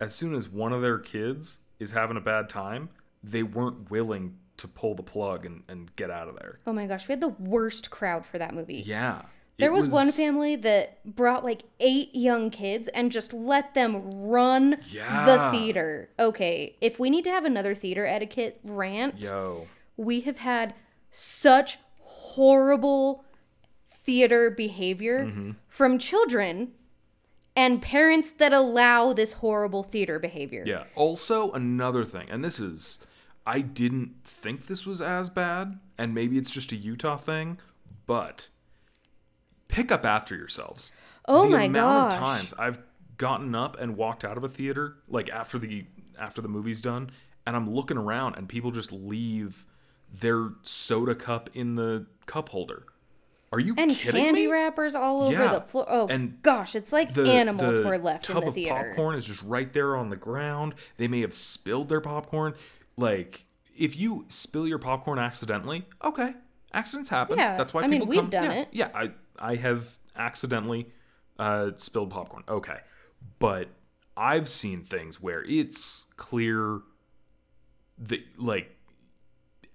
as soon as one of their kids is having a bad time, they weren't willing to pull the plug and, and get out of there. Oh my gosh, we had the worst crowd for that movie. Yeah. There it was, one family that brought like eight young kids and just let them run the theater. Okay, if we need to have another theater etiquette rant, Yo. we have had such horrible theater behavior Mm-hmm. from children and parents that allow this horrible theater behavior. Yeah. Also, another thing, and this is, I didn't think this was as bad, and maybe it's just a Utah thing, but pick up after yourselves. Oh the my amount gosh. of times I've gotten up and walked out of a theater, like after the after the movie's done, and I'm looking around, and people just leave their soda cup in the cup holder. Are you And kidding candy me? wrappers all over Yeah. the floor. Oh And gosh, it's like the, animals the were left in tub the of theater. popcorn is just right there on the ground. They may have spilled their popcorn. Like, if you spill your popcorn accidentally, okay, accidents happen. Yeah, that's why I mean, we've come- done yeah, it. Yeah, I I have accidentally uh, spilled popcorn. Okay, but I've seen things where it's clear that like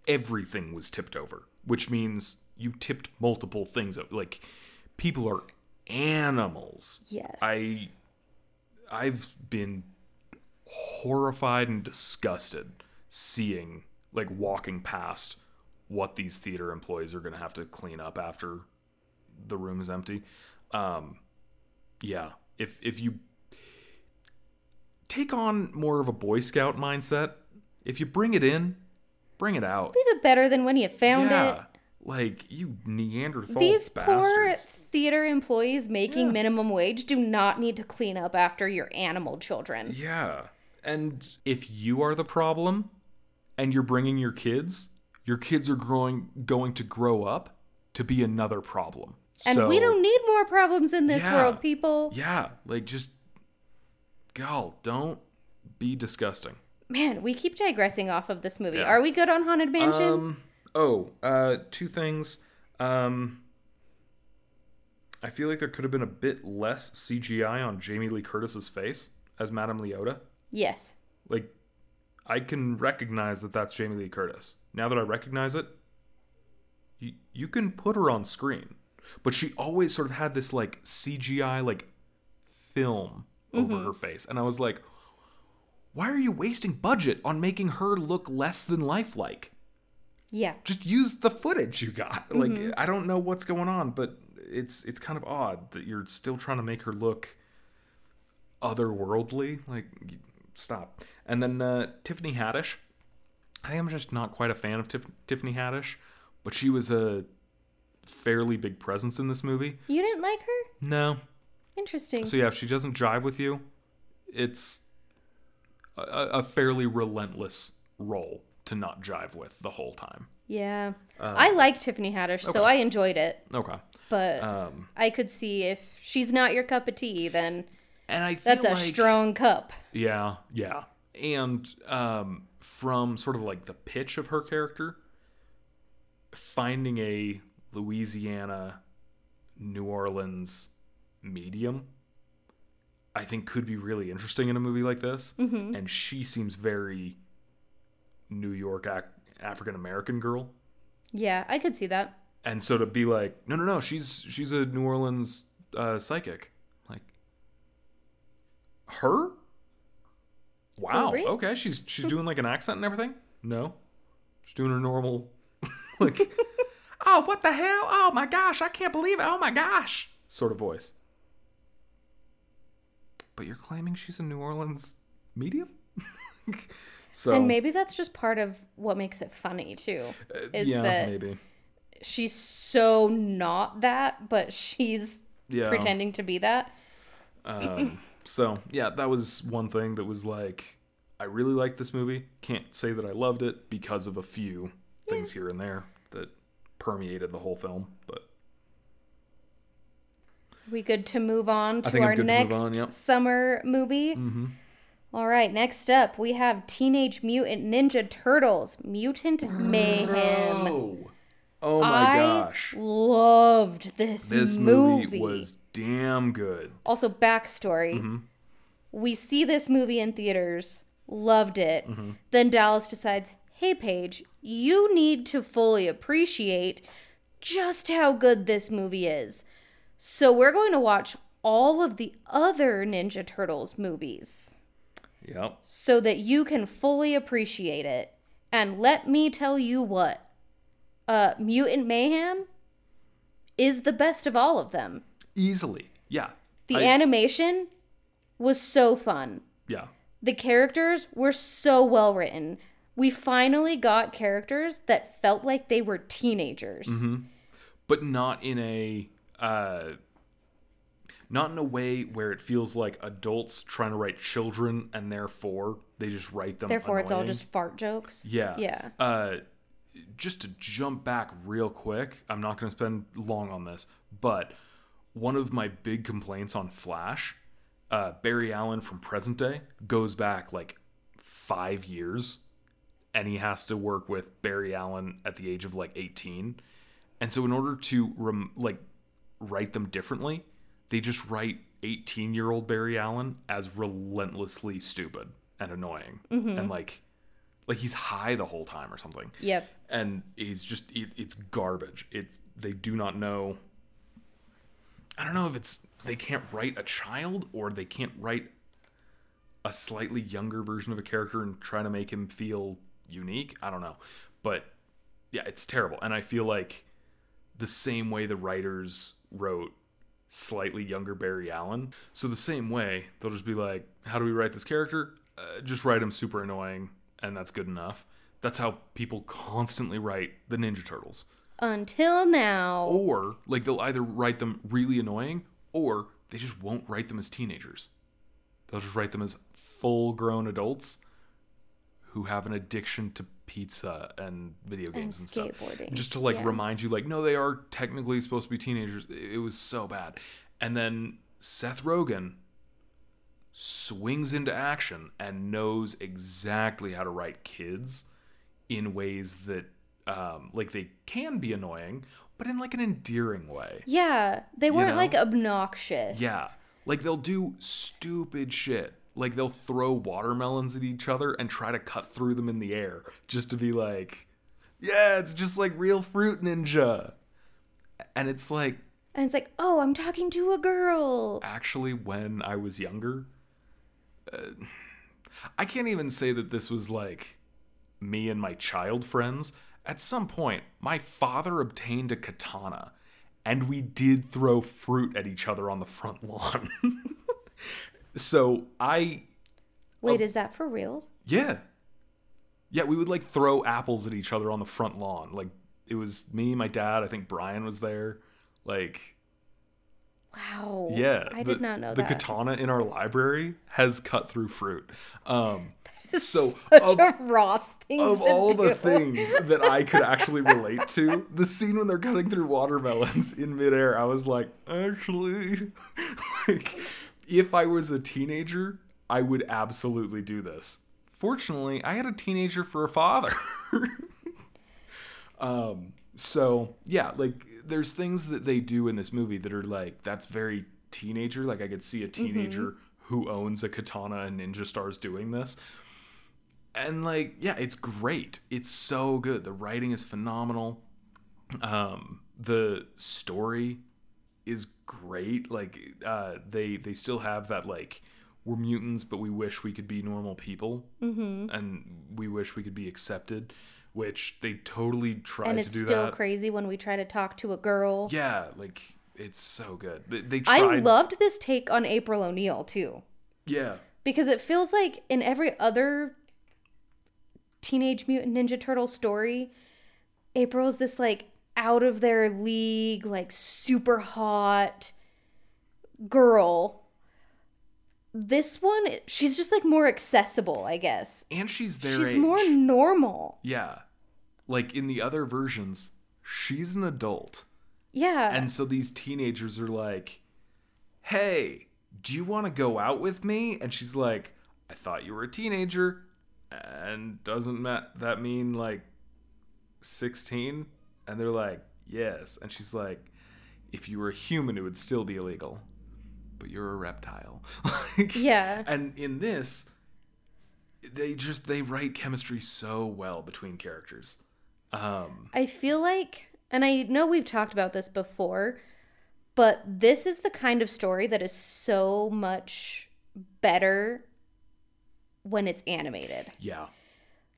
everything was tipped over, which means you tipped multiple things. up. Like people are animals. Yes. I I've been horrified and disgusted seeing like walking past what these theater employees are going to have to clean up after the room is empty. Um yeah, if if you take on more of a boy scout mindset, if you bring it in, bring it out. Leave it better than when you found yeah. it. Like you Neanderthal These poor theater employees making Yeah. minimum wage do not need to clean up after your animal children. Yeah. And if you are the problem and you're bringing your kids, your kids are growing going to grow up to be another problem. And So, we don't need more problems in this Yeah. world, people. Yeah, like just gal, don't be disgusting. Man, we keep digressing off of this movie. Yeah. Are we good on Haunted Mansion? Um oh, uh two things. Um I feel like there could have been a bit less CGI on Jamie Lee Curtis's face as Madame Leota. yes. like I can recognize that that's Jamie Lee Curtis. Now that I recognize it, you, you can put her on screen. But she always sort of had this like CGI like film over her face. And I was like, why are you wasting budget on making her look less than lifelike? Yeah. Just use the footage you got. Like I don't know what's going on, but it's it's kind of odd that you're still trying to make her look otherworldly. Like stop. And then uh, Tiffany Haddish. I think I am just not quite a fan of Tif- Tiffany Haddish, but she was a fairly big presence in this movie. You didn't like her? No. Interesting. So yeah, if she doesn't jive with you, it's a, a fairly relentless role to not jive with the whole time. yeah. I like Tiffany Haddish, so I enjoyed it. Okay. But Um, I could see if she's not your cup of tea, then and I feel that's a like, strong cup. Yeah, yeah. And um, from sort of like the pitch of her character, finding a Louisiana, New Orleans medium, I think could be really interesting in a movie like this. Mm-hmm. And she seems very New York ac- African American girl. Yeah, I could see that. And so to be like, no, no, no, she's she's a New Orleans uh, psychic, like her. Wow. Okay, she's she's doing like an accent and everything. No, she's doing her normal, like, oh, what the hell? Oh my gosh, I can't believe it. Oh my gosh, sort of voice. But you're claiming she's a New Orleans medium. so And maybe that's just part of what makes it funny too. Is yeah, that maybe she's so not that, but she's yeah pretending to be that. Um, so yeah, that was one thing that was like, I really liked this movie. Can't say that I loved it because of a few things here and there that permeated the whole film. But We good to move on to our to next on, yep. summer movie. Mhm. All right, next up we have Teenage Mutant Ninja Turtles Mutant Mayhem. Oh, oh my I gosh. loved this, This movie. movie was damn good. Also, backstory. Mm-hmm. We see this movie in theaters, loved it. Mm-hmm. Then Dallas decides, hey, Paige, you need to fully appreciate just how good this movie is. So we're going to watch all of the other Ninja Turtles movies Yep. so that you can fully appreciate it. And let me tell you what uh, Mutant Mayhem is the best of all of them. Easily. Yeah. The I- animation was so fun. Yeah. The characters were so well written. We finally got characters that felt like they were teenagers. Mm-hmm. But not in a uh not in a way where it feels like adults trying to write children and therefore they just write them Therefore, it's all just fart jokes. Yeah. Yeah. Uh, just to jump back real quick, I'm not going to spend long on this, but one of my big complaints on Flash, uh, Barry Allen from present day goes back like five years, and he has to work with Barry Allen at the age of like 18, and so in order to rem- like write them differently, they just write 18 year old Barry Allen as relentlessly stupid and annoying. Mm-hmm. And like like he's high the whole time or something. Yep. and he's just it, it's garbage. It's they do not know i don't know if it's they can't write a child or they can't write a slightly younger version of a character and try to make him feel unique. I don't know. But yeah it's terrible. And i feel like the same way the writers wrote slightly younger Barry Allen. So the same way, they'll just be like, "How do we write this character? Uh, just write him super annoying, and that's good enough." That's how people constantly write the Ninja Turtles. Until now. Or like they'll either write them really annoying, or they just won't write them as teenagers. They'll just write them as full-grown adults who have an addiction to pizza and video games and, stuff skateboarding. just to like Yeah. remind you like no they are technically supposed to be teenagers it was so bad and then seth rogen swings into action and knows exactly how to write kids in ways that um, like they can be annoying but in like an endearing way Yeah. They weren't know? like obnoxious. yeah like they'll do stupid shit like they'll throw watermelons at each other and try to cut through them in the air just to be like yeah it's just like real fruit ninja. And it's like And it's like, oh, I'm talking to a girl. actually when i was younger uh, i can't even say that this was like me and my child friends. At some point my father obtained a katana and we did throw fruit at each other on the front lawn so i Wait, is that for reals? Yeah. Yeah, we would like throw apples at each other on the front lawn. Like it was me, my dad, I think Brian was there. Like Wow. yeah. I the- did not know the that. katana in our library has cut through fruit. Um so Such of, a Ross thing of all do. the things that I could actually relate to, the scene when they're cutting through watermelons in midair, I was like, actually, like, if I was a teenager, I would absolutely do this. Fortunately, I had a teenager for a father. um, so yeah, like there's things that they do in this movie that are like that's very teenager. Like I could see a teenager who owns a katana and ninja stars doing this and like yeah it's great it's so good the writing is phenomenal um the story is great like uh they they still have that like we're mutants but we wish we could be normal people mm-hmm. and we wish we could be accepted which they totally tried and to do that. it's still crazy when we try to talk to a girl. yeah like it's so good they, they I loved this take on April O'Neil too. yeah Because it feels like in every other Teenage Mutant Ninja Turtle story, April's this like out of their league, like super hot girl. This one, she's just like more accessible, I guess. and she's their She's age. more normal. yeah like in the other versions she's an adult Yeah. And so these teenagers are like, hey, do you want to go out with me? And she's like, I thought you were a teenager. And doesn't that mean like 16? And they're like, Yes. And she's like, If you were a human, it would still be illegal. But you're a reptile. Like- Yeah. And in this, they just they write chemistry so well between characters. Um I feel like, and I know we've talked about this before, but this is the kind of story that is so much better when it's animated. yeah.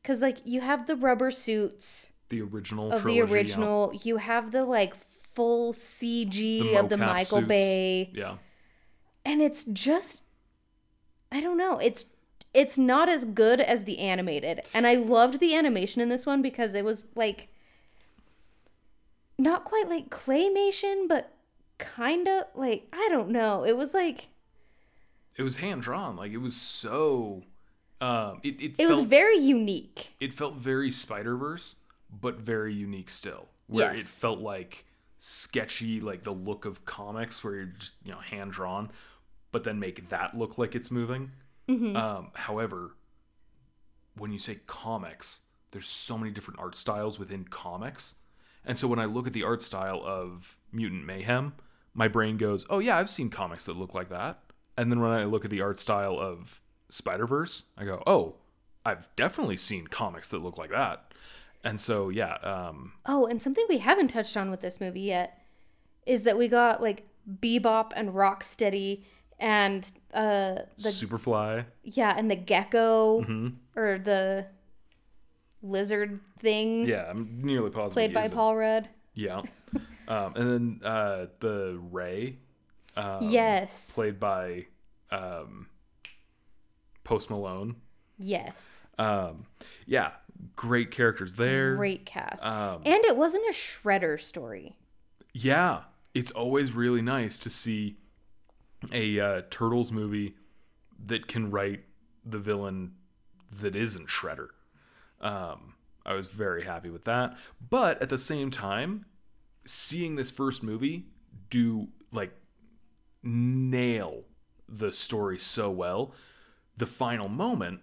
Because, like, you have the rubber suits The original of trilogy, the yeah. original, you have the, like, full CG The of the Michael suits. Bay. Yeah. and it's just i don't know it's it's not as good as the animated and i loved the animation in this one because it was like not quite like claymation but kind of like i don't know it was like It was hand drawn. Like it was so um it, it, it felt was very unique it felt very Spider-Verse, but very unique still. Where it felt like sketchy, like the look of comics where you're just, you know, hand drawn, but then make that look like it's moving. Um, however, when you say comics, there's so many different art styles within comics. And so when I look at the art style of Mutant Mayhem, my brain goes, "Oh yeah, I've seen comics that look like that." And then when I look at the art style of Spider-Verse, I go, "Oh, I've definitely seen comics that look like that." And so yeah, um oh and something we haven't touched on with this movie yet is that we got like bebop and rocksteady and uh the Superfly, yeah and the gecko Mm-hmm. or the lizard thing yeah, I'm nearly positive. played by paul rudd Yeah. um, and then uh, the Ray, um, yes played by um, Post Malone. yes Um, yeah, great characters there. great cast Um, and it wasn't a shredder story Yeah, it's always really nice to see a uh, Turtles movie that can write the villain that isn't Shredder. Um, I was very happy with that. But at the same time, seeing this first movie do like nail the story so well, the final moment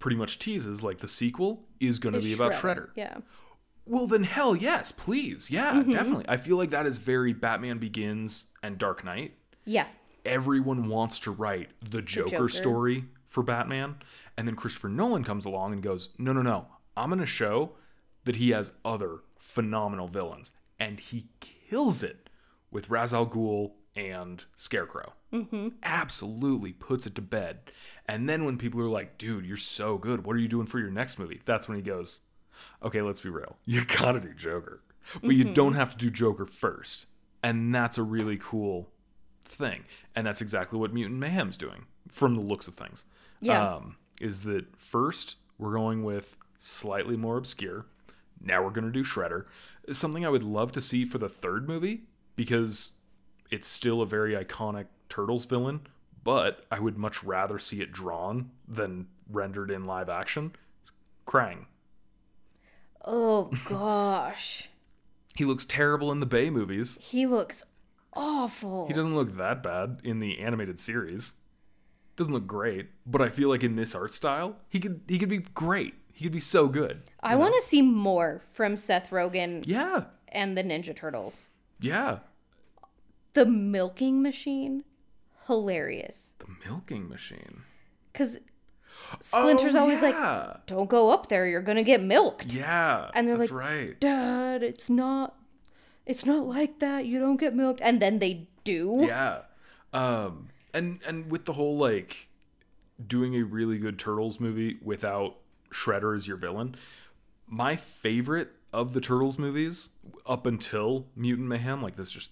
pretty much teases like the sequel is going to be about Shredder. yeah Well, then hell yes, please. Yeah, Mm-hmm. definitely. I feel like that is very Batman Begins and Dark Knight. yeah Everyone wants to write the Joker, Joker. story for Batman. And then Christopher Nolan comes along and goes, no, no, no. I'm going to show that he has other phenomenal villains. And he kills it with Ra's al Ghul and Scarecrow. Mm-hmm. Absolutely puts it to bed. And then when people are like, dude, you're so good. What are you doing for your next movie? That's when he goes, okay, let's be real. You gotta do Joker. But you don't have to do Joker first. And that's a really cool thing. And that's exactly what Mutant Mayhem's doing from the looks of things. Yeah. Um, is that first we're going with slightly more obscure. Now we're going to do Shredder. Something I would love to see for the third movie because it's still a very iconic Turtles villain, but I would much rather see it drawn than rendered in live action. It's Krang. oh gosh He looks terrible in the Bay movies. he looks awful He doesn't look that bad in the animated series. Doesn't look great, but I feel like in this art style, he could he could be great. He could be so good. i want to see more from seth rogen Yeah. and the ninja turtles Yeah. The milking machine hilarious The milking machine. because splinter's Oh, always like don't go up there you're gonna get milked Yeah. And they're that's like, right. dad it's not it's not like that you don't get milked and then they do Yeah. Um and and with the whole like doing a really good Turtles movie without Shredder as your villain, my favorite of the Turtles movies up until Mutant Mayhem, like this just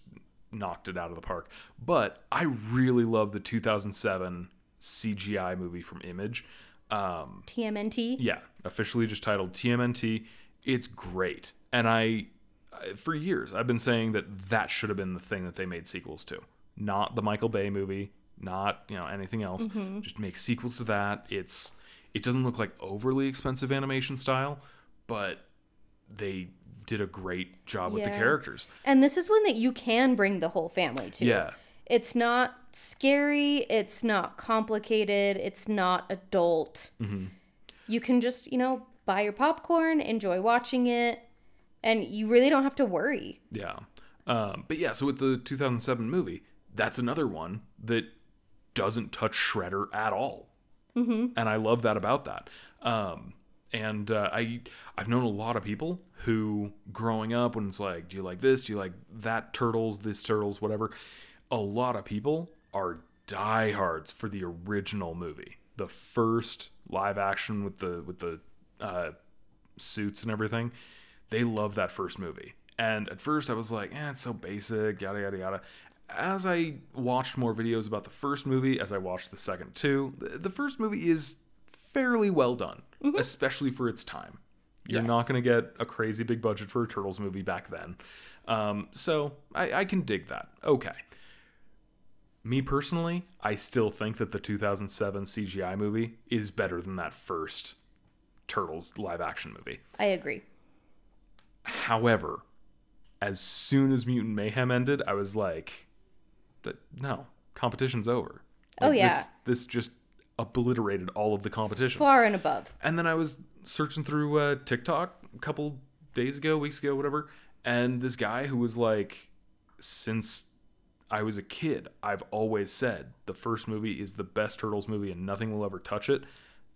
knocked it out of the park. But I really love the 2007 CGI movie from Imagi. Um tmnt yeah, officially just titled TMNT. It's great. And I I- for years I've been saying that that should have been the thing that they made sequels to. Not the Michael Bay movie, not, you know, anything else. Just make sequels to that. It's it doesn't look like overly expensive animation style, but they did a great job with the characters. and this is one that you can bring the whole family to Yeah. It's not scary, it's not complicated, it's not adult. You can just, you know, buy your popcorn, enjoy watching it, and you really don't have to worry. Yeah. Um, but yeah, so with the 2007 movie, that's another one that doesn't touch Shredder at all. Mm-hmm. And I love that about that. Um, and uh, I I've known a lot of people who growing up when it's like, do you like this? Do you like that turtles? This turtles? Whatever. A lot of people are diehards for the original movie, the first live action with the with the uh, suits and everything. They love that first movie. And at first I was like, eh, it's so basic, yada yada yada. As I watched more videos about the first movie, as I watched the second the, the first movie is fairly well done, especially for its time. You're not going to get a crazy big budget for a Turtles movie back then. Um, so I, I can dig that. Okay. Me personally, I still think that the 2007 CGI movie is better than that first Turtles live action movie. I agree. However, as soon as Mutant Mayhem ended, I was like, "That no, competition's over." Oh, yeah. this, this just obliterated all of the competition. Far and above. And then I was searching through uh, TikTok a couple days ago, weeks ago, whatever, and this guy who was like, since I was a kid, I've always said the first movie is the best Turtles movie and nothing will ever touch it.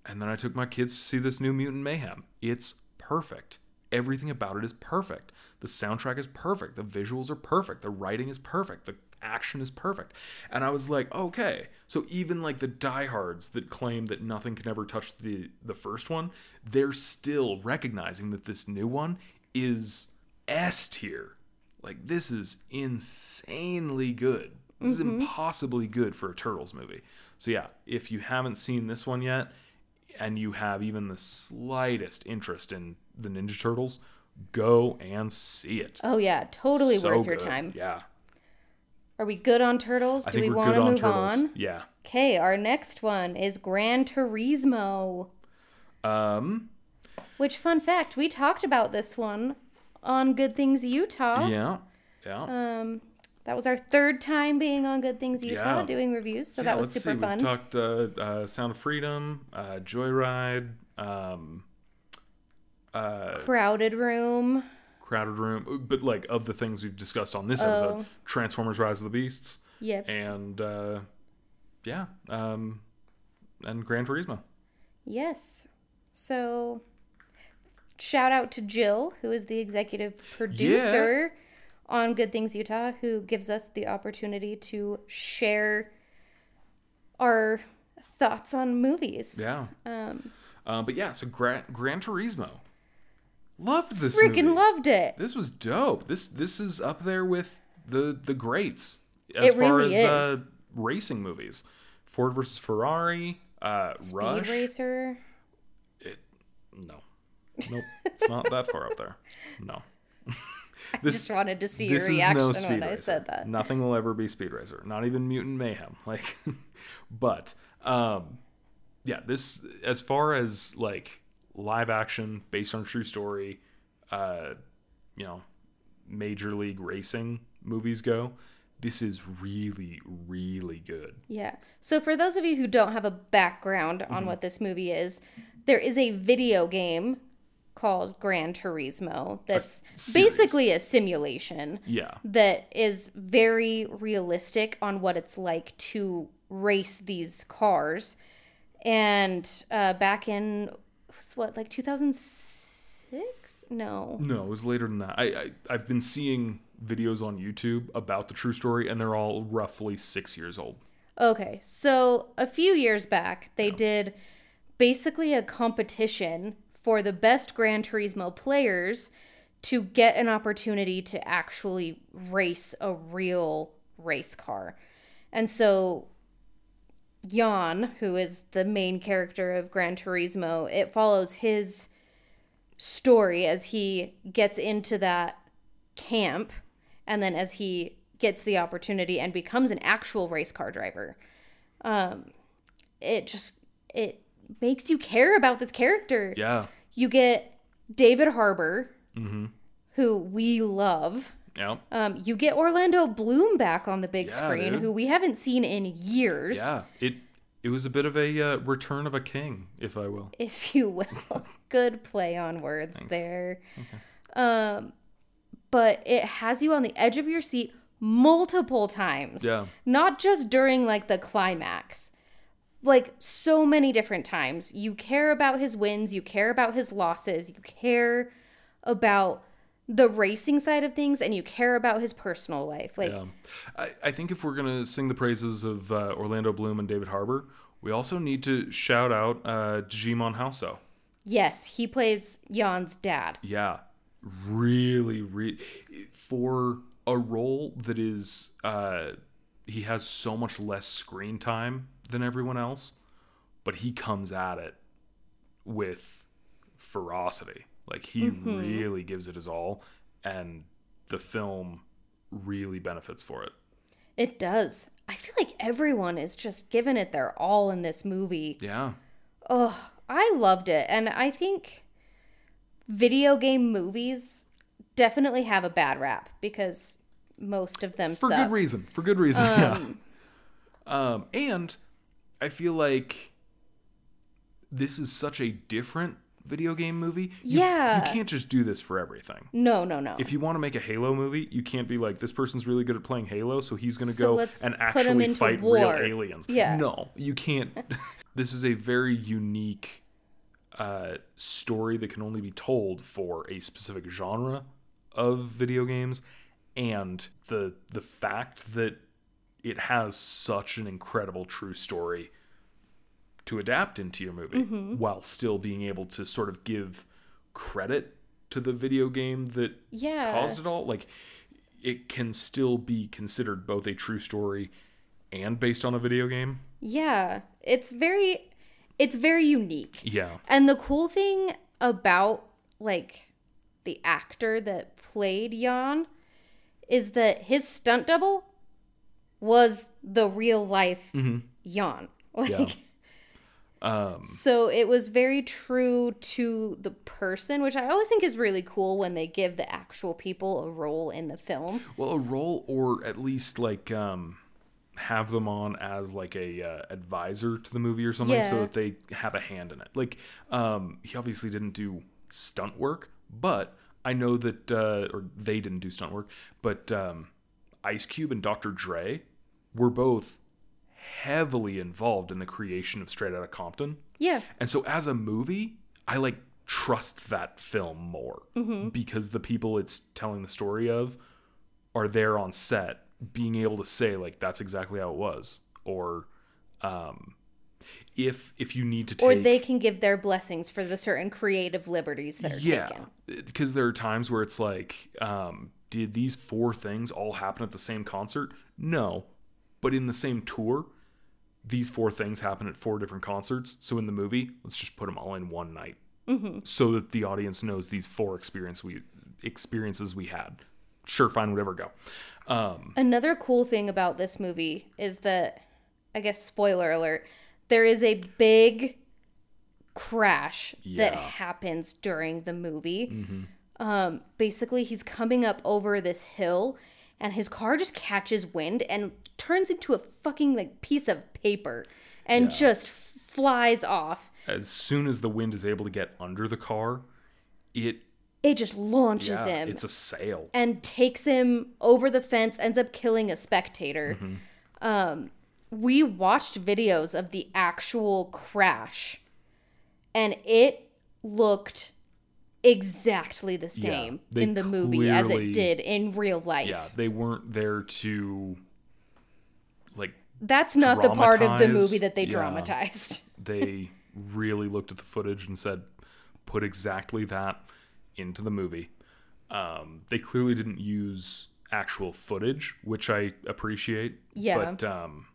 And then I took my kids to see this new Mutant Mayhem. It's perfect. Everything about it is perfect. The soundtrack is perfect. The visuals are perfect. The writing is perfect. The action is perfect. And I was like, okay. So even like the diehards that claim that nothing can ever touch the the first one, they're still recognizing that this new one is S tier. Like this is insanely good. This is mm-hmm. impossibly good for a Turtles movie. So yeah, if you haven't seen this one yet and you have even the slightest interest in the Ninja Turtles, go and see it. Oh yeah, totally So worth your good. time. Yeah. Are we good on turtles? I Do we want to move Turtles. on? Yeah. Okay, our next one is Gran Turismo. Um Which fun fact, we talked about this one on Good Things Utah. yeah. Yeah. Um that was our third time being on Good Things Utah Yeah. doing reviews, so Yeah, that was super see. fun. We've talked uh, uh, Sound of Freedom, uh, Joyride, um, uh, Crowded room. Crowded Room, but like of the things we've discussed on this episode, Oh. Transformers: Rise of the Beasts, Yep. and uh, yeah, um, and Gran Turismo. Yes. So shout out to Jill, who is the executive producer on Good Things Utah, who gives us the opportunity to share our thoughts on movies. Yeah, Um, uh, but yeah, so Gran, Gran Turismo, loved this. freaking movie. loved it. This was dope. This this is up there with the the greats as It far really as Uh, racing movies. Ford versus Ferrari, uh, Speed Rush. Racer. It, no, nope, it's not that far up there. No. This, Just wanted to see your reaction no when Speed I said that. Nothing will ever be Speed Racer. Not even Mutant Mayhem. Like, but um, yeah, this as far as like live action based on true story, uh, you know, major league racing movies go. This is really, really good. Yeah. So for those of you who don't have a background Mm-hmm. on what this movie is, there is a video game called Gran Turismo that's series. basically a simulation Yeah, that is very realistic on what it's like to race these cars. And uh, back in was what like 2006? No. No, it was later than that. I, I I've been seeing videos on YouTube about the true story, and they're all roughly six years old. Okay, so a few years back, they did basically a competition for the best Gran Turismo players to get an opportunity to actually race a real race car. And so Jann, who is the main character of Gran Turismo, it follows his story as he gets into that camp and then as he gets the opportunity and becomes an actual race car driver. Um it just it makes you care about this character. Yeah, You get David Harbour, who we love Yeah. Um, you get Orlando Bloom back on the big Yeah, screen, dude. who we haven't seen in years, Yeah. It it was a bit of a uh, return of a king, if I will. if you will. Good play on words there. Um, but it has you on the edge of your seat multiple times. Yeah. Not just during like the climax. Like so many different times. You care about his wins, you care about his losses, you care about the racing side of things, and you care about his personal life. Like, Yeah. I, I think if we're gonna sing the praises of uh, Orlando Bloom and David Harbour, we also need to shout out uh, Djimon Hounsou. yes, he plays Jann's dad. Yeah, really, re- for a role that is uh, he has so much less screen time than everyone else, but he comes at it with ferocity. Like he really gives it his all, and the film really benefits for it. It does. I feel like everyone is just giving it their all in this movie. Yeah, Oh, I loved it. And I think video game movies definitely have a bad rap because most of them for suck. good reason. For good reason. yeah. Um, and I feel like this is such a different video game movie. You- Yeah. you can't just do this for everything. No, no, no. If you want to make a Halo movie, you can't be like this person's really good at playing Halo, so he's going to So go and actually fight war. real aliens. Yeah. No, you can't. this is a very unique uh, story that can only be told for a specific genre of video games, and the the fact that it has such an incredible true story to adapt into your movie Mm-hmm. while still being able to sort of give credit to the video game that yeah. caused it all like it can still be considered both a true story and based on a video game Yeah. It's very it's very unique. yeah And the cool thing about like the actor that played Jann is that his stunt double was the real life Jann. Like Mm-hmm. Yeah. Um so it was very true to the person, which I always think is really cool when they give the actual people a role in the film. well a role or at least like um have them on as like a uh, advisor to the movie or something so that they have a hand in it like um he obviously didn't do stunt work but i know that uh or they didn't do stunt work but um ice cube and dr dre were both heavily involved in the creation of straight outta compton Yeah. And so as a movie, I like trust that film more Mm-hmm. because the people it's telling the story of are there on set being able to say like that's exactly how it was or um if if you need to take Or they can give their blessings for the certain creative liberties that are yeah taken. because there are times where it's like um did these four things all happen at the same concert no but in the same tour these four things happen at four different concerts. So in the movie let's just put them all in one night. So that the audience knows these four experience we experiences we had. Sure fine whatever go. Um Another cool thing about this movie is that, I guess, spoiler alert, there is a big crash that happens during the movie. Mm-hmm. Um, basically, he's coming up over this hill, and his car just catches wind and turns into a fucking like piece of paper, and just flies off. as soon as the wind is able to get under the car it It just launches yeah, him. it's a sail and takes him over the fence, ends up killing a spectator. Mm-hmm. Um, we watched videos of the actual crash, and it looked exactly the same they in the movie as it did in real life. yeah they weren't there to like That's not the part of the movie that they yeah. dramatized. they really looked at the footage and said, put exactly that into the movie. Um, they clearly didn't use actual footage, which I appreciate. Yeah. But um,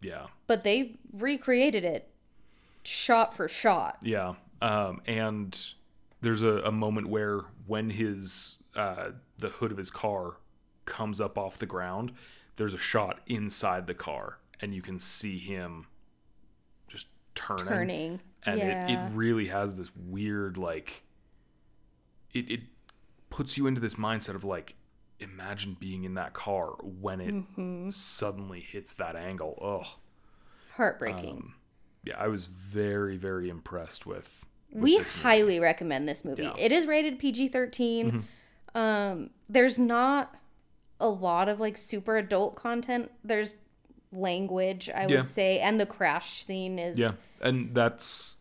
yeah, But they recreated it shot for shot. yeah. Um, and there's a, a moment where when his uh, the hood of his car comes up off the ground, there's a shot inside the car, and you can see him just turning. Turning. and yeah. it, it really has this weird like it, it puts you into this mindset of like imagine being in that car when it Mm-hmm. suddenly hits that angle. Oh, Heartbreaking. yeah, I was very, very impressed with. We this movie. highly recommend this movie. Yeah. Mm-hmm. It is rated PG 13. Um, there's not a lot of like super adult content. There's language, I Yeah. would say, and the crash scene is Yeah, and that's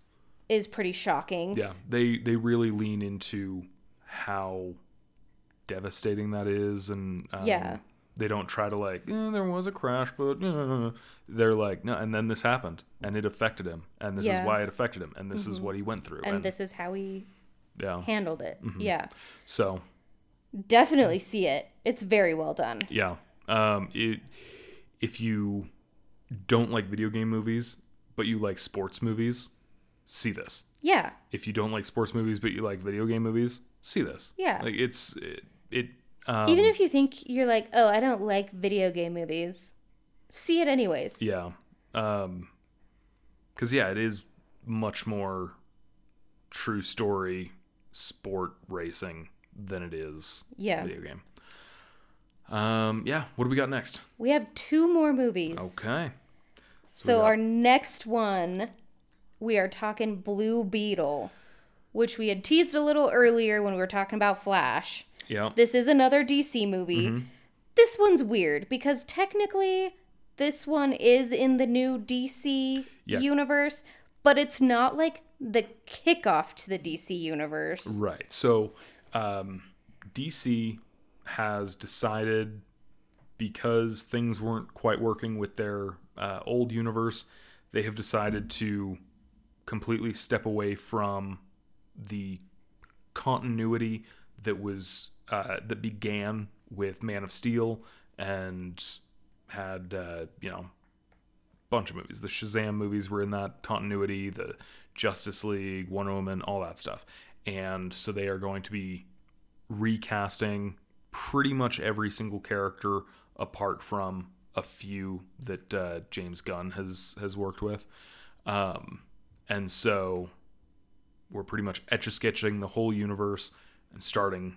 is pretty shocking. yeah. They they really lean into how devastating that is, and um, Yeah. They don't try to like "Eh, there was a crash, but uh," they're like no, and then this happened, and it affected him, and this Yeah. Mm-hmm. is why it affected him, and this is what he went through, And this is how he yeah. handled it. Mm-hmm. Yeah. So Definitely see it. It's very well done. Yeah. Um, it, if you don't like video game movies, but you like sports movies, see this. Yeah. If you don't like sports movies, but you like video game movies, see this. Yeah. Like it's it. it um, Even if you think you're like, oh, I don't like video game movies, see it anyways. yeah. Um, because yeah, it is much more true story sport racing than it is Yeah. video game. Um, yeah. What do we got next? We have two more movies. Okay. So got- our next one, we are talking Blue Beetle, which we had teased a little earlier when we were talking about Flash. Yeah. This is another DC movie. Mm-hmm. This one's weird because technically this one is in the new DC Yeah. universe, but it's not like the kickoff to the DC universe. Right. So um, DC has decided because things weren't quite working with their uh, old universe, they have decided to completely step away from the continuity that was uh, that began with Man of Steel and had uh, you know bunch of movies. The Shazam movies were in that continuity, the Justice League, Wonder Woman, all that stuff. And so they are going to be recasting pretty much every single character apart from a few that uh, James Gunn has has worked with. Um, and so we're pretty much etch a sketching the whole universe and starting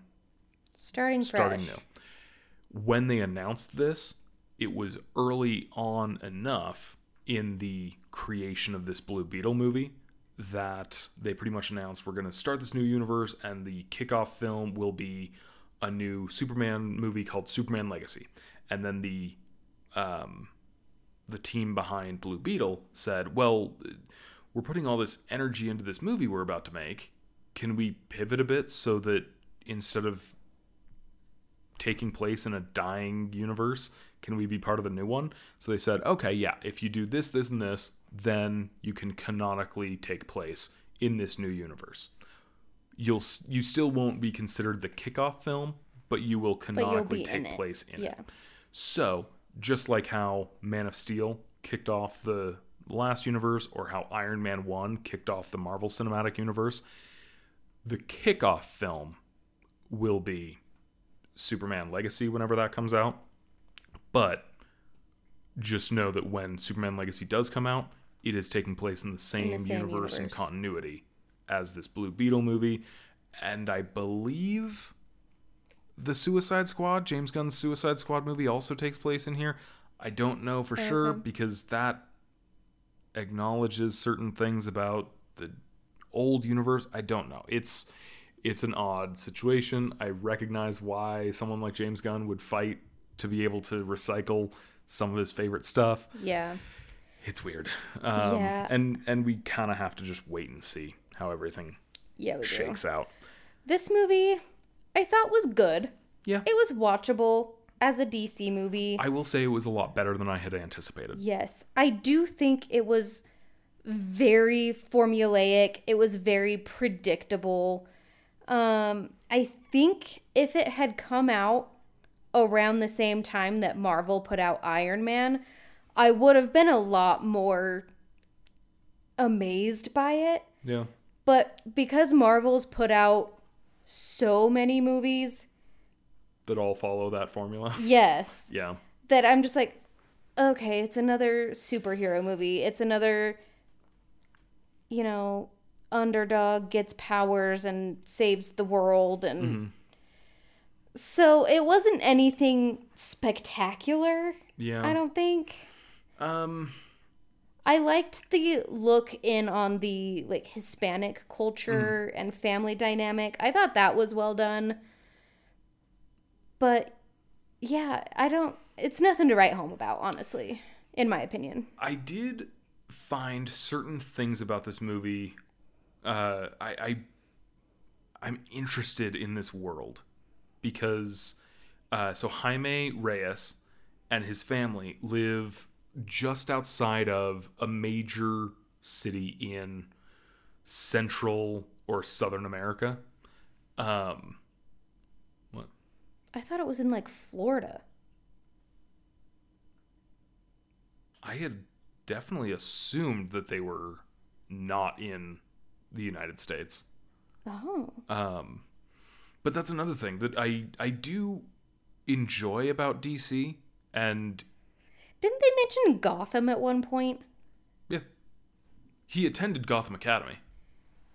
Starting starting fresh. new. When they announced this, it was early on enough in the creation of this Blue Beetle movie that they pretty much announced we're going to start this new universe, and the kickoff film will be a new Superman movie called Superman Legacy. And then the um, the team behind Blue Beetle said, "Well, we're putting all this energy into this movie we're about to make. Can we pivot a bit so that instead of taking place in a dying universe, can we be part of the new one?" So they said, "Okay, yeah, if you do this, this, and this, then you can canonically take place in this new universe. You'll you still won't be considered the kickoff film, but you will canonically be in take place in Yeah. it." So, just like how Man of Steel kicked off the last universe, or how Iron Man 1 kicked off the Marvel Cinematic Universe, the kickoff film will be Superman Legacy whenever that comes out. But just know that when Superman Legacy does come out, it is taking place in the same, same universe, and continuity as this Blue Beetle movie. And I believe the Suicide Squad, James Gunn's Suicide Squad movie, also takes place in here. I don't know for sure because that acknowledges certain things about the old universe. I don't know. It's it's an odd situation. I recognize why someone like James Gunn would fight to be able to recycle some of his favorite stuff. Yeah. It's weird. Um, Yeah. And and we kind of have to just wait and see how everything Yeah, we do. shakes out. This movie I thought was good. Yeah. It was watchable as a DC movie. I will say it was a lot better than I had anticipated. Yes, I do think it was very formulaic. It was very predictable. Um, I think if it had come out around the same time that Marvel put out Iron Man, I would have been a lot more amazed by it. Yeah. But because Marvel's put out so many movies, That all follow that formula. yes, yeah. that I'm just like, okay, it's another superhero movie. It's another, you know, underdog gets powers and saves the world and So it wasn't anything spectacular, Yeah. I don't think. Um. I liked the look in on the like Hispanic culture Mm-hmm. and family dynamic. I thought that was well done. But yeah, I don't it's nothing to write home about, honestly, in my opinion. I did find certain things about this movie. Uh, I, I I'm interested in this world because uh, so Jaime Reyes and his family live just outside of a major city in Central or Southern America. Um, what? I thought it was in like Florida. I had definitely assumed that they were not in the United States. Oh. Um, but that's another thing that I I do enjoy about DC, and Didn't they mention Gotham at one point? yeah, he attended Gotham Academy.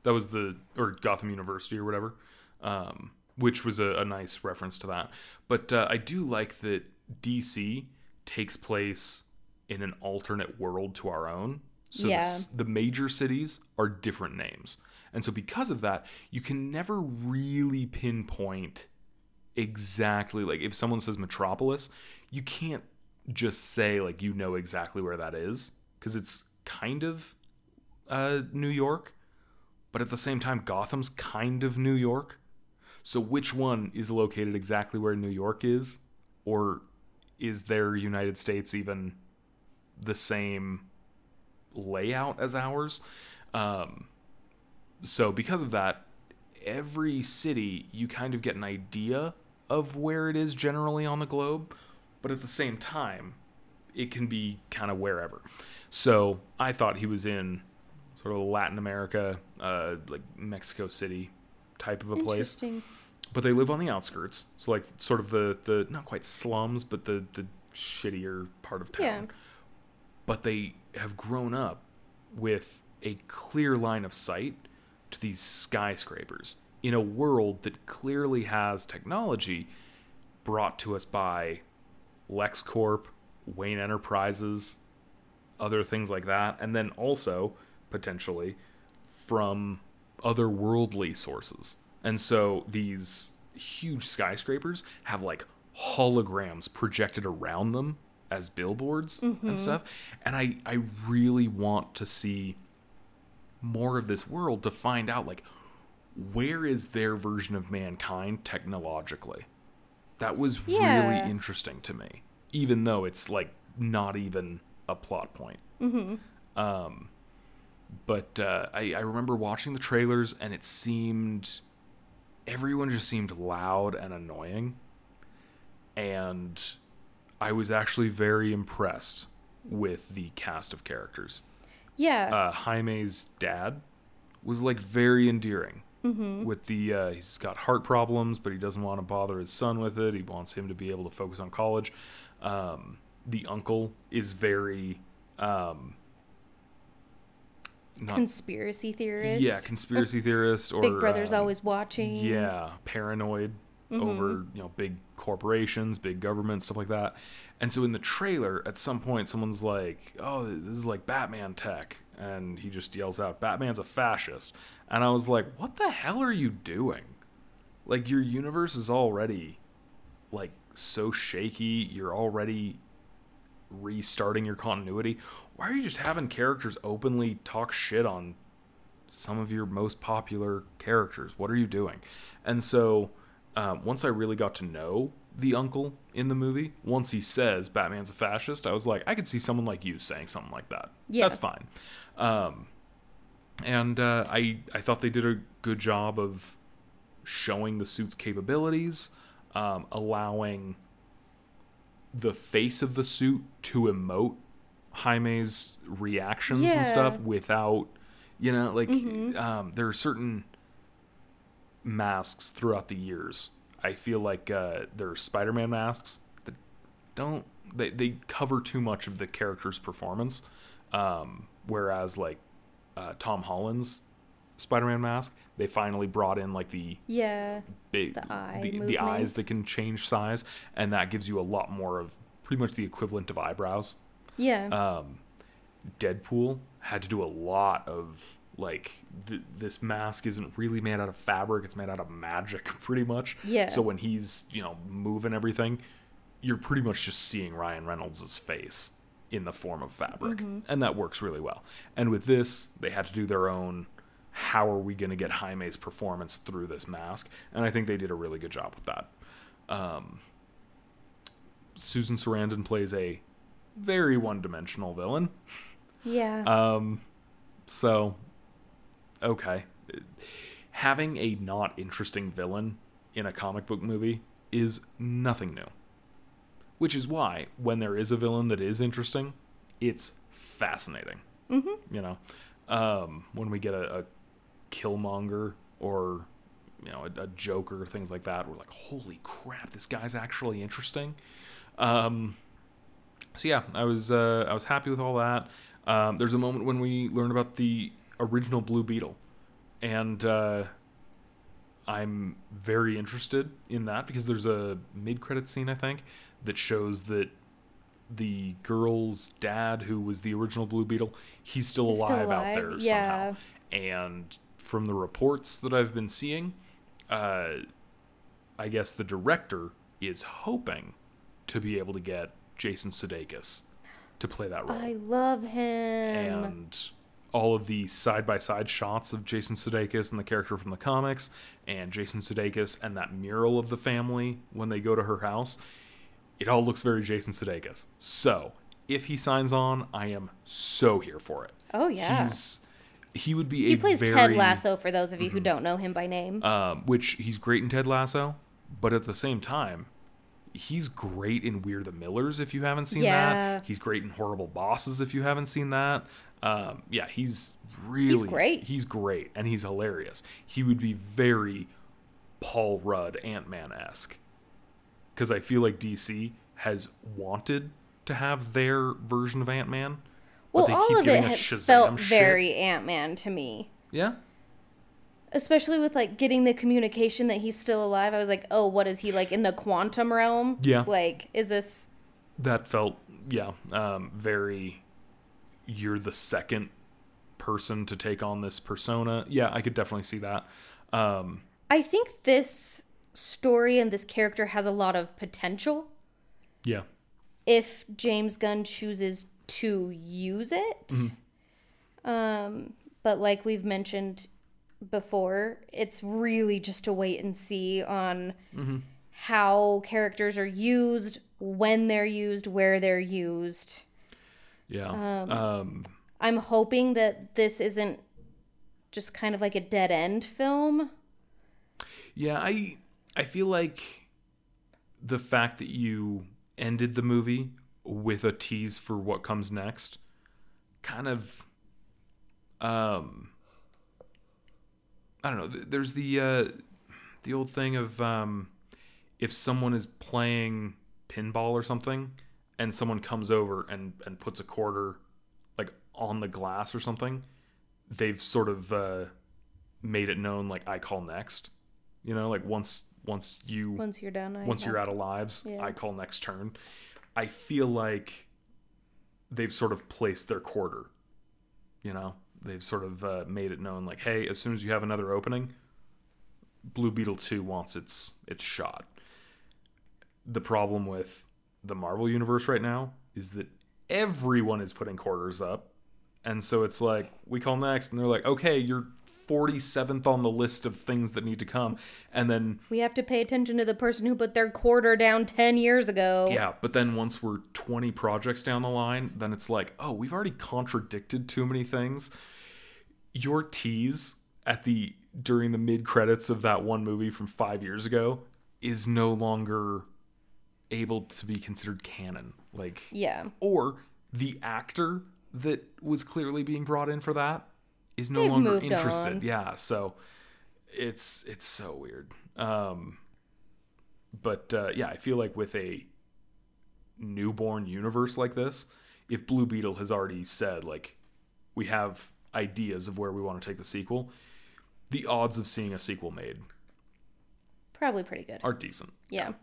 That was the or Gotham University or whatever, um, which was a, a nice reference to that. But uh, I do like that DC takes place in an alternate world to our own. So the Yeah. s- the major cities are different names. And so because of that, you can never really pinpoint exactly like if someone says Metropolis, you can't just say like you know exactly where that is because it's kind of uh, New York, but at the same time Gotham's kind of New York. So which one is located exactly where New York is or is their United States even the same layout as ours? Um, so because of that, every city you kind of get an idea of where it is generally on the globe, but at the same time, it can be kind of wherever. So I thought he was in sort of Latin America, uh, like Mexico City type of a place but they live on the outskirts so like sort of the the not quite slums but the the shittier part of town Yeah. but they have grown up with a clear line of sight to these skyscrapers in a world that clearly has technology brought to us by LexCorp, Wayne Enterprises, other things like that, and then also potentially from otherworldly sources. And so these huge skyscrapers have like holograms projected around them as billboards and stuff. And I, I really want to see more of this world to find out like where is their version of mankind technologically. That was Yeah. really interesting to me, even though it's like not even a plot point. Um, but uh, I, I remember watching the trailers and it seemed everyone just seemed loud and annoying. And I was actually very impressed with the cast of characters. Yeah. Uh, Jaime's dad was like very endearing. With the uh, he's got heart problems, but he doesn't want to bother his son with it. He wants him to be able to focus on college. Um, the uncle is very um, not Conspiracy theorist. yeah, conspiracy theorist or Big Brother's um, always watching. yeah, paranoid over mm-hmm. you know big corporations, big government, stuff like that. And so in the trailer, at some point, someone's like, "Oh, this is like Batman tech," and he just yells out, "Batman's a fascist," and I was like, "What the hell are you doing? Like your universe is already like so shaky. You're already restarting your continuity. Why are you just having characters openly talk shit on some of your most popular characters. What are you doing? And so, um, once I really got to know the uncle in the movie, once he says Batman's a fascist, I was like, I could see someone like you saying something like that. Yeah. That's fine. Um, and uh, I I thought they did a good job of showing the suit's capabilities, um, allowing the face of the suit to emote Jaime's reactions Yeah. and stuff without, you know, like um, there are certain masks throughout the years. I feel like uh, there are Spider-Man masks that don't they they cover too much of the character's performance, um, whereas like uh, Tom Holland's Spider-Man mask. They finally brought in like the Yeah. big The eye the, the eyes that can change size, and that gives you a lot more of pretty much the equivalent of eyebrows. Yeah. Um, Deadpool had to do a lot of like th- this mask isn't really made out of fabric; it's made out of magic, pretty much. Yeah. So when he's you know moving everything, you're pretty much just seeing Ryan Reynolds' face in the form of fabric, and that works really well. And with this, they had to do their own. How are we going to get Jaime's performance through this mask? And I think they did a really good job with that. Um, Susan Sarandon plays a very one-dimensional villain. yeah. Um, so, okay. Having a not interesting villain in a comic book movie is nothing new. Which is why, when there is a villain that is interesting, it's fascinating. Mm-hmm. You know, um, when we get a, a Killmonger or you know a, a Joker, things like that, we're like, holy crap, this guy's actually interesting. Um, so yeah, I was uh, I was happy with all that. Um, there's a moment when we learn about the original Blue Beetle, and uh, I'm very interested in that because there's a mid-credit scene I think that shows that the girl's dad, who was the original Blue Beetle, he's still He's alive, still out there yeah. somehow. And from the reports that I've been seeing, uh, I guess the director is hoping to be able to get Jason Sudeikis to play that role. I love him. and all of the side by side shots of Jason Sudeikis and the character from the comics, and Jason Sudeikis and that mural of the family when they go to her house, it all looks very Jason Sudeikis. So if he signs on, I am so here for it. oh yeah. He's he would be he a plays very, Ted Lasso for those of you who don't know him by name. um, which he's great in Ted Lasso, but at the same time, he's great in We're the Millers if you haven't seen Yeah. that. He's great in Horrible Bosses if you haven't seen that. Um, yeah, he's really great. He's great and he's hilarious. He would be very Paul Rudd Ant Man esque because I feel like DC has wanted to have their version of Ant Man. well, all of it felt shit. very Ant Man to me. Yeah, Especially with like getting the communication that he's still alive. I was like, oh, what is he like in the quantum realm? Yeah. Like, is this that felt yeah um, very you're the second person to take on this persona. Yeah i could definitely see that. Um, I think this story and this character has a lot of potential. Yeah. If James Gunn chooses to use it. Um, but like we've mentioned before, it's really just a wait and see on how characters are used, when they're used, where they're used. Yeah um, I'm hoping that this isn't just kind of like a dead end film. yeah i i feel like the fact that you ended the movie with a tease for what comes next kind of um i don't know there's the uh the old thing of um if someone is playing pinball or something and someone comes over and and puts a quarter like on the glass or something they've sort of uh made it known like i call next you know like once once you Once you're done, I once you're out of lives, Yeah. I call next turn. I feel like they've sort of placed their quarter. You know, they've sort of uh, made it known, like, hey, as soon as you have another opening, Blue Beetle Two wants its its shot. The problem with the Marvel universe right now is that everyone is putting quarters up, and so it's like we call next, and they're like, okay, you're 47th on the list of things that need to come, and then We have to pay attention to the person who put their quarter down 10 years ago. Yeah, but then once we're 20 projects down the line, then it's like, oh, we've already contradicted too many things. Your tease at the during the mid credits of that one movie from 5 years ago is no longer able to be considered canon. Like Yeah. or the actor that was clearly being brought in for that is no They've longer interested. on. Yeah, so it's it's so weird. Um but uh, yeah, I feel like with a newborn universe like this, if Blue Beetle has already said like we have ideas of where we want to take the sequel, the odds of seeing a sequel made Probably pretty good. are decent. Yeah.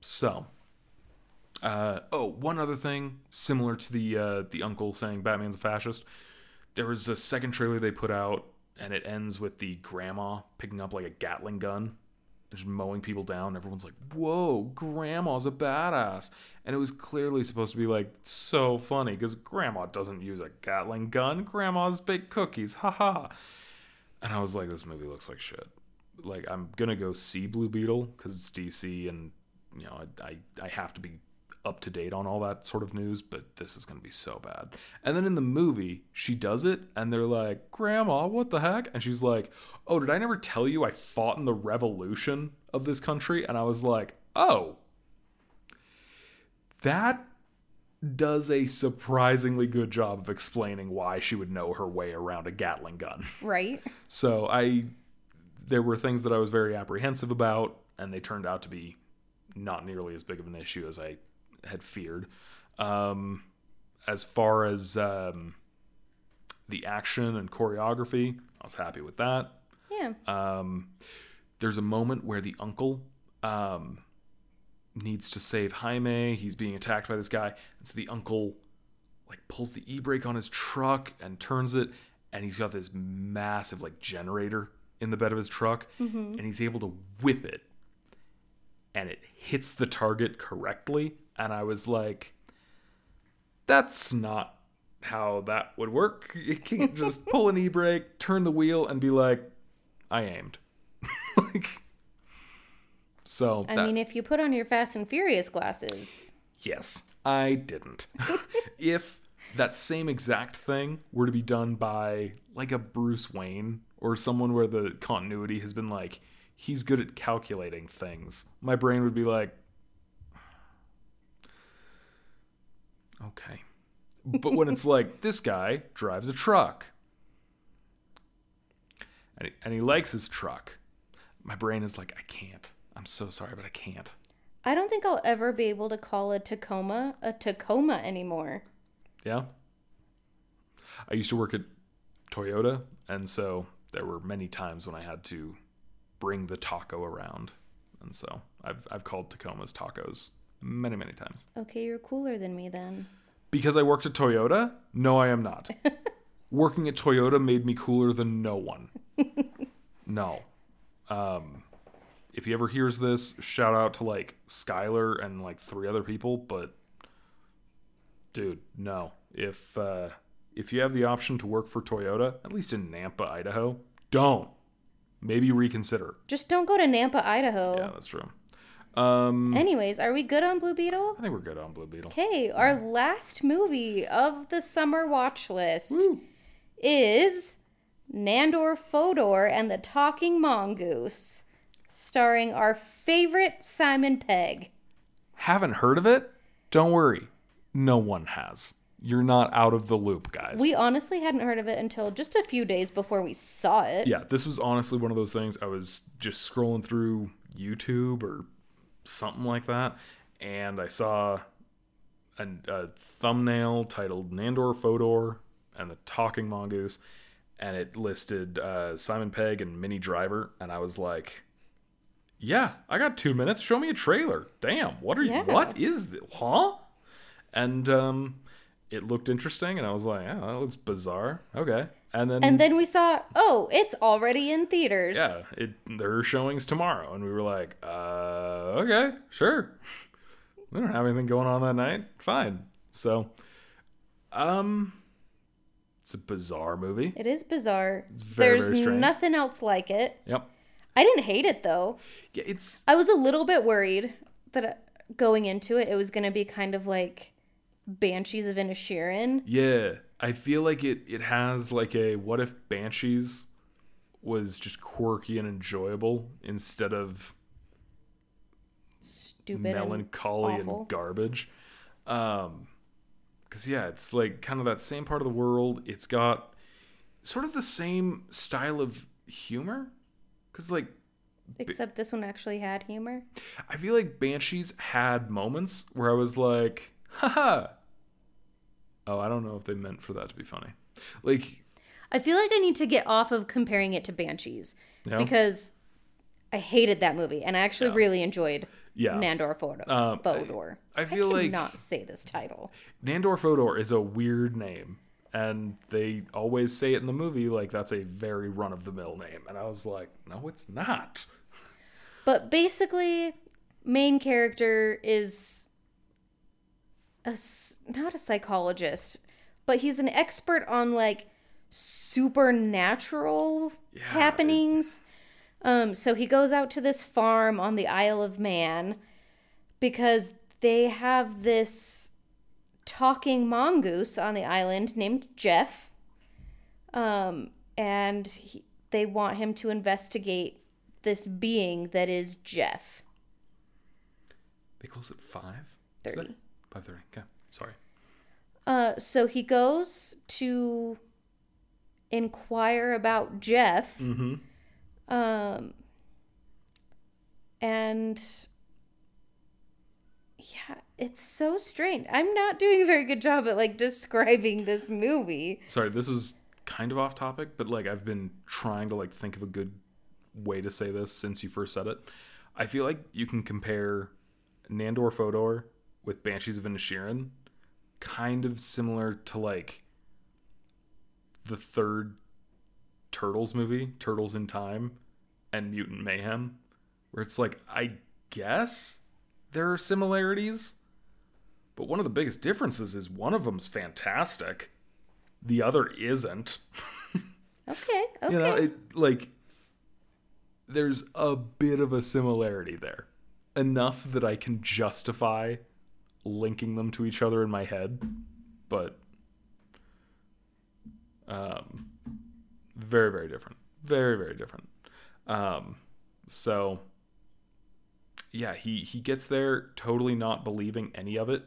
So, uh, oh, one other thing similar to the uh, the uncle saying Batman's a fascist. There was a second trailer they put out, and it ends with the grandma picking up like a Gatling gun, just mowing people down. Everyone's like, "Whoa, grandma's a badass!" And it was clearly supposed to be like so funny because grandma doesn't use a Gatling gun. Grandma's bake cookies, haha. And I was like, "This movie looks like shit." Like, I'm gonna go see Blue Beetle because it's DC and you know, I, I, I have to be up to date on all that sort of news, but this is going to be so bad. And then in the movie, she does it, and they're like, Grandma, what the heck? And she's like, Oh, did I never tell you I fought in the revolution of this country? And I was like, Oh, that does a surprisingly good job of explaining why she would know her way around a Gatling gun. Right. So I there were things that I was very apprehensive about, and they turned out to be not nearly as big of an issue as I had feared. Um, as far as um, the action and choreography, I was happy with that. Yeah. Um, there's a moment where the uncle um, needs to save Jaime. He's being attacked by this guy, and so the uncle like pulls the e-brake on his truck and turns it, and he's got this massive like generator in the bed of his truck, and he's able to whip it, and it hits the target correctly. And I was like, that's not how that would work. You can't just pull an e-brake, turn the wheel, and be like, I aimed. like, so I that- mean, if you put on your Fast and Furious glasses, Yes, I didn't. if that same exact thing were to be done by like a Bruce Wayne or someone where the continuity has been like, he's good at calculating things, my brain would be like, okay. But when it's like, this guy drives a truck and he, and he likes his truck, my brain is like, I can't. I'm so sorry, but I can't. I don't think I'll ever be able to call a Tacoma a Tacoma anymore. Yeah. I used to work at Toyota, and so there were many times when I had to bring the taco around. And so I've I've called Tacomas tacos many, many times. Okay, you're cooler than me then. Because I worked at Toyota? No, I am not. Working at Toyota made me cooler than no one. no. Um if he ever hears this, shout out to like Skylar and like three other people, but dude, no. If uh if you have the option to work for Toyota, at least in Nampa, Idaho, don't. Maybe reconsider. Just don't go to Nampa, Idaho. Yeah, that's true. Um Anyways, are we good on Blue Beetle? I think we're good on Blue Beetle. Okay, our last movie of the summer watch list is Nandor Fodor and the Talking Mongoose, starring our favorite Simon Pegg. Haven't heard of it? Don't worry. No one has. You're not out of the loop, guys. We honestly hadn't heard of it until just a few days before we saw it. yeah, this was honestly one of those things. I was just scrolling through YouTube or something like that, and I saw a, a thumbnail titled Nandor Fodor and the Talking Mongoose, and it listed uh, Simon Pegg and Minnie Driver, and I was like, "Yeah, I got two minutes. Show me a trailer. Damn, what are Yeah. you? What is this? Huh?" And um, it looked interesting, and I was like, "Yeah, that looks bizarre." Okay, and then And then we saw, oh, it's already in theaters. yeah, it there are showings tomorrow, and we were like, uh, okay, sure. We don't have anything going on that night. Fine. So, um, it's a bizarre movie. It is bizarre. very, There's very nothing else like it. Yep. I didn't hate it though. Yeah, it's I was a little bit worried that uh, going into it, it was going to be kind of like Banshees of Inisherin. yeah. I feel like it it has like a what if Banshees was just quirky and enjoyable instead of Stupid. melancholy and, awful. garbage. Um, because yeah, it's like kind of that same part of the world. It's got sort of the same style of humor. Because like Except this one actually had humor. I feel like Banshees had moments where I was like, haha. Oh, I don't know if they meant for that to be funny. Like, I feel like I need to get off of comparing it to Banshees Yeah. because I hated that movie and I actually really enjoyed Yeah. Nandor Fodor. Um, Fodor. I feel like- not say this title. Nandor Fodor is a weird name, and they always say it in the movie like that's a very run of the mill name. And I was like, no, it's not. But basically, main character is a not a psychologist, but he's an expert on like supernatural happenings. Um, so he goes out to this farm on the Isle of Man because they have this talking mongoose on the island named Jeff. Um, and he, they want him to investigate this being that is Jeff. They close at five. 30. Five thirty. Okay, sorry. Uh, so he goes to inquire about Jeff. Mm-hmm. Um, and yeah, it's so strange. I'm not doing a very good job at like describing this movie. Sorry, this is kind of off topic, but like I've been trying to like think of a good way to say this since you first said it. I feel like you can compare Nandor Fodor with Banshees of Inisherin, kind of similar to like the third Turtles movie, Turtles in Time, and Mutant Mayhem, where it's like I guess there are similarities, but one of the biggest differences is one of them's fantastic the other isn't. Okay, okay. You know, it like there's a bit of a similarity there. Enough that I can justify linking them to each other in my head, but um very very different. Very very different. Um so yeah, he he gets there totally not believing any of it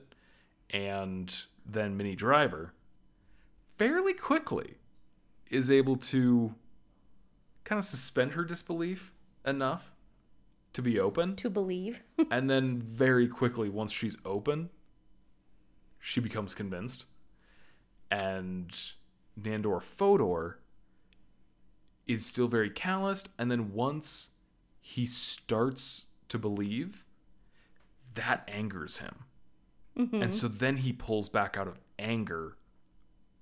and then Minnie Driver fairly quickly is able to kind of suspend her disbelief enough to be open. to believe. and then very quickly, once she's open, she becomes convinced. And Nandor Fodor is still very calloused. And then once he starts to believe, that angers him. Mm-hmm. And so then he pulls back out of anger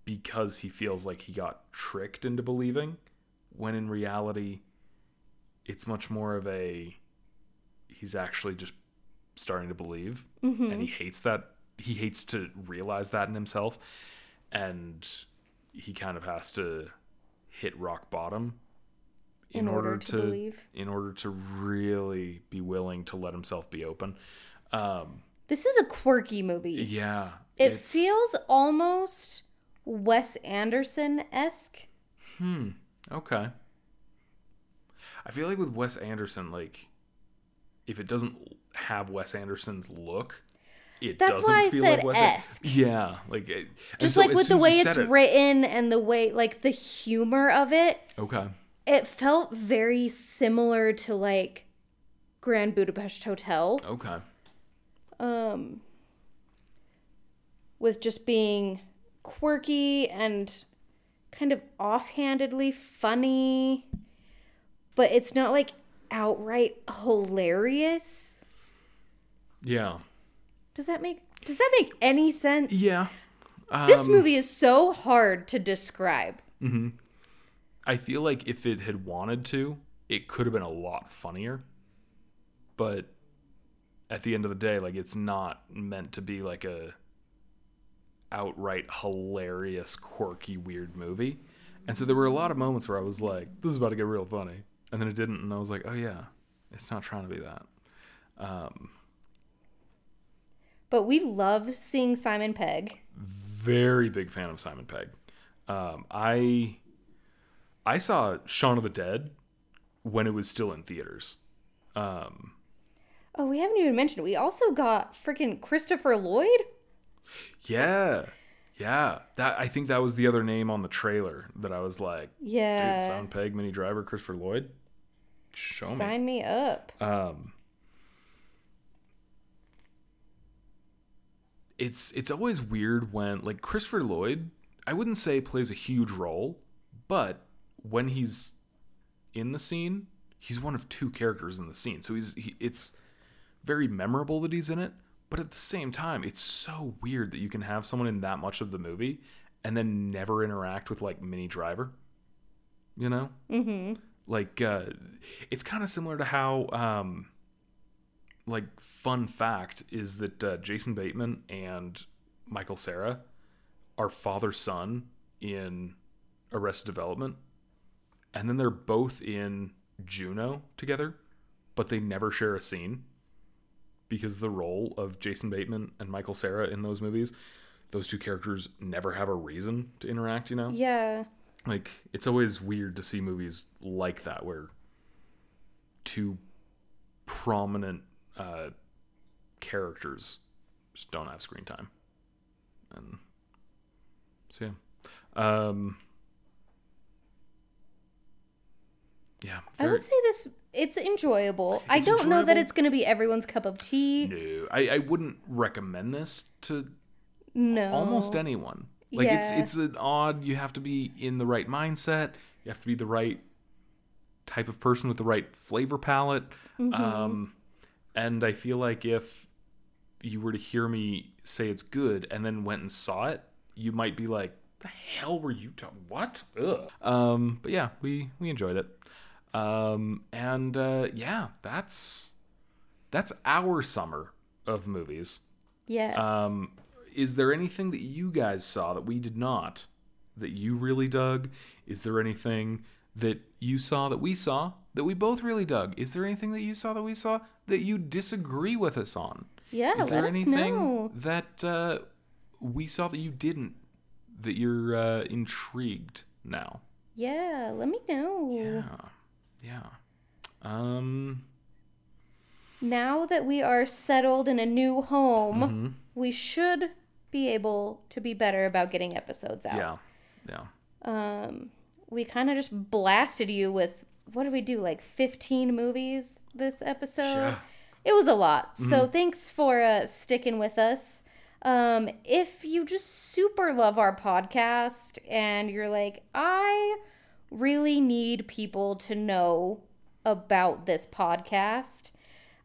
because he feels like he got tricked into believing, when in reality, it's much more of a he's actually just starting to believe and he hates that he hates to realize that in himself and he kind of has to hit rock bottom In order to believe. in order to really be willing to let himself be open um This is a quirky movie. yeah It feels almost Wes Anderson esque. hmm Okay. I feel like with Wes Anderson, like if it doesn't have Wes Anderson's look, it That's doesn't why I feel said like Wes esque. Yeah, like it- Just so like with the way it's it- written and the way, like the humor of it, Okay. it felt very similar to like Grand Budapest Hotel. Okay. um, with just being quirky and kind of offhandedly funny, but it's not like outright hilarious. Yeah. Does that make does that make any sense? Yeah. This Um, movie is so hard to describe. I feel like if it had wanted to, it could have been a lot funnier. But at the end of the day, like it's not meant to be like a outright hilarious, quirky, weird movie. And so there were a lot of moments where I was like, this is about to get real funny. And then it didn't, and I was like, oh yeah, it's not trying to be that. Um, But we love seeing Simon Pegg. very big fan of Simon Pegg. Um, I I saw Shaun of the Dead when it was still in theaters. Um, Oh, we haven't even mentioned we also got freaking Christopher Lloyd. yeah, yeah. That I think that was the other name on the trailer that I was like, dude, Yeah. Simon Pegg, Minnie Driver, Christopher Lloyd. Show me. Sign me up. Um, it's it's always weird when like Christopher Lloyd, I wouldn't say plays a huge role, but when he's in the scene, he's one of two characters in the scene. So he's he, it's very memorable that he's in it, but at the same time, it's so weird that you can have someone in that much of the movie and then never interact with like Minnie Driver. You know? Mm-hmm. Like uh it's kind of similar to how um like fun fact is that uh, Jason Bateman and Michael Cera are father son in Arrested Development, and then they're both in Juno together, but they never share a scene because the role of Jason Bateman and Michael Cera in those movies, those two characters never have a reason to interact. You know, Yeah. Like it's always weird to see movies like that where two prominent uh, characters just don't have screen time and so yeah um yeah I would say this it's enjoyable. I don't know that it's going to be everyone's cup of tea. no I, I wouldn't recommend this to No. almost anyone. Like it's it's an odd. You have to be in the right mindset. You have to be the right type of person with the right flavor palette. Mm-hmm. Um, and I feel like if you were to hear me say it's good and then went and saw it, you might be like, "The hell were you talking? What?" Ugh. Um, but yeah, we we enjoyed it. Um, and uh, yeah, that's that's our summer of movies. Yes. Um, is there anything that you guys saw that we did not that you really dug? Is there anything that you saw that we saw that we both really dug? Is there anything that you saw that we saw that you disagree with us on? yeah, Is there let us anything know. that uh, we saw that you didn't that you're uh, intrigued now? Yeah, let me know. Yeah, yeah. Um, Now that we are settled in a new home, Mm-hmm. we should be able to be better about getting episodes out. yeah, yeah. Um, we kind of just blasted you with what did we do? Like 15 movies this episode. Yeah. It was a lot. So thanks for uh, sticking with us. Um, if you just super love our podcast and you're like, I really need people to know about this podcast,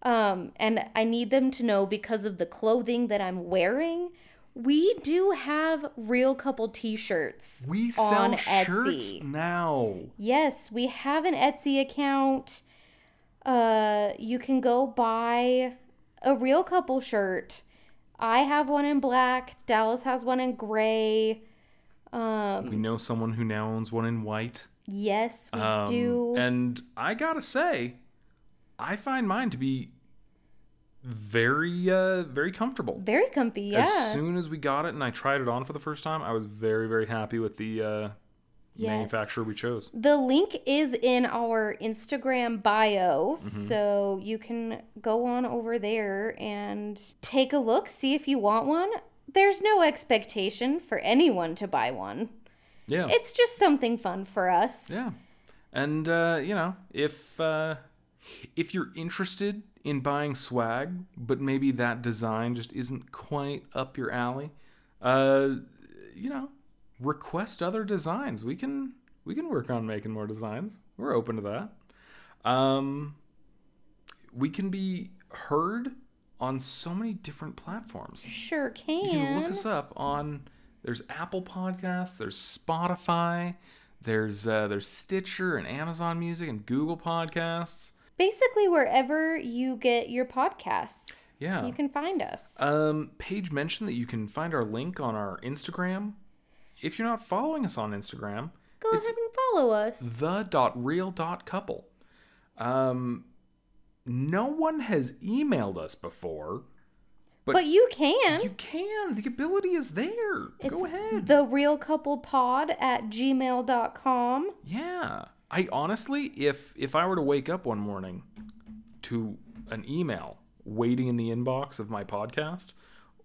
um, and I need them to know because of the clothing that I'm wearing. We do have Reel Couple t-shirts We sell on shirts Etsy. now. Yes, we have an Etsy account. Uh, you can go buy a Reel Couple shirt. I have one in black. Dallas has one in gray. Um, We know someone who now owns one in white. yes, we Um, do. And I gotta say, I find mine to be very, uh, very comfortable. Very comfy, yeah. As soon as we got it and I tried it on for the first time, I was very, very happy with the uh, Yes. manufacturer we chose. The link is in our Instagram bio, Mm-hmm. so you can go on over there and take a look, see if you want one. There's no expectation for anyone to buy one. Yeah. It's just something fun for us. Yeah. And uh, you know, if uh, if you're interested in buying swag, but maybe that design just isn't quite up your alley, uh, you know, request other designs. We can we can work on making more designs. We're open to that. Um, we can be heard on so many different platforms. Sure can. You can. look us up on there's Apple Podcasts, there's Spotify, there's uh, there's Stitcher and Amazon Music and Google Podcasts. Basically, wherever you get your podcasts, Yeah. you can find us. Um, Paige mentioned that you can find our link on our Instagram. If you're not following us on Instagram, Go ahead and follow us. the.reel.couple. Um, no one has emailed us before, but, But you can. you can. The ability is there. it's Go ahead. the real couple pod at gmail.com. Yeah. I honestly, if if I were to wake up one morning to an email waiting in the inbox of my podcast,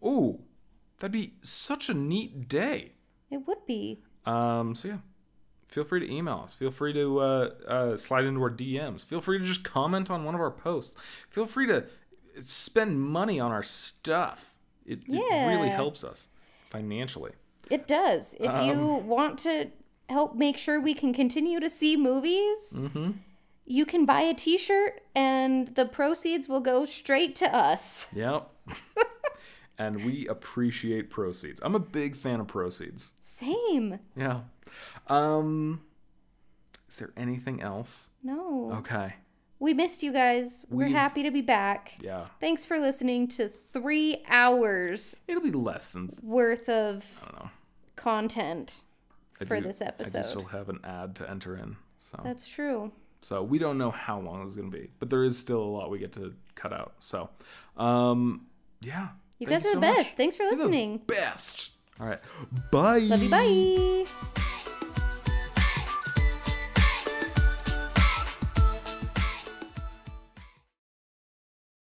ooh, that'd be such a neat day. It would be. Um, so yeah, feel free to email us. Feel free to uh, uh, slide into our DMs. Feel free to just comment on one of our posts. Feel free to spend money on our stuff. It, it really helps us financially. It does. If you Um, want to help make sure we can continue to see movies, Mm-hmm. you can buy a t-shirt and the proceeds will go straight to us. Yep. and we appreciate proceeds. I'm a big fan of proceeds. Same. Yeah. Um is there anything else? No. Okay. We missed you guys. We're We've- happy to be back. Yeah. Thanks for listening to 3 hours It'll be less than worth of I don't know. content I for do- this I episode. do still have an ad to enter in. So That's true. so we don't know how long this is going to be, but there is still a lot we get to cut out. So um yeah. You guys are so the much. best. Thanks for listening. best. All right. Bye. Love you. Bye.